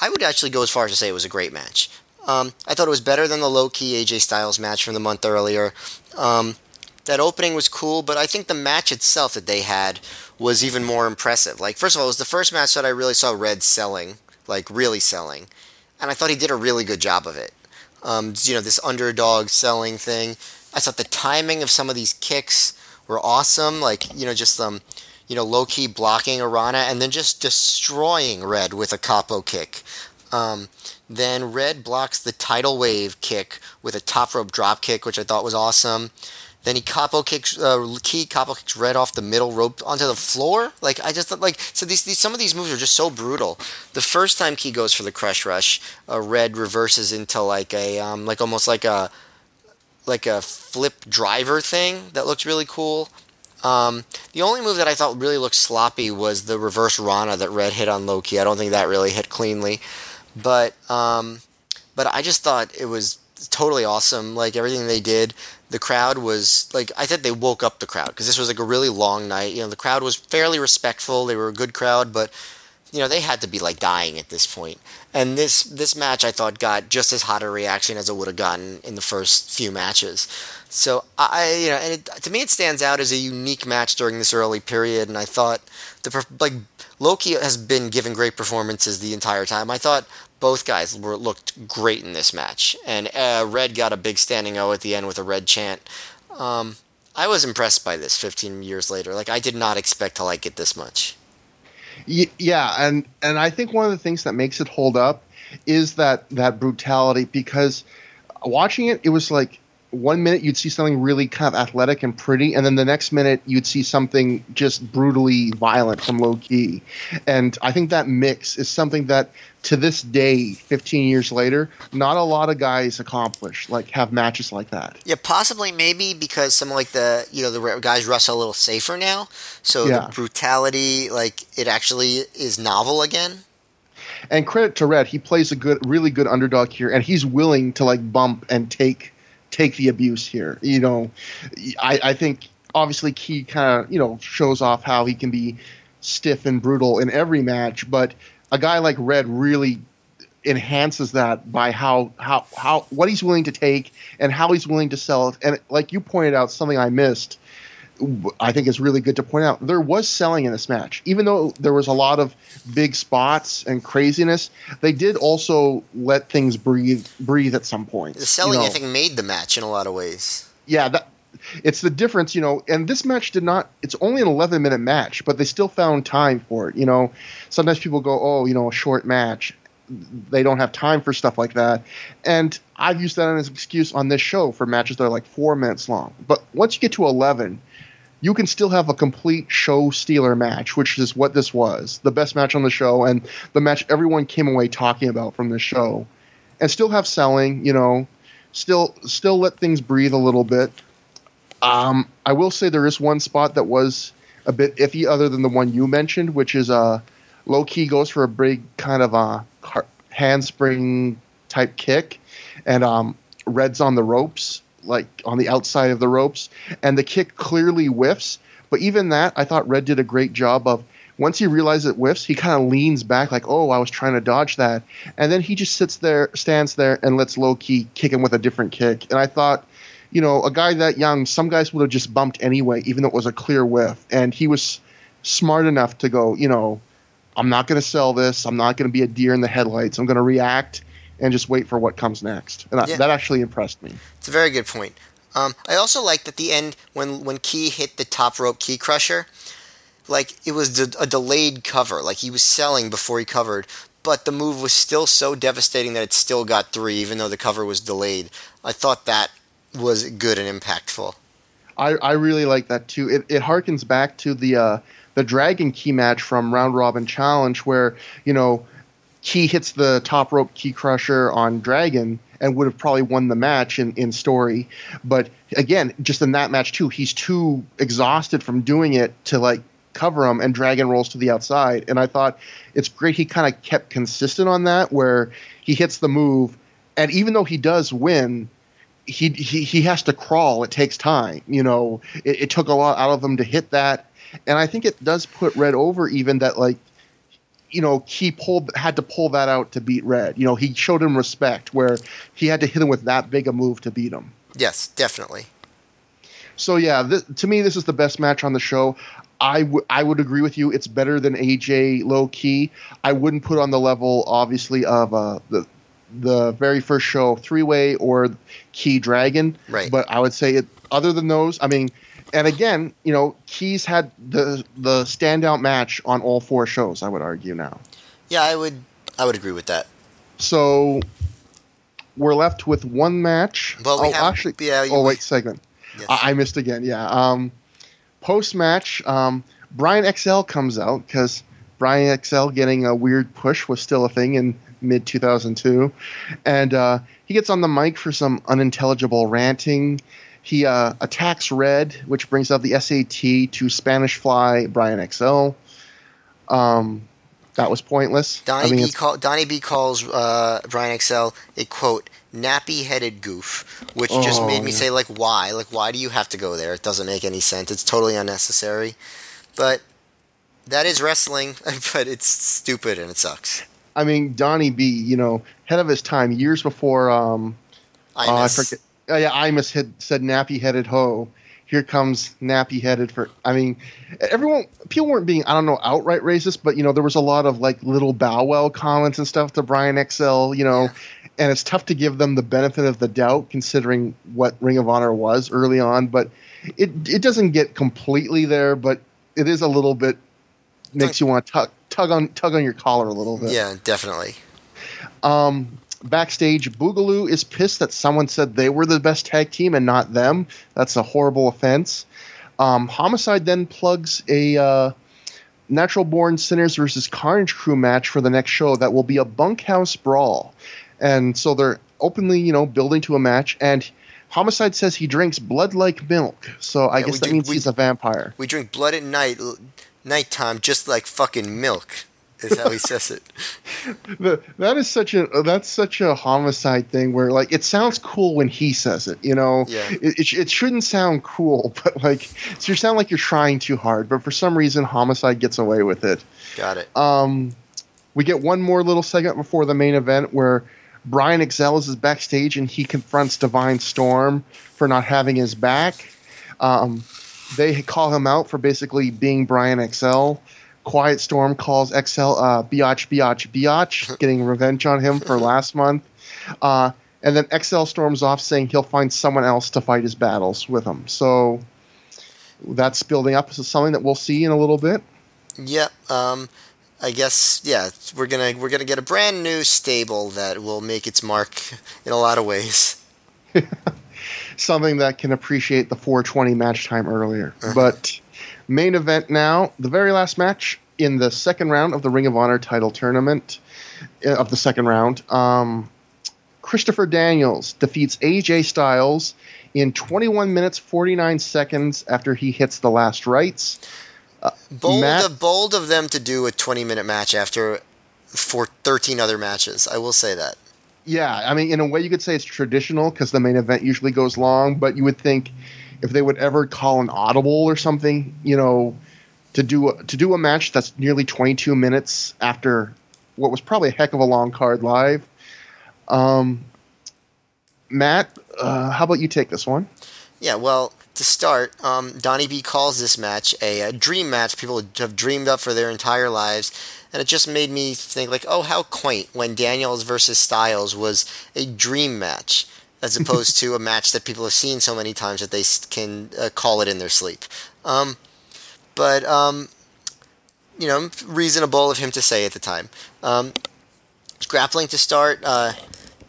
I would actually go as far as to say it was a great match. Um, I thought it was better than the Low Ki AJ Styles match from the month earlier. Um, that opening was cool, but I think the match itself that they had was even more impressive. Like, first of all, it was the first match that I really saw Red selling, like really selling, and I thought he did a really good job of it. Um, you know, this underdog selling thing. I thought the timing of some of these kicks were awesome. Like, you know, just um, you know, Low Ki blocking Arana and then just destroying Red with a koppo kick. Um, then Red blocks the tidal wave kick with a top rope drop kick, which I thought was awesome. Then he koppo kicks, uh, Ki koppo kicks Red off the middle rope onto the floor. Like I just like so these, these some of these moves are just so brutal. The first time Ki goes for the crush rush, uh, Red reverses into like a um, like almost like a like a flip driver thing that looks really cool. Um, the only move that I thought really looked sloppy was the reverse Rana that Red hit on Low Ki. I don't think that really hit cleanly, but um, but I just thought it was totally awesome. Like everything they did, the crowd was like I said they woke up the crowd because this was like a really long night. You know, the crowd was fairly respectful. They were a good crowd, but you know they had to be like dying at this point. And this this match I thought got just as hot a reaction as it would have gotten in the first few matches. So I you know and it, to me it stands out as a unique match during this early period. And I thought the like Low Ki has been giving great performances the entire time. I thought both guys were looked great in this match, and uh, Red got a big standing O at the end with a red chant. Um, I was impressed by this 15 years later. Like I did not expect to like it this much. Yeah, and and I think one of the things that makes it hold up is that that brutality because watching it, it was like one minute you'd see something really kind of athletic and pretty, and then the next minute you'd see something just brutally violent from Low Ki. And I think that mix is something that to this day, 15 years later, not a lot of guys accomplish, like have matches like that. Yeah, possibly maybe because some like the, you know, the guys wrestle a little safer now. So yeah. the brutality, like it actually is novel again. And credit to Red, he plays a good, really good underdog here, and he's willing to like bump and take take the abuse here. You know, I, I think obviously Ki kind of you know shows off how he can be stiff and brutal in every match, but a guy like Red really enhances that by how how how what he's willing to take and how he's willing to sell it. And like you pointed out, something I missed. I think is really good to point out. There was selling in this match, even though there was a lot of big spots and craziness. They did also let things breathe breathe at some point. The selling, you know? I think, made the match in a lot of ways. yeah, that it's the difference, you know. And this match did not. It's only an 11 minute match, but they still found time for it. You know, sometimes people go, "Oh, you know, a short match." They don't have time for stuff like that, and I've used that as an excuse on this show for matches that are like four minutes long. But once you get to 11, you can still have a complete show stealer match, which is what this was the best match on the show, and the match everyone came away talking about from this show, and still have selling. You know, still still let things breathe a little bit. Um, I will say there is one spot that was a bit iffy, other than the one you mentioned, which is uh, Low Ki goes for a big kind of a car- handspring type kick, and um, Red's on the ropes, like on the outside of the ropes, and the kick clearly whiffs. But even that, I thought Red did a great job of. Once he realizes it whiffs, he kind of leans back like, "Oh, I was trying to dodge that," and then he just sits there, stands there, and lets Low Ki kick him with a different kick. And I thought, you know, a guy that young, some guys would have just bumped anyway, even though it was a clear whiff. And he was smart enough to go, you know, I'm not going to sell this. I'm not going to be a deer in the headlights. I'm going to react and just wait for what comes next. And Yeah. that actually impressed me. It's a very good point. Um, I also liked at the end when when Ki hit the top rope Ki Krusher, like it was a delayed cover. Like he was selling before he covered, but the move was still so devastating that it still got three, even though the cover was delayed. I thought that was good and impactful. I, I really like that too. It, it harkens back to the uh, the Dragon Ki match from Round Robin Challenge, where you know Ki hits the top rope Ki Krusher on Dragon and would have probably won the match in, in story. But again, just in that match too, he's too exhausted from doing it to like cover him, and Dragon rolls to the outside. And I thought it's great he kind of kept consistent on that, where he hits the move, and even though he does win, he he he has to crawl. It takes time. You know, it, it took a lot out of him to hit that, and I think it does put Red over even that like, you know, he pulled had to pull that out to beat Red. You know, he showed him respect where he had to hit him with that big a move to beat him. Yes, definitely. So yeah, th- to me, this is the best match on the show. I, w- I would agree with you. It's better than AJ Low Ki. I wouldn't put on the level, obviously, of uh, the the very first show, three way or Ki Dragon. Right. But I would say it. Other than those, I mean, and again, you know, Ki's had the the standout match on all four shows. I would argue now. Yeah, I would I would agree with that. So we're left with one match. Well, we oh, have actually, yeah. oh wait, segment. yes. I, I missed again. Yeah. Um, Post match, um, Brian XL comes out because Brian XL getting a weird push was still a thing in mid 2002, and uh, he gets on the mic for some unintelligible ranting. He uh, attacks Red, which brings up the SAT to Spanish Fly Brian XL. Um, that was pointless. Donnie I mean, B call, Donnie B calls uh, Brian XL a quote nappy headed goof, which just Oh, made me yeah. say like why like why do you have to go there? It doesn't make any sense. It's totally unnecessary, but that is wrestling, but it's stupid and it sucks. I mean, Donnie B, you know, head of his time, years before. Um, I Oh, I forget. Oh, yeah, Imus had said nappy headed ho. Here comes nappy headed for. I mean, everyone, people weren't being, I don't know, outright racist, but, you know, there was a lot of like little bow wow comments and stuff to Brian XL, you know, Yeah. and it's tough to give them the benefit of the doubt considering what Ring of Honor was early on, but it, it doesn't get completely there, but it is a little bit, makes you want to tug, tug on, tug on your collar a little bit. Yeah, definitely. Um, backstage, Boogalou is pissed that someone said they were the best tag team and not them. That's a horrible offense. Um, Homicide then plugs a uh, Natural Born Sinners versus Carnage Crew match for the next show that will be a bunkhouse brawl. And so they're openly, you know, building to a match. And Homicide says he drinks blood like milk. So I Yeah, guess that do- means we- he's a vampire. We drink blood at night, nighttime, just like fucking milk. Is how he says it. The- that is such a that's such a Homicide thing where like it sounds cool when he says it you know Yeah. it, it, it shouldn't sound cool but like it should sound like you're trying too hard but for some reason Homicide gets away with it Got it. um we get one more little segment before the main event where Brian XL's is backstage and he confronts Divine Storm for not having his back. Um, they call him out for basically being Brian XL. Quiet Storm calls XL uh, biatch, biatch, biatch, getting revenge on him for last month. Uh, and then XL storms off saying he'll find someone else to fight his battles with him. So that's building up to something that we'll see in a little bit. Yep. Um, I guess yeah, we're gonna we're gonna get a brand new stable that will make its mark in a lot of ways. something that can appreciate the 420 match time earlier. Uh-huh. But main event now, the very last match in the second round of the Ring of Honor title tournament uh, of the second round. Um, Christopher Daniels defeats AJ Styles in 21 minutes 49 seconds after he hits the last rites. Uh, bold, Matt, of, bold of them to do a 20 minute match after for 13 other matches. I will say that. Yeah, I mean, in a way, you could say it's traditional because the main event usually goes long, but you would think if they would ever call an audible or something, you know, to do a, to do a match that's nearly 22 minutes after what was probably a heck of a long card live. Um, Matt, uh, how about you take this one? Yeah, well, to start, um, Donnie B calls this match a, a, dream match people have dreamed up for their entire lives, and it just made me think like, oh, how quaint when Daniels versus Styles was a dream match as opposed to a match that people have seen so many times that they can uh, call it in their sleep. Um, but um, you know, reasonable of him to say at the time. Um, grappling to start. Uh,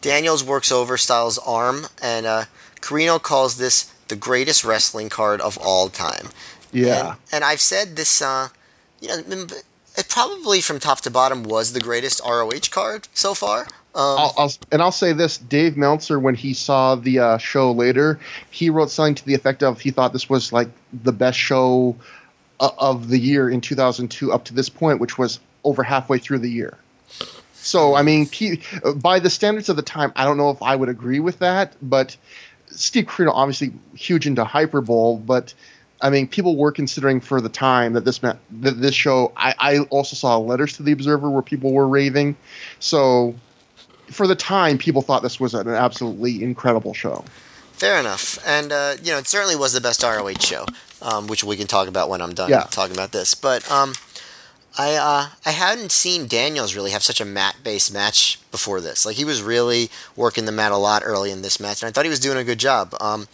Daniels works over Styles' arm, and uh, Corino calls this the greatest wrestling card of all time. Yeah. And, and I've said this, uh, you know, it probably from top to bottom was the greatest ROH card so far. Um, I'll, I'll, and I'll say this: Dave Meltzer, when he saw the uh, show later, he wrote something to the effect of he thought this was like the best show uh, of the year in 2002 up to this point, which was over halfway through the year. So, I mean, by the standards of the time, I don't know if I would agree with that, but Steve Corino obviously huge into hyperbole, but I mean, people were considering for the time that this meant that this show. I, I also saw letters to the Observer where people were raving. So, for the time, people thought this was an absolutely incredible show. Fair enough, and uh, you know, it certainly was the best ROH show, um, which we can talk about when I'm done yeah. talking about this. But um, I uh, I hadn't seen Daniels really have such a mat based match before this. Like he was really working the mat a lot early in this match, and I thought he was doing a good job. Um,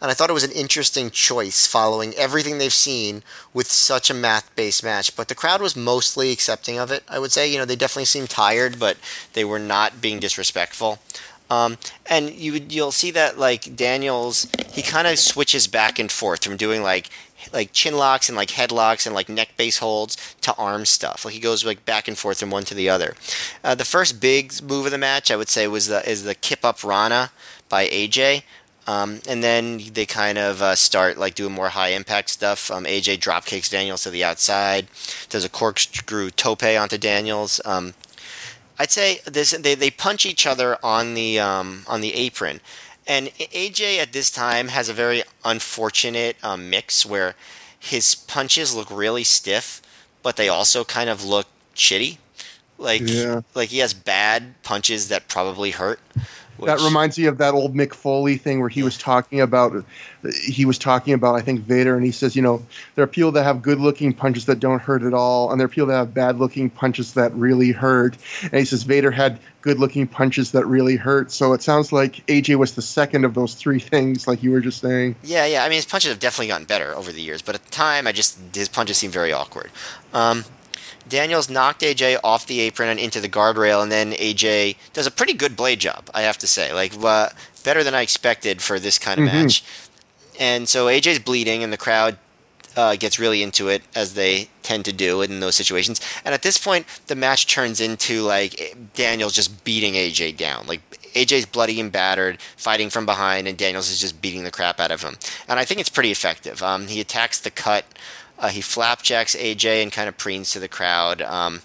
and I thought it was an interesting choice following everything they've seen with such a math based match. But the crowd was mostly accepting of it. I would say, you know, they definitely seemed tired, but they were not being disrespectful. Um, and you you'll see that like Daniels, he kind of switches back and forth from doing like like chin locks and like headlocks and like neck base holds to arm stuff. Like he goes like back and forth from one to the other. Uh, the first big move of the match, I would say, was the is the kip up Rana by AJ. Um, and then they kind of uh, start like doing more high impact stuff. Um, AJ drop kicks Daniels to the outside. Does a corkscrew tope onto Daniels. Um, I'd say this, they they punch each other on the um, on the apron, and AJ at this time has a very unfortunate um, mix where his punches look really stiff, but they also kind of look shitty. Like, yeah. like he has bad punches that probably hurt. Which, that reminds me of that old Mick Foley thing where he was talking about he was talking about I think Vader and he says you know there are people that have good looking punches that don't hurt at all and there are people that have bad looking punches that really hurt. And he says Vader had good looking punches that really hurt. So it sounds like AJ was the second of those three things like you were just saying. Yeah yeah. I mean his punches have definitely gotten better over the years but at the time I just his punches seemed very awkward. Um, Daniels knocked AJ off the apron and into the guardrail, and then AJ does a pretty good blade job, I have to say. Like, uh, better than I expected for this kind of mm-hmm. match. And so AJ's bleeding, and the crowd uh, gets really into it, as they tend to do in those situations. And at this point, the match turns into like Daniels just beating AJ down. Like AJ's bloody and battered, fighting from behind, and Daniels is just beating the crap out of him. And I think it's pretty effective. Um, he attacks the cut Uh, he flapjacks AJ and kind of preens to the crowd. Um,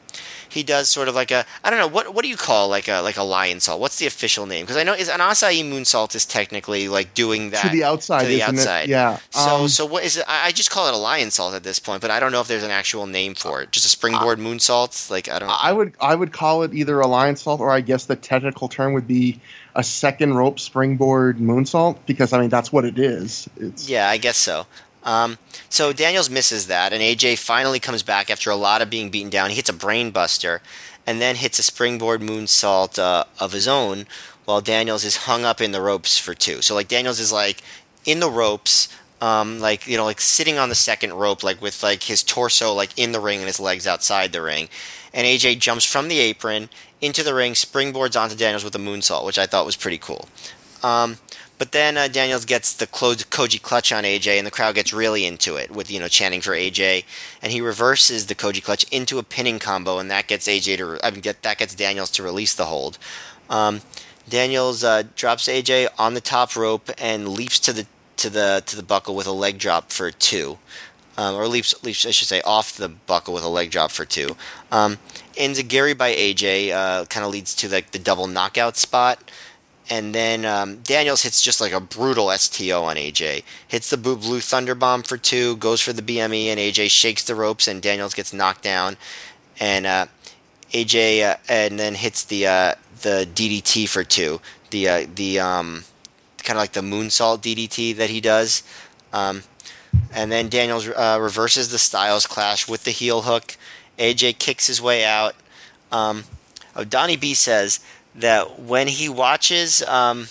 he does sort of like a I don't know what what do you call like a like a Lionsault? What's the official name? Because I know is an Asai moonsault is technically like doing that to the outside. to the isn't it? outside. Yeah. So Um, so what is it? I just call it a lionsault at this point, but I don't know if there's an actual name for it. Just a springboard moonsault? Like I don't. I would I would call it either a lionsault or I guess the technical term would be a second rope springboard moonsault because I mean that's what it is. It's Yeah, I guess so. Um, so Daniels misses that, and AJ finally comes back after a lot of being beaten down. He hits a brainbuster, and then hits a springboard moonsault uh, of his own, while Daniels is hung up in the ropes for two. So like Daniels is like in the ropes, um, like you know, like sitting on the second rope, like with like his torso like in the ring and his legs outside the ring, and AJ jumps from the apron into the ring, springboards onto Daniels with a moonsault, which I thought was pretty cool. Um, but then uh, Daniels gets the clo- Koji clutch on AJ, and the crowd gets really into it with you know chanting for AJ, and he reverses the Koji clutch into a pinning combo, and that gets AJ to I mean get, that gets Daniels to release the hold. Um, Daniels uh, drops AJ on the top rope and leaps to the to the to the buckle with a leg drop for two. Um, or leaps, leaps, I should say, off the buckle with a leg drop for two. Um, enzuigiri by AJ uh, kind of leads to like the double knockout spot, and then um, Daniels hits just like a brutal STO on AJ. Hits the blue, blue thunder bomb for two, goes for the BME, and AJ shakes the ropes, and Daniels gets knocked down, and uh, AJ uh, and then hits the uh, the DDT for two. The uh, the um, kind of like the moonsault DDT that he does. Um, and then Daniels uh, reverses the Styles clash with the heel hook. AJ kicks his way out. Um, oh, Donnie B says that when he watches. Um,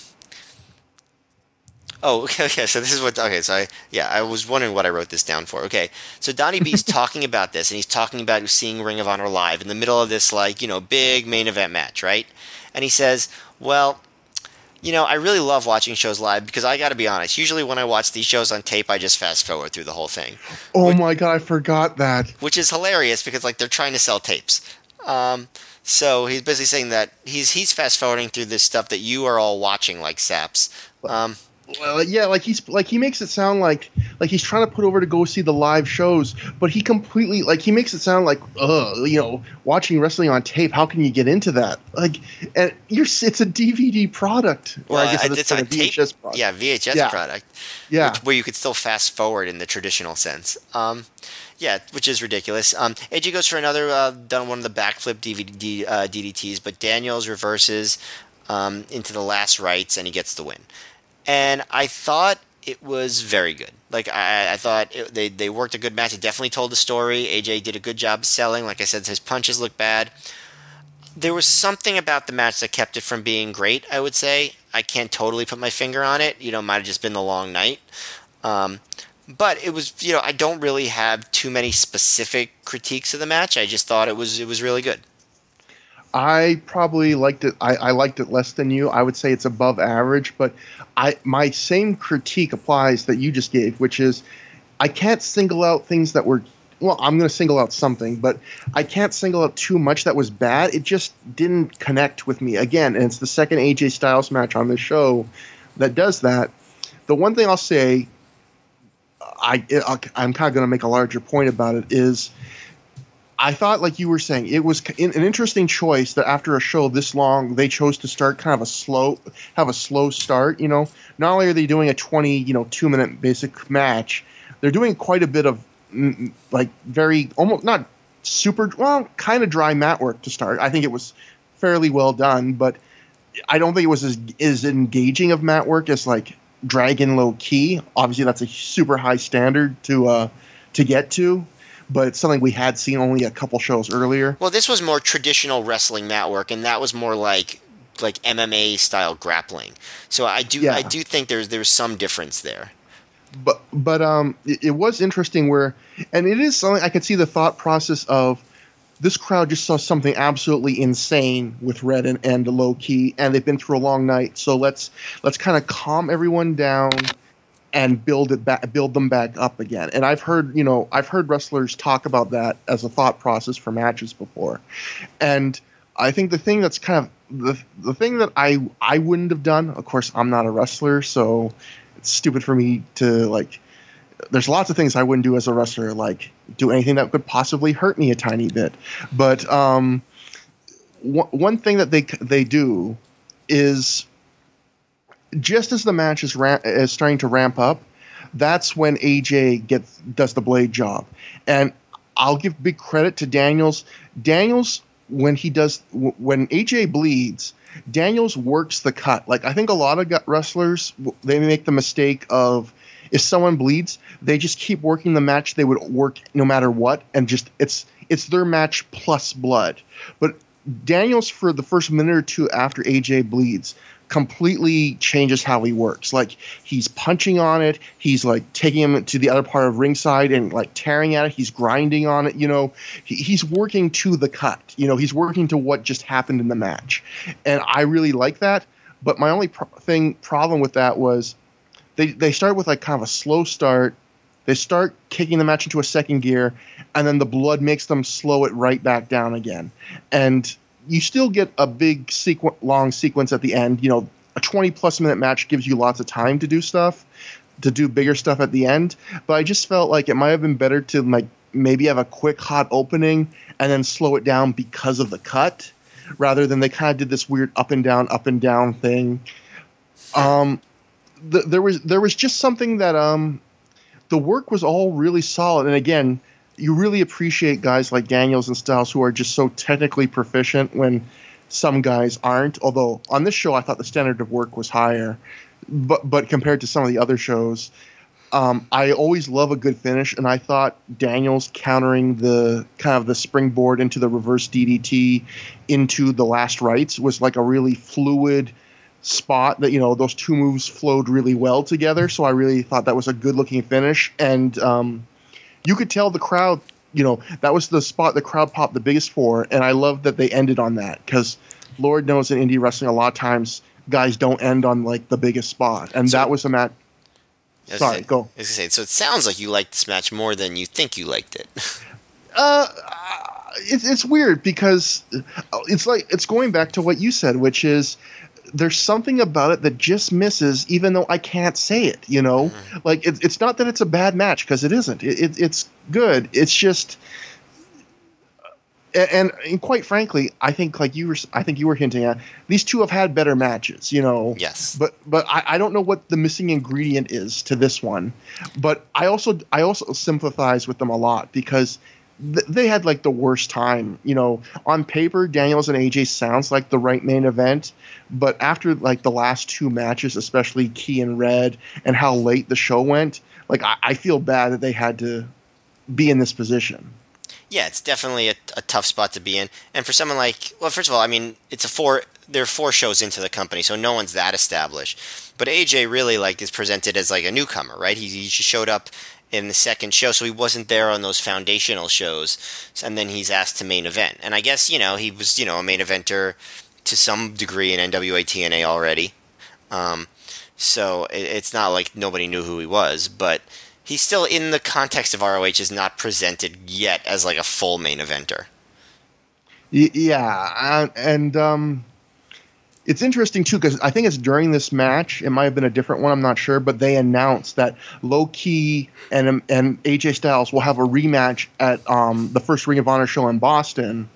oh, okay, okay. So this is what. Okay, so I yeah, I was wondering what I wrote this down for. Okay, so Donnie B's talking about this, and he's talking about seeing Ring of Honor live in the middle of this like you know big main event match, right? And he says, well. You know, I really love watching shows live because I got to be honest. Usually, when I watch these shows on tape, I just fast forward through the whole thing, oh my god, I forgot that. which is hilarious because like they're trying to sell tapes. Um, so he's basically saying that he's he's fast forwarding through this stuff that you are all watching like saps. Um, Well, yeah, like he's like he makes it sound like like he's trying to put over to go see the live shows, but he completely like he makes it sound like uh you know watching wrestling on tape. How can you get into that? Like, and you're it's a DVD product, or well, I guess this it's a a tape, VHS product. yeah, VHS Yeah. product. yeah. which, where you could still fast forward in the traditional sense. Um, yeah, which is ridiculous. Um, AJ goes for another, uh, done one of the backflip DVD, uh, DDTs, but Daniels reverses um, into the last rites and he gets the win. And I thought it was very good. Like I, I thought it, they they worked a good match. It definitely told the story. AJ did a good job selling. Like I said, his punches look bad. There was something about the match that kept it from being great. I would say I can't totally put my finger on it. You know, might have just been the long night. Um, but it was, you know, I don't really have too many specific critiques of the match. I just thought it was it was really good. I probably liked it. I, I liked it less than you. I would say it's above average, but I my same critique applies that you just gave, which is I can't single out things that were. Well, I'm going to single out something, but I can't single out too much that was bad. It just didn't connect with me again, and it's the second AJ Styles match on this show that does that. The one thing I'll say, I I'm kind of going to make a larger point about it is. I thought, like you were saying, it was an interesting choice that after a show this long, they chose to start kind of a slow, have a slow start. You know, not only are they doing a twenty, you know, two minute basic match, they're doing quite a bit of mm, like very almost not super well, kind of dry mat work to start. I think it was fairly well done, but I don't think it was as, as engaging of mat work as like Dragon Low Ki. Obviously, that's a super high standard to uh, to get to but it's something we had seen only a couple shows earlier. Well, this was more traditional wrestling network, and that was more like like MMA style grappling. So I do Yeah. I do think there's there's some difference there. But but um, it, it was interesting where, and it is something I could see the thought process of. This crowd just saw something absolutely insane with Red and, and Low Ki, and they've been through a long night. So let's let's kind of calm everyone down and build it back, build them back up again. And I've heard, you know, I've heard wrestlers talk about that as a thought process for matches before. And I think the thing that's kind of the the thing that I I wouldn't have done. Of course, I'm not a wrestler, so it's stupid for me to like there's lots of things I wouldn't do as a wrestler, like do anything that could possibly hurt me a tiny bit. But um, one, one thing that they they do is just as the match is, ram- is starting to ramp up, that's when AJ gets does the blade job, and I'll give big credit to Daniels. Daniels when he does when AJ bleeds, Daniels works the cut. Like I think a lot of wrestlers they make the mistake of if someone bleeds, they just keep working the match they would work no matter what, and just it's it's their match plus blood. But Daniels for the first minute or two after AJ bleeds completely changes how he works. Like he's punching on it, he's like taking him to the other part of ringside and like tearing at it. He's grinding on it. You know, he, he's working to the cut. You know, he's working to what just happened in the match, and I really like that. But my only pro- thing problem with that was they they start with like kind of a slow start. They start kicking the match into a second gear, and then the blood makes them slow it right back down again. And you still get a big sequ- long sequence at the end. You know, a 20 plus minute match gives you lots of time to do stuff, to do bigger stuff at the end. But I just felt like it might have been better to like maybe have a quick hot opening and then slow it down because of the cut, rather than they kind of did this weird up and down, up and down thing. Um, the, there was there was just something that um, the work was all really solid, and again you really appreciate guys like Daniels and Styles who are just so technically proficient when some guys aren't. Although on this show, I thought the standard of work was higher, but but compared to some of the other shows, um, I always love a good finish, and I thought Daniels countering the kind of the springboard into the reverse DDT into the last rites was like a really fluid spot that you know those two moves flowed really well together. So I really thought that was a good looking finish, and um, you could tell the crowd, you know, that was the spot the crowd popped the biggest for, and I love that they ended on that because Lord knows in indie wrestling a lot of times guys don't end on like the biggest spot, and so, that was a match. Sorry, say, go. I was say, so it sounds like you liked this match more than you think you liked it. uh, it's it's weird because it's like it's going back to what you said, which is there's something about it that just misses, even though I can't say it. You know, mm-hmm. like it, it's not that it's a bad match because it isn't. It, it, it's good. It's just, and, and, quite frankly, I think like you were, I think you were hinting at these two have had better matches. You know, yes. But but I, I don't know what the missing ingredient is to this one. But I also I also sympathize with them a lot because they had like the worst time. You know, on paper, Daniels and AJ sounds like the right main event, but after like the last two matches, especially Ki and Red, and how late the show went, like I, I feel bad that they had to be in this position. Yeah, it's definitely a, a, tough spot to be in, and for someone like, well, first of all, I mean, it's a four. There are four shows into the company, so no one's that established. But AJ really like is presented as like a newcomer, right? He, he showed up in the second show, so he wasn't there on those foundational shows, and then he's asked to main event. And I guess you know he was you know a main eventer to some degree in NWA TNA already, um, so it, it's not like nobody knew who he was, but he's still in the context of ROH is not presented yet as like a full main eventer. Yeah, and um, it's interesting too because I think it's during this match. It might have been a different one. I'm not sure, but they announced that Low Ki and and AJ Styles will have a rematch at um, the first Ring of Honor show in Boston.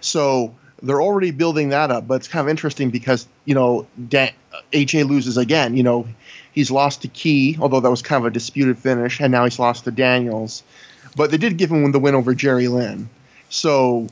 So they're already building that up. But it's kind of interesting because you know Dan, AJ loses again. You know he's lost to Ki, although that was kind of a disputed finish, and now he's lost to Daniels. But they did give him the win over Jerry Lynn. So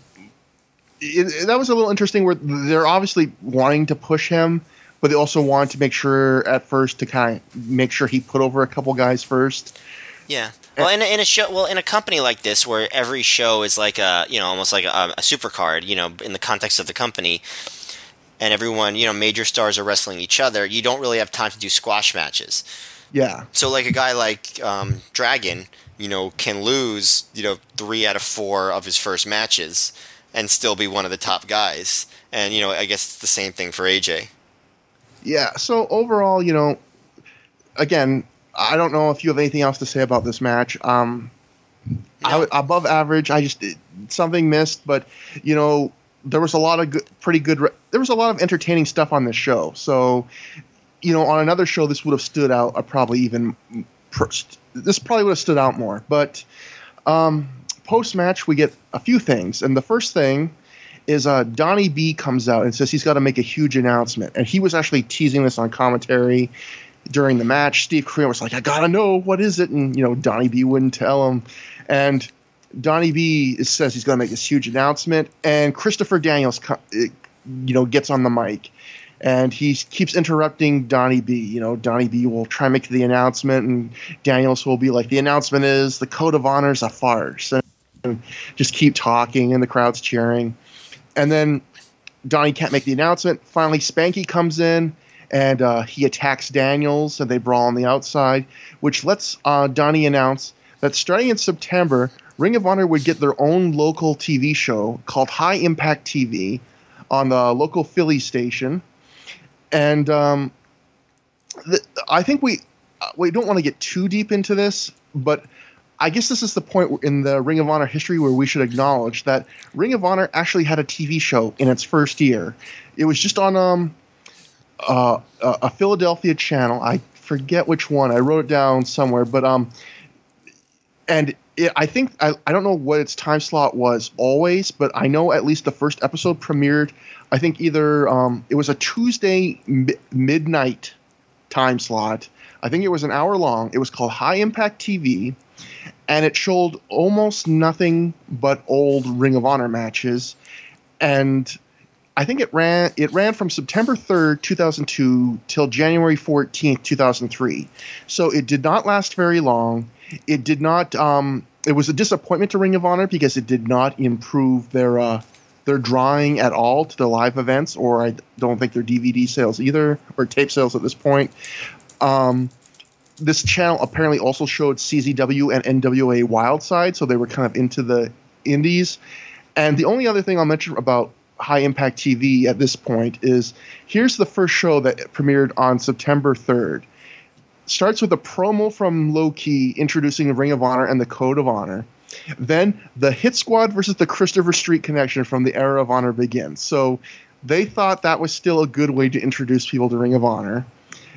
it, that was a little interesting where they're obviously wanting to push him, but they also want to make sure at first to kind of make sure he put over a couple guys first. Yeah. Well, in a, in a show, well, in a company like this, where every show is like a, you know, almost like a, a super card, you know, in the context of the company, and everyone, you know, major stars are wrestling each other, you don't really have time to do squash matches. Yeah. So, like a guy like um, Dragon, you know, can lose, you know, three out of four of his first matches and still be one of the top guys. And you know, I guess it's the same thing for AJ. Yeah. So overall, you know, again, I don't know if you have anything else to say about this match. Um, no. I, above average. I just something missed, but you know, there was a lot of good, pretty good. There was a lot of entertaining stuff on this show. So, you know, on another show, this would have stood out uh, probably even this probably would have stood out more. But um, post match, we get a few things, and the first thing is uh, Donnie B comes out and says he's got to make a huge announcement, and he was actually teasing this on commentary during the match. Steve Corino was like, "I gotta know what is it," and you know Donnie B wouldn't tell him, and Donnie B says he's gonna make this huge announcement, and Christopher Daniels, you know, gets on the mic. And he keeps interrupting Donnie B. You know, Donnie B will try and make the announcement, and Daniels will be like, "The announcement is the code of honor is a farce," and just keep talking, and the crowd's cheering. And then Donnie can't make the announcement. Finally, Spanky comes in and uh, he attacks Daniels, and they brawl on the outside, which lets uh, Donnie announce that starting in September, Ring of Honor would get their own local TV show called High Impact TV on the local Philly station. And um, th- I think we uh, we don't want to get too deep into this, but I guess this is the point in the Ring of Honor history where we should acknowledge that Ring of Honor actually had a TV show in its first year. It was just on um, uh, a Philadelphia channel. I forget which one. I wrote it down somewhere, but um, and it, I think I, I don't know what its time slot was always, but I know at least the first episode premiered. I think either um, it was a Tuesday mi- midnight time slot. I think it was an hour long. It was called High Impact TV and it showed almost nothing but old Ring of Honor matches, and I think it ran it ran from September 3rd, 2002 till January 14th, 2003. So it did not last very long. It did not um, it was a disappointment to Ring of Honor because it did not improve their uh, their drawing at all to the live events or I don't think their DVD sales either or tape sales at this point. Um, this channel apparently also showed CZW and NWA Wildside, so they were kind of into the indies. And the only other thing I'll mention about High Impact TV at this point is here's the first show that premiered on September 3rd. Starts with a promo from Low Ki introducing the Ring of Honor and the Code of Honor. Then the Hit Squad versus the Christopher Street connection from the Era of Honor begins. So they thought that was still a good way to introduce people to Ring of Honor.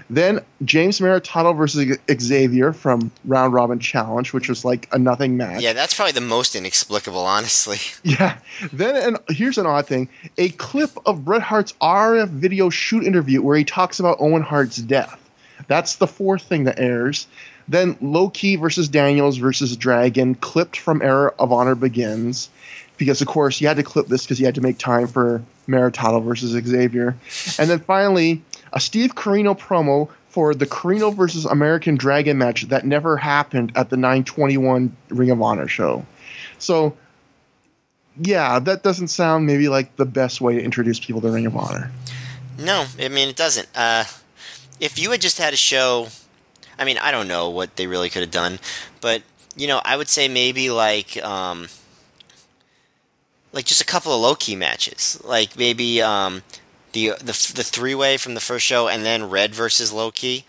Then James Maritato versus Xavier from Round Robin Challenge, which was like a nothing match. Yeah, that's probably the most inexplicable, honestly. Yeah. Then, and here's an odd thing: a clip of Bret Hart's RF video shoot interview where he talks about Owen Hart's death. That's the fourth thing that airs. Then Low Ki versus Daniels versus Dragon, clipped from Era of Honor begins, because of course you had to clip this because you had to make time for Maritato versus Xavier, and then finally a Steve Corino promo for the Corino versus American Dragon match that never happened at the 921 Ring of Honor show. So, yeah, that doesn't sound maybe like the best way to introduce people to Ring of Honor. No, I mean, it doesn't. Uh, if you had just had a show, I mean, I don't know what they really could have done, but, you know, I would say maybe like. Um, like just a couple of Low Ki matches, like maybe um, the the the three way from the first show, and then Red versus Low Ki,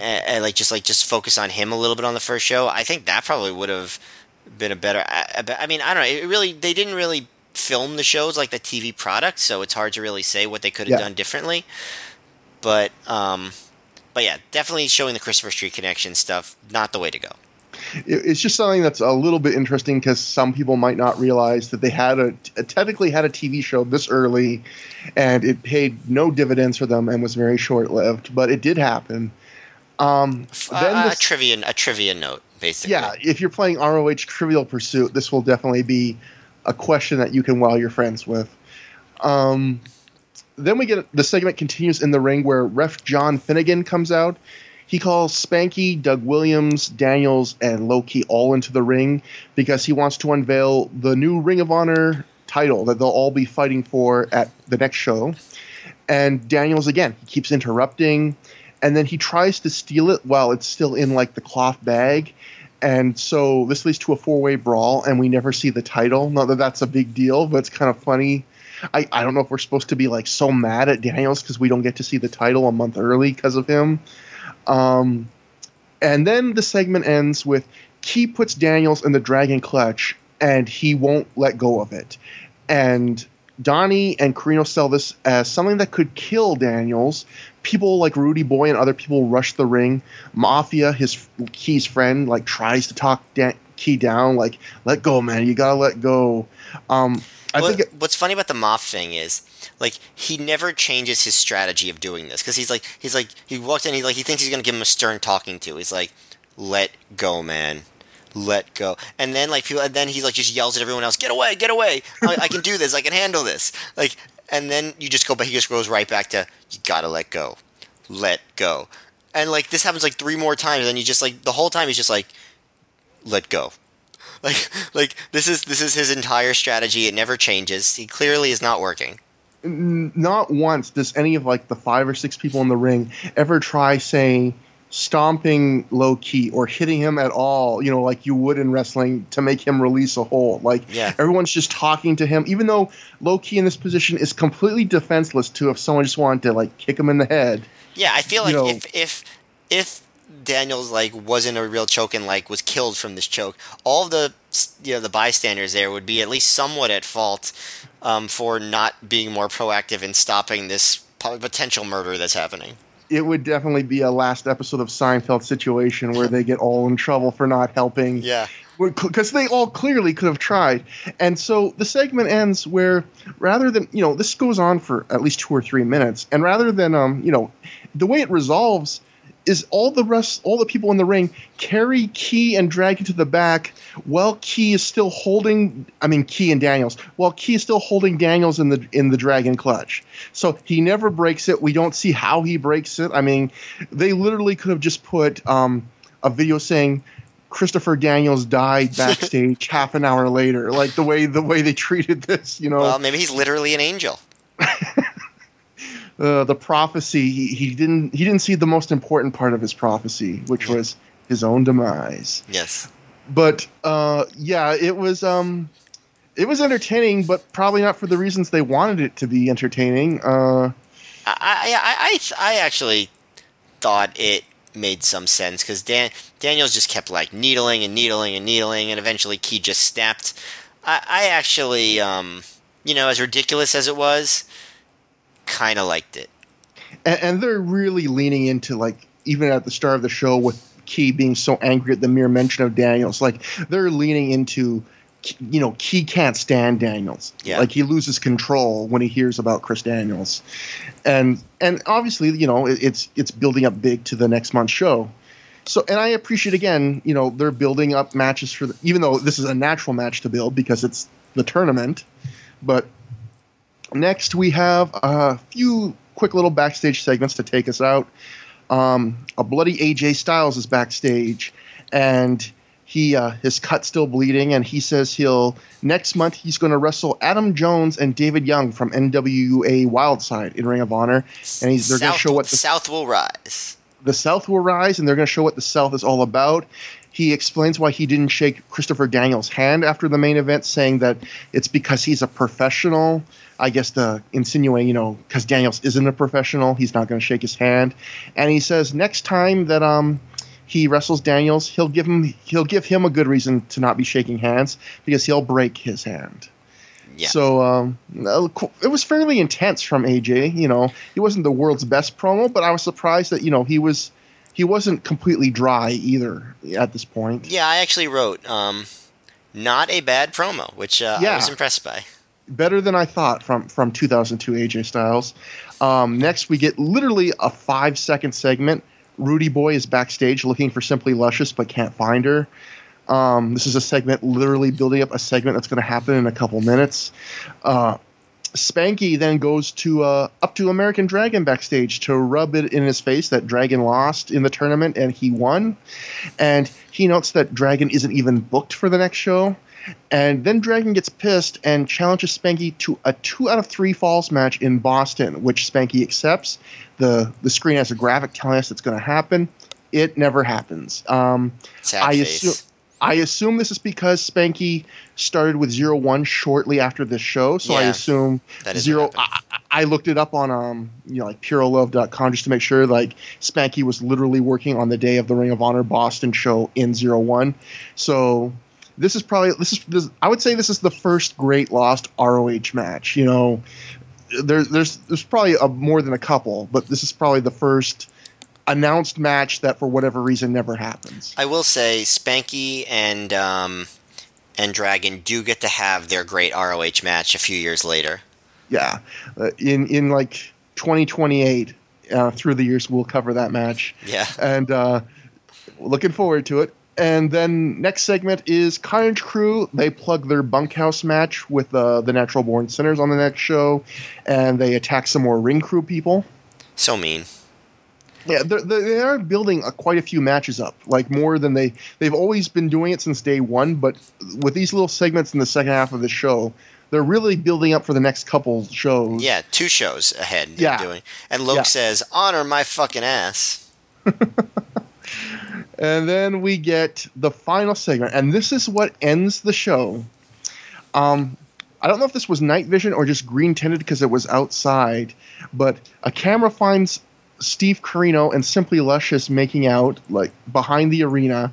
and, and, like just like just focus on him a little bit on the first show. I think that probably would have been a better. I, I mean, I don't know. It really they didn't really film the shows like the TV product, so it's hard to really say what they could have yeah. done differently. But um, but yeah, definitely showing the Christopher Street connection stuff not the way to go it's just something that's a little bit interesting because some people might not realize that they had a, technically had a TV show this early, and it paid no dividends for them and was very short lived, but it did happen. Um, uh, then this, a trivia a trivia note, basically. Yeah, if you're playing ROH Trivial Pursuit, this will definitely be a question that you can wow your friends with. Um, then we get the segment continues in the ring where Ref John Finnegan comes out he calls Spanky, Doug Williams, Daniels, and Low Ki all into the ring because he wants to unveil the new Ring of Honor title that they'll all be fighting for at the next show. And Daniels, again, he keeps interrupting, and then he tries to steal it while it's still in like the cloth bag. And so this leads to a four way brawl, and we never see the title. Not that that's a big deal, but it's kind of funny. I, I don't know if we're supposed to be like so mad at Daniels because we don't get to see the title a month early because of him. Um, and then the segment ends with Ki puts Daniels in the dragon clutch and he won't let go of it. And Donnie and Corino sell this as something that could kill Daniels. People like Rudy Boy and other people rush the ring. Mafia, his Ki's friend, like tries to talk Dan- Ki down, like let go, man, you gotta let go. Um, I What- think it, what's funny about the Moff thing is, like, he never changes his strategy of doing this because he's like, he's like, he walks in, he's like, he thinks he's gonna give him a stern talking to. He's like, let go, man. Let go, and then like people, and then he's like just yells at everyone else, "Get away, get away! I, I can do this, I can handle this." Like, and then you just go but He just goes right back to, "You gotta let go, let go," and like this happens like three more times, and then you just like the whole time he's just like, "Let go." Like, like this is this is his entire strategy. It never changes. He clearly is not working. not once does any of like the five or six people in the ring ever try saying stomping Low Ki or hitting him at all, you know, like you would in wrestling to make him release a hold. Like Yeah. everyone's just talking to him, even though Low Ki in this position is completely defenseless to if someone just wanted to like kick him in the head. Yeah, I feel You like know- if if if Daniels like wasn't a real choke and like was killed from this choke, all the you know the bystanders there would be at least somewhat at fault um, for not being more proactive in stopping this potential murder that's happening. It would definitely be a last episode of Seinfeld situation where they get all in trouble for not helping Yeah, because they all clearly could have tried. And so the segment ends where rather than you know this goes on for at least two or three minutes, and rather than um you know the way it resolves is all the rest all the people in the ring carry Ki and drag him to the back while Ki is still holding I mean Ki and Daniels while Ki is still holding Daniels in the in the dragon clutch. So he never breaks it. We don't see how he breaks it. I mean, they literally could have just put um a video saying Christopher Daniels died backstage half an hour later. Like the way the way they treated this, you know, well, maybe he's literally an angel. uh, the prophecy. He, he didn't he didn't see the most important part of his prophecy, which was his own demise. Yes. But uh, yeah, it was um, it was entertaining, but probably not for the reasons they wanted it to be entertaining. Uh, I, I, I, I actually thought it made some sense because Dan Daniels just kept like needling and needling and needling, and eventually Ki just snapped. I, I actually, um, you know, as ridiculous as it was, kind of liked it. and, and they're really leaning into like even at the start of the show with Ki being so angry at the mere mention of Daniels, like they're leaning into you know Ki can't stand Daniels, Yeah. like he loses control when he hears about Chris Daniels, and and obviously you know it, it's it's building up big to the next month's show. So, and I appreciate again, you know, they're building up matches for the, even though this is a natural match to build because it's the tournament. But next we have a few quick little backstage segments to take us out. Um, a bloody AJ Styles is backstage, and he uh, his cut still bleeding, and he says he'll next month he's going to wrestle Adam Jones and David Young from NWA Wildside in Ring of Honor, and he's they're going to show what the South will rise. the South will rise, and they're going to show what the South is all about. He explains why he didn't shake Christopher Daniels' hand after the main event, saying that it's because he's a professional. I guess the insinuating, you know, because Daniels isn't a professional, he's not going to shake his hand. And he says next time that um he wrestles Daniels, he'll give him he'll give him a good reason to not be shaking hands because he'll break his hand. Yeah. So um, it was fairly intense from AJ. You know, he wasn't the world's best promo, but I was surprised that you know he was he wasn't completely dry either at this point. Yeah, I actually wrote um, not a bad promo, which uh, I was impressed by. Better than I thought from from 2002 AJ Styles. Um, next, we get literally a five second segment. Rudy Boy is backstage looking for Simply Luscious but can't find her. Um, this is a segment literally building up a segment that's going to happen in a couple minutes. Uh, Spanky then goes to uh, up to American Dragon backstage to rub it in his face that Dragon lost in the tournament and he won. And he notes that Dragon isn't even booked for the next show. And then Dragon gets pissed and challenges Spanky to a two out of three falls match in Boston, which Spanky accepts. The the screen has a graphic telling us it's going to happen. It never happens. Um, Sad I assume I assume this is because Spanky started with zero one shortly after this show, so I assume that is zero. I. I looked it up on um you know like purolove.com just to make sure like Spanky was literally working on the day of the Ring of Honor Boston show in zero one. So this is probably this is this, I would say this is the first great lost ROH match. You know, there's there's there's probably a, more than a couple, but this is probably the first announced match that for whatever reason never happens. I will say Spanky and um, and Dragon do get to have their great ROH match a few years later. Yeah, uh, in in like 2028 uh, through the years we'll cover that match. Yeah, and uh, looking forward to it. And then next segment is Carnage Crew. They plug their bunkhouse match with uh, the Natural Born Sinners on the next show, and they attack some more ring crew people. So mean. Yeah, they're, they are building a, quite a few matches up, like more than they they've always been doing it since day one. But with these little segments in the second half of the show, they're really building up for the next couple shows. Yeah, two shows ahead. Yeah, doing. And Loc Yeah. says, "Honor my fucking ass." And then we get the final segment, and this is what ends the show. Um, I don't know if this was night vision or just green tinted because it was outside, but a camera finds Steve Corino and Simply Luscious making out like behind the arena,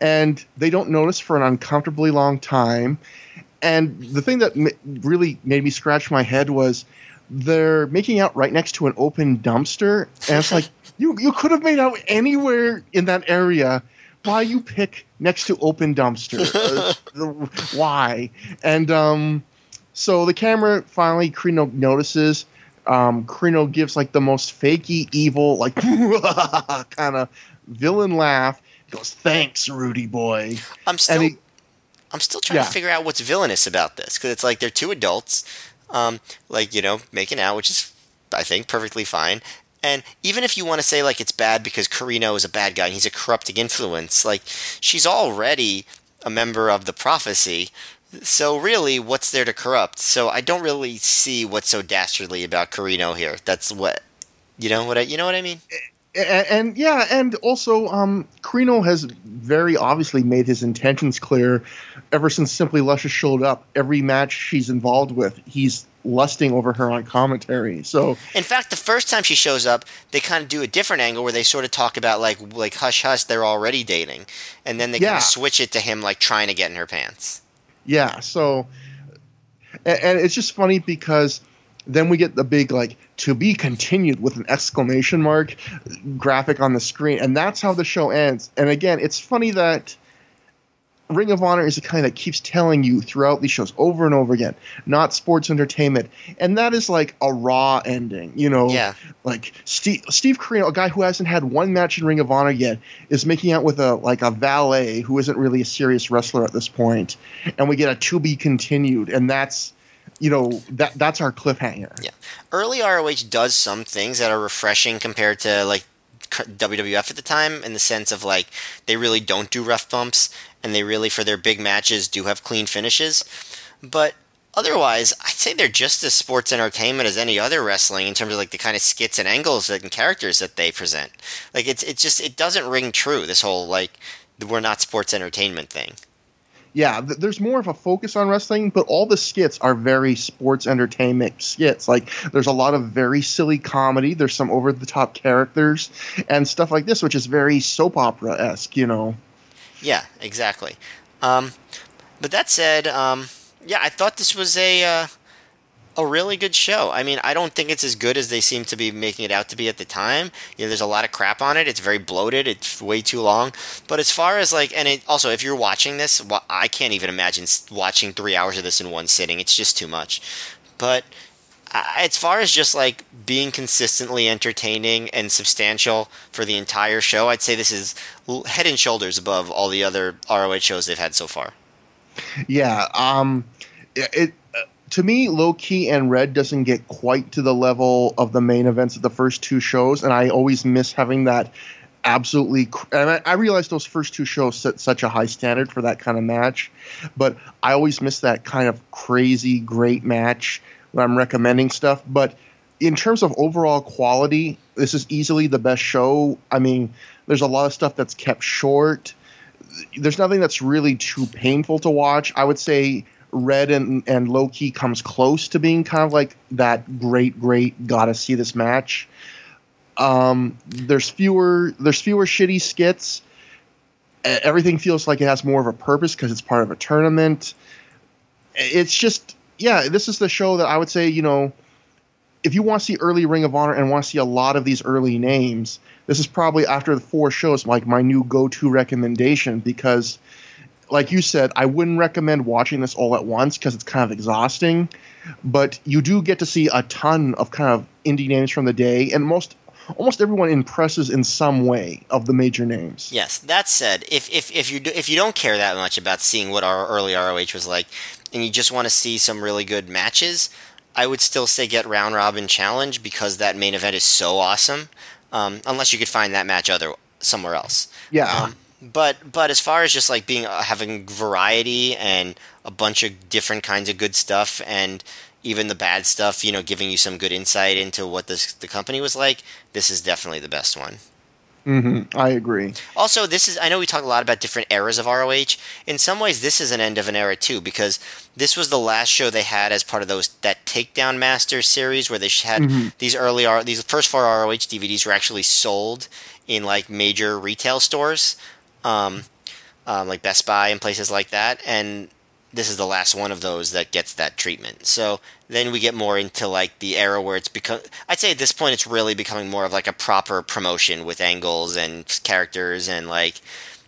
and they don't notice for an uncomfortably long time. And the thing that m- really made me scratch my head was they're making out right next to an open dumpster, and it's like you you could have made out anywhere in that area. Why you pick next to open dumpster? Uh, why? And um, so the camera finally Corino notices. Um, Corino gives like the most fakey evil like kind of villain laugh. He goes, "Thanks, Rudy boy." I'm still, he- I'm still trying Yeah. to figure out what's villainous about this because it's like they're two adults, um, like you know, making out, which is, I think, perfectly fine. And even if you want to say like it's bad because Corino is a bad guy and he's a corrupting influence, like she's already a member of the prophecy. So really, what's there to corrupt? So I don't really see what's so dastardly about Corino here. That's what, you know what I, you know what I mean? and, and yeah, and also, um, Corino has very obviously made his intentions clear ever since Simply Luscious showed up. Every match she's involved with, he's lusting over her on commentary. So In fact, the first time she shows up, they kind of do a different angle where they sort of talk about like like hush hush, they're already dating, and then they kind of switch it to him like trying to get in her pants. yeah, so and, and it's just funny because then we get the big like to be continued with an exclamation mark graphic on the screen and that's how the show ends and again it's funny that ring of honor is the kind that keeps telling you throughout these shows over and over again not sports entertainment. And that is like a raw ending you know? Yeah. like steve steve Corino a guy who hasn't had one match in ring of honor yet is making out with a like a valet who isn't really a serious wrestler at this point. And we get a to be continued and that's you know that that's our cliffhanger. Yeah. Early ROH does some things that are refreshing compared to like WWF at the time in the sense of like they really don't do rough bumps and they really for their big matches do have clean finishes. But otherwise, I'd say they're just as sports entertainment as any other wrestling in terms of like the kind of skits and angles and characters that they present. Like it's it's just it doesn't ring true this whole like we're not sports entertainment thing. yeah, th- there's more of a focus on wrestling, but all the skits are very sports entertainment skits. Like there's a lot of very silly comedy. There's some over the top characters and stuff like this, which is very soap opera esque. You know. Yeah, exactly. Um, but that said, um, yeah, I thought this was a uh, a really good show. I mean, I don't think it's as good as they seem to be making it out to be at the time. You know, there's a lot of crap on it. It's very bloated. It's way too long. But as far as like, and it, also, if you're watching this, I can't even imagine watching three hours of this in one sitting. It's just too much. But as far as just like being consistently entertaining and substantial for the entire show, I'd say this is head and shoulders above all the other ROH shows they've had so far. Yeah. Um. It. to me, Low Ki and red doesn't get quite to the level of the main events of the first two shows, and I always miss having that absolutely. And I, I realize those first two shows set such a high standard for that kind of match, but I always miss that kind of crazy great match when I'm recommending stuff. But in terms of overall quality, this is easily the best show. I mean, there's a lot of stuff that's kept short. There's nothing that's really too painful to watch. I would say Red and, and Low Ki comes close to being kind of like that great, great, gotta see this match. Um, there's fewer there's fewer shitty skits. everything feels like it has more of a purpose because it's part of a tournament. It's just, yeah, this is the show that I would say, you know, if you want to see early Ring of Honor and want to see a lot of these early names, this is probably after the four shows like my new go-to recommendation because like you said, I wouldn't recommend watching this all at once because it's kind of exhausting. But you do get to see a ton of kind of indie names from the day, and most almost everyone impresses in some way of the major names. Yes. That said, if if if you do, if you don't care that much about seeing what our early ROH was like, and you just want to see some really good matches, I would still say get round robin challenge because that main event is so awesome. Um, unless you could find that match other somewhere else. Yeah. Um, but but as far as just like being uh, having variety and a bunch of different kinds of good stuff and even the bad stuff, you know, giving you some good insight into what this the company was like, this is definitely the best one. Mm-hmm. I agree. Also, this is I know we talk a lot about different eras of ROH. In some ways, this is an end of an era too because this was the last show they had as part of those that Takedown Masters series where they had mm-hmm. these early these first four ROH DVDs were actually sold in like major retail stores um, um, like Best Buy and places like that. And this is the last one of those that gets that treatment. So then we get more into like the era where it's become. I'd say at this point it's really becoming more of like a proper promotion with angles and characters and like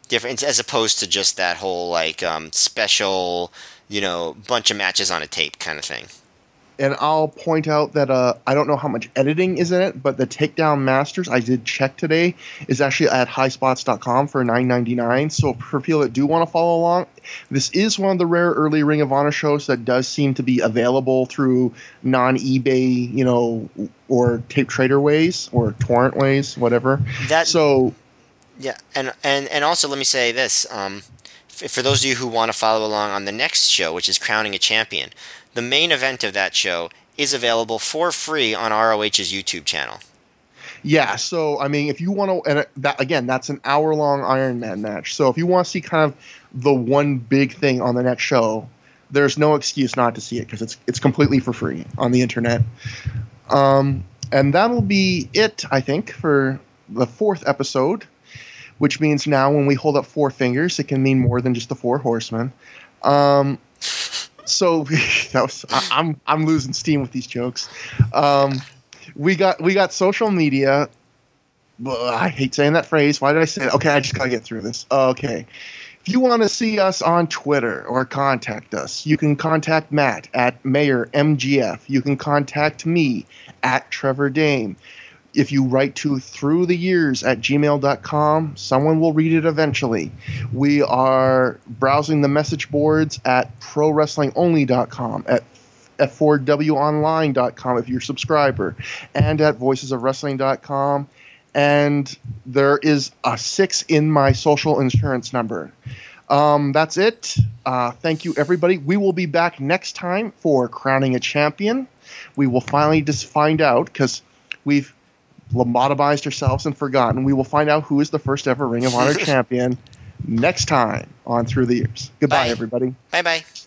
different, as opposed to just that whole like um, special, you know, bunch of matches on a tape kind of thing and I'll point out that uh, I don't know how much editing is in it, but the Takedown Masters I did check today is actually at highspots.com for $9.99. So for people that do want to follow along, this is one of the rare early Ring of Honor shows that does seem to be available through non-eBay, you know, or tape trader ways or torrent ways, whatever. That so. Yeah, and and and also let me say this. Um, for those of you who want to follow along on the next show, which is crowning a champion, the main event of that show is available for free on ROH's YouTube channel. Yeah, so I mean, if you want to, and that again, that's an hour-long Iron Man match. So if you want to see kind of the one big thing on the next show, there's no excuse not to see it because it's it's completely for free on the internet. Um, and that'll be it, I think, for the fourth episode. Which means now, when we hold up four fingers, it can mean more than just the four horsemen. Um, so that was I, am I'm, I'm losing steam with these jokes. Um, we got we got social media. I hate saying that phrase. Why did I say it? Okay, I just gotta get through this. Okay. If you want to see us on Twitter or contact us, you can contact Matt at Mayor MGF. You can contact me at Trevor Dame if you write to through the years at gmail.com, someone will read it eventually. We are browsing the message boards at prowrestlingonly.com, at f4wonline.com if you're a subscriber, and at voicesofwrestling.com. And there is a six in my social insurance number. Um, that's it. Uh, thank you, everybody. We will be back next time for crowning a champion. We will finally just find out because we've lobotomized ourselves and forgotten. We will find out who is the first ever Ring of Honor champion next time on Through the Years. Goodbye, Bye. everybody. Bye bye.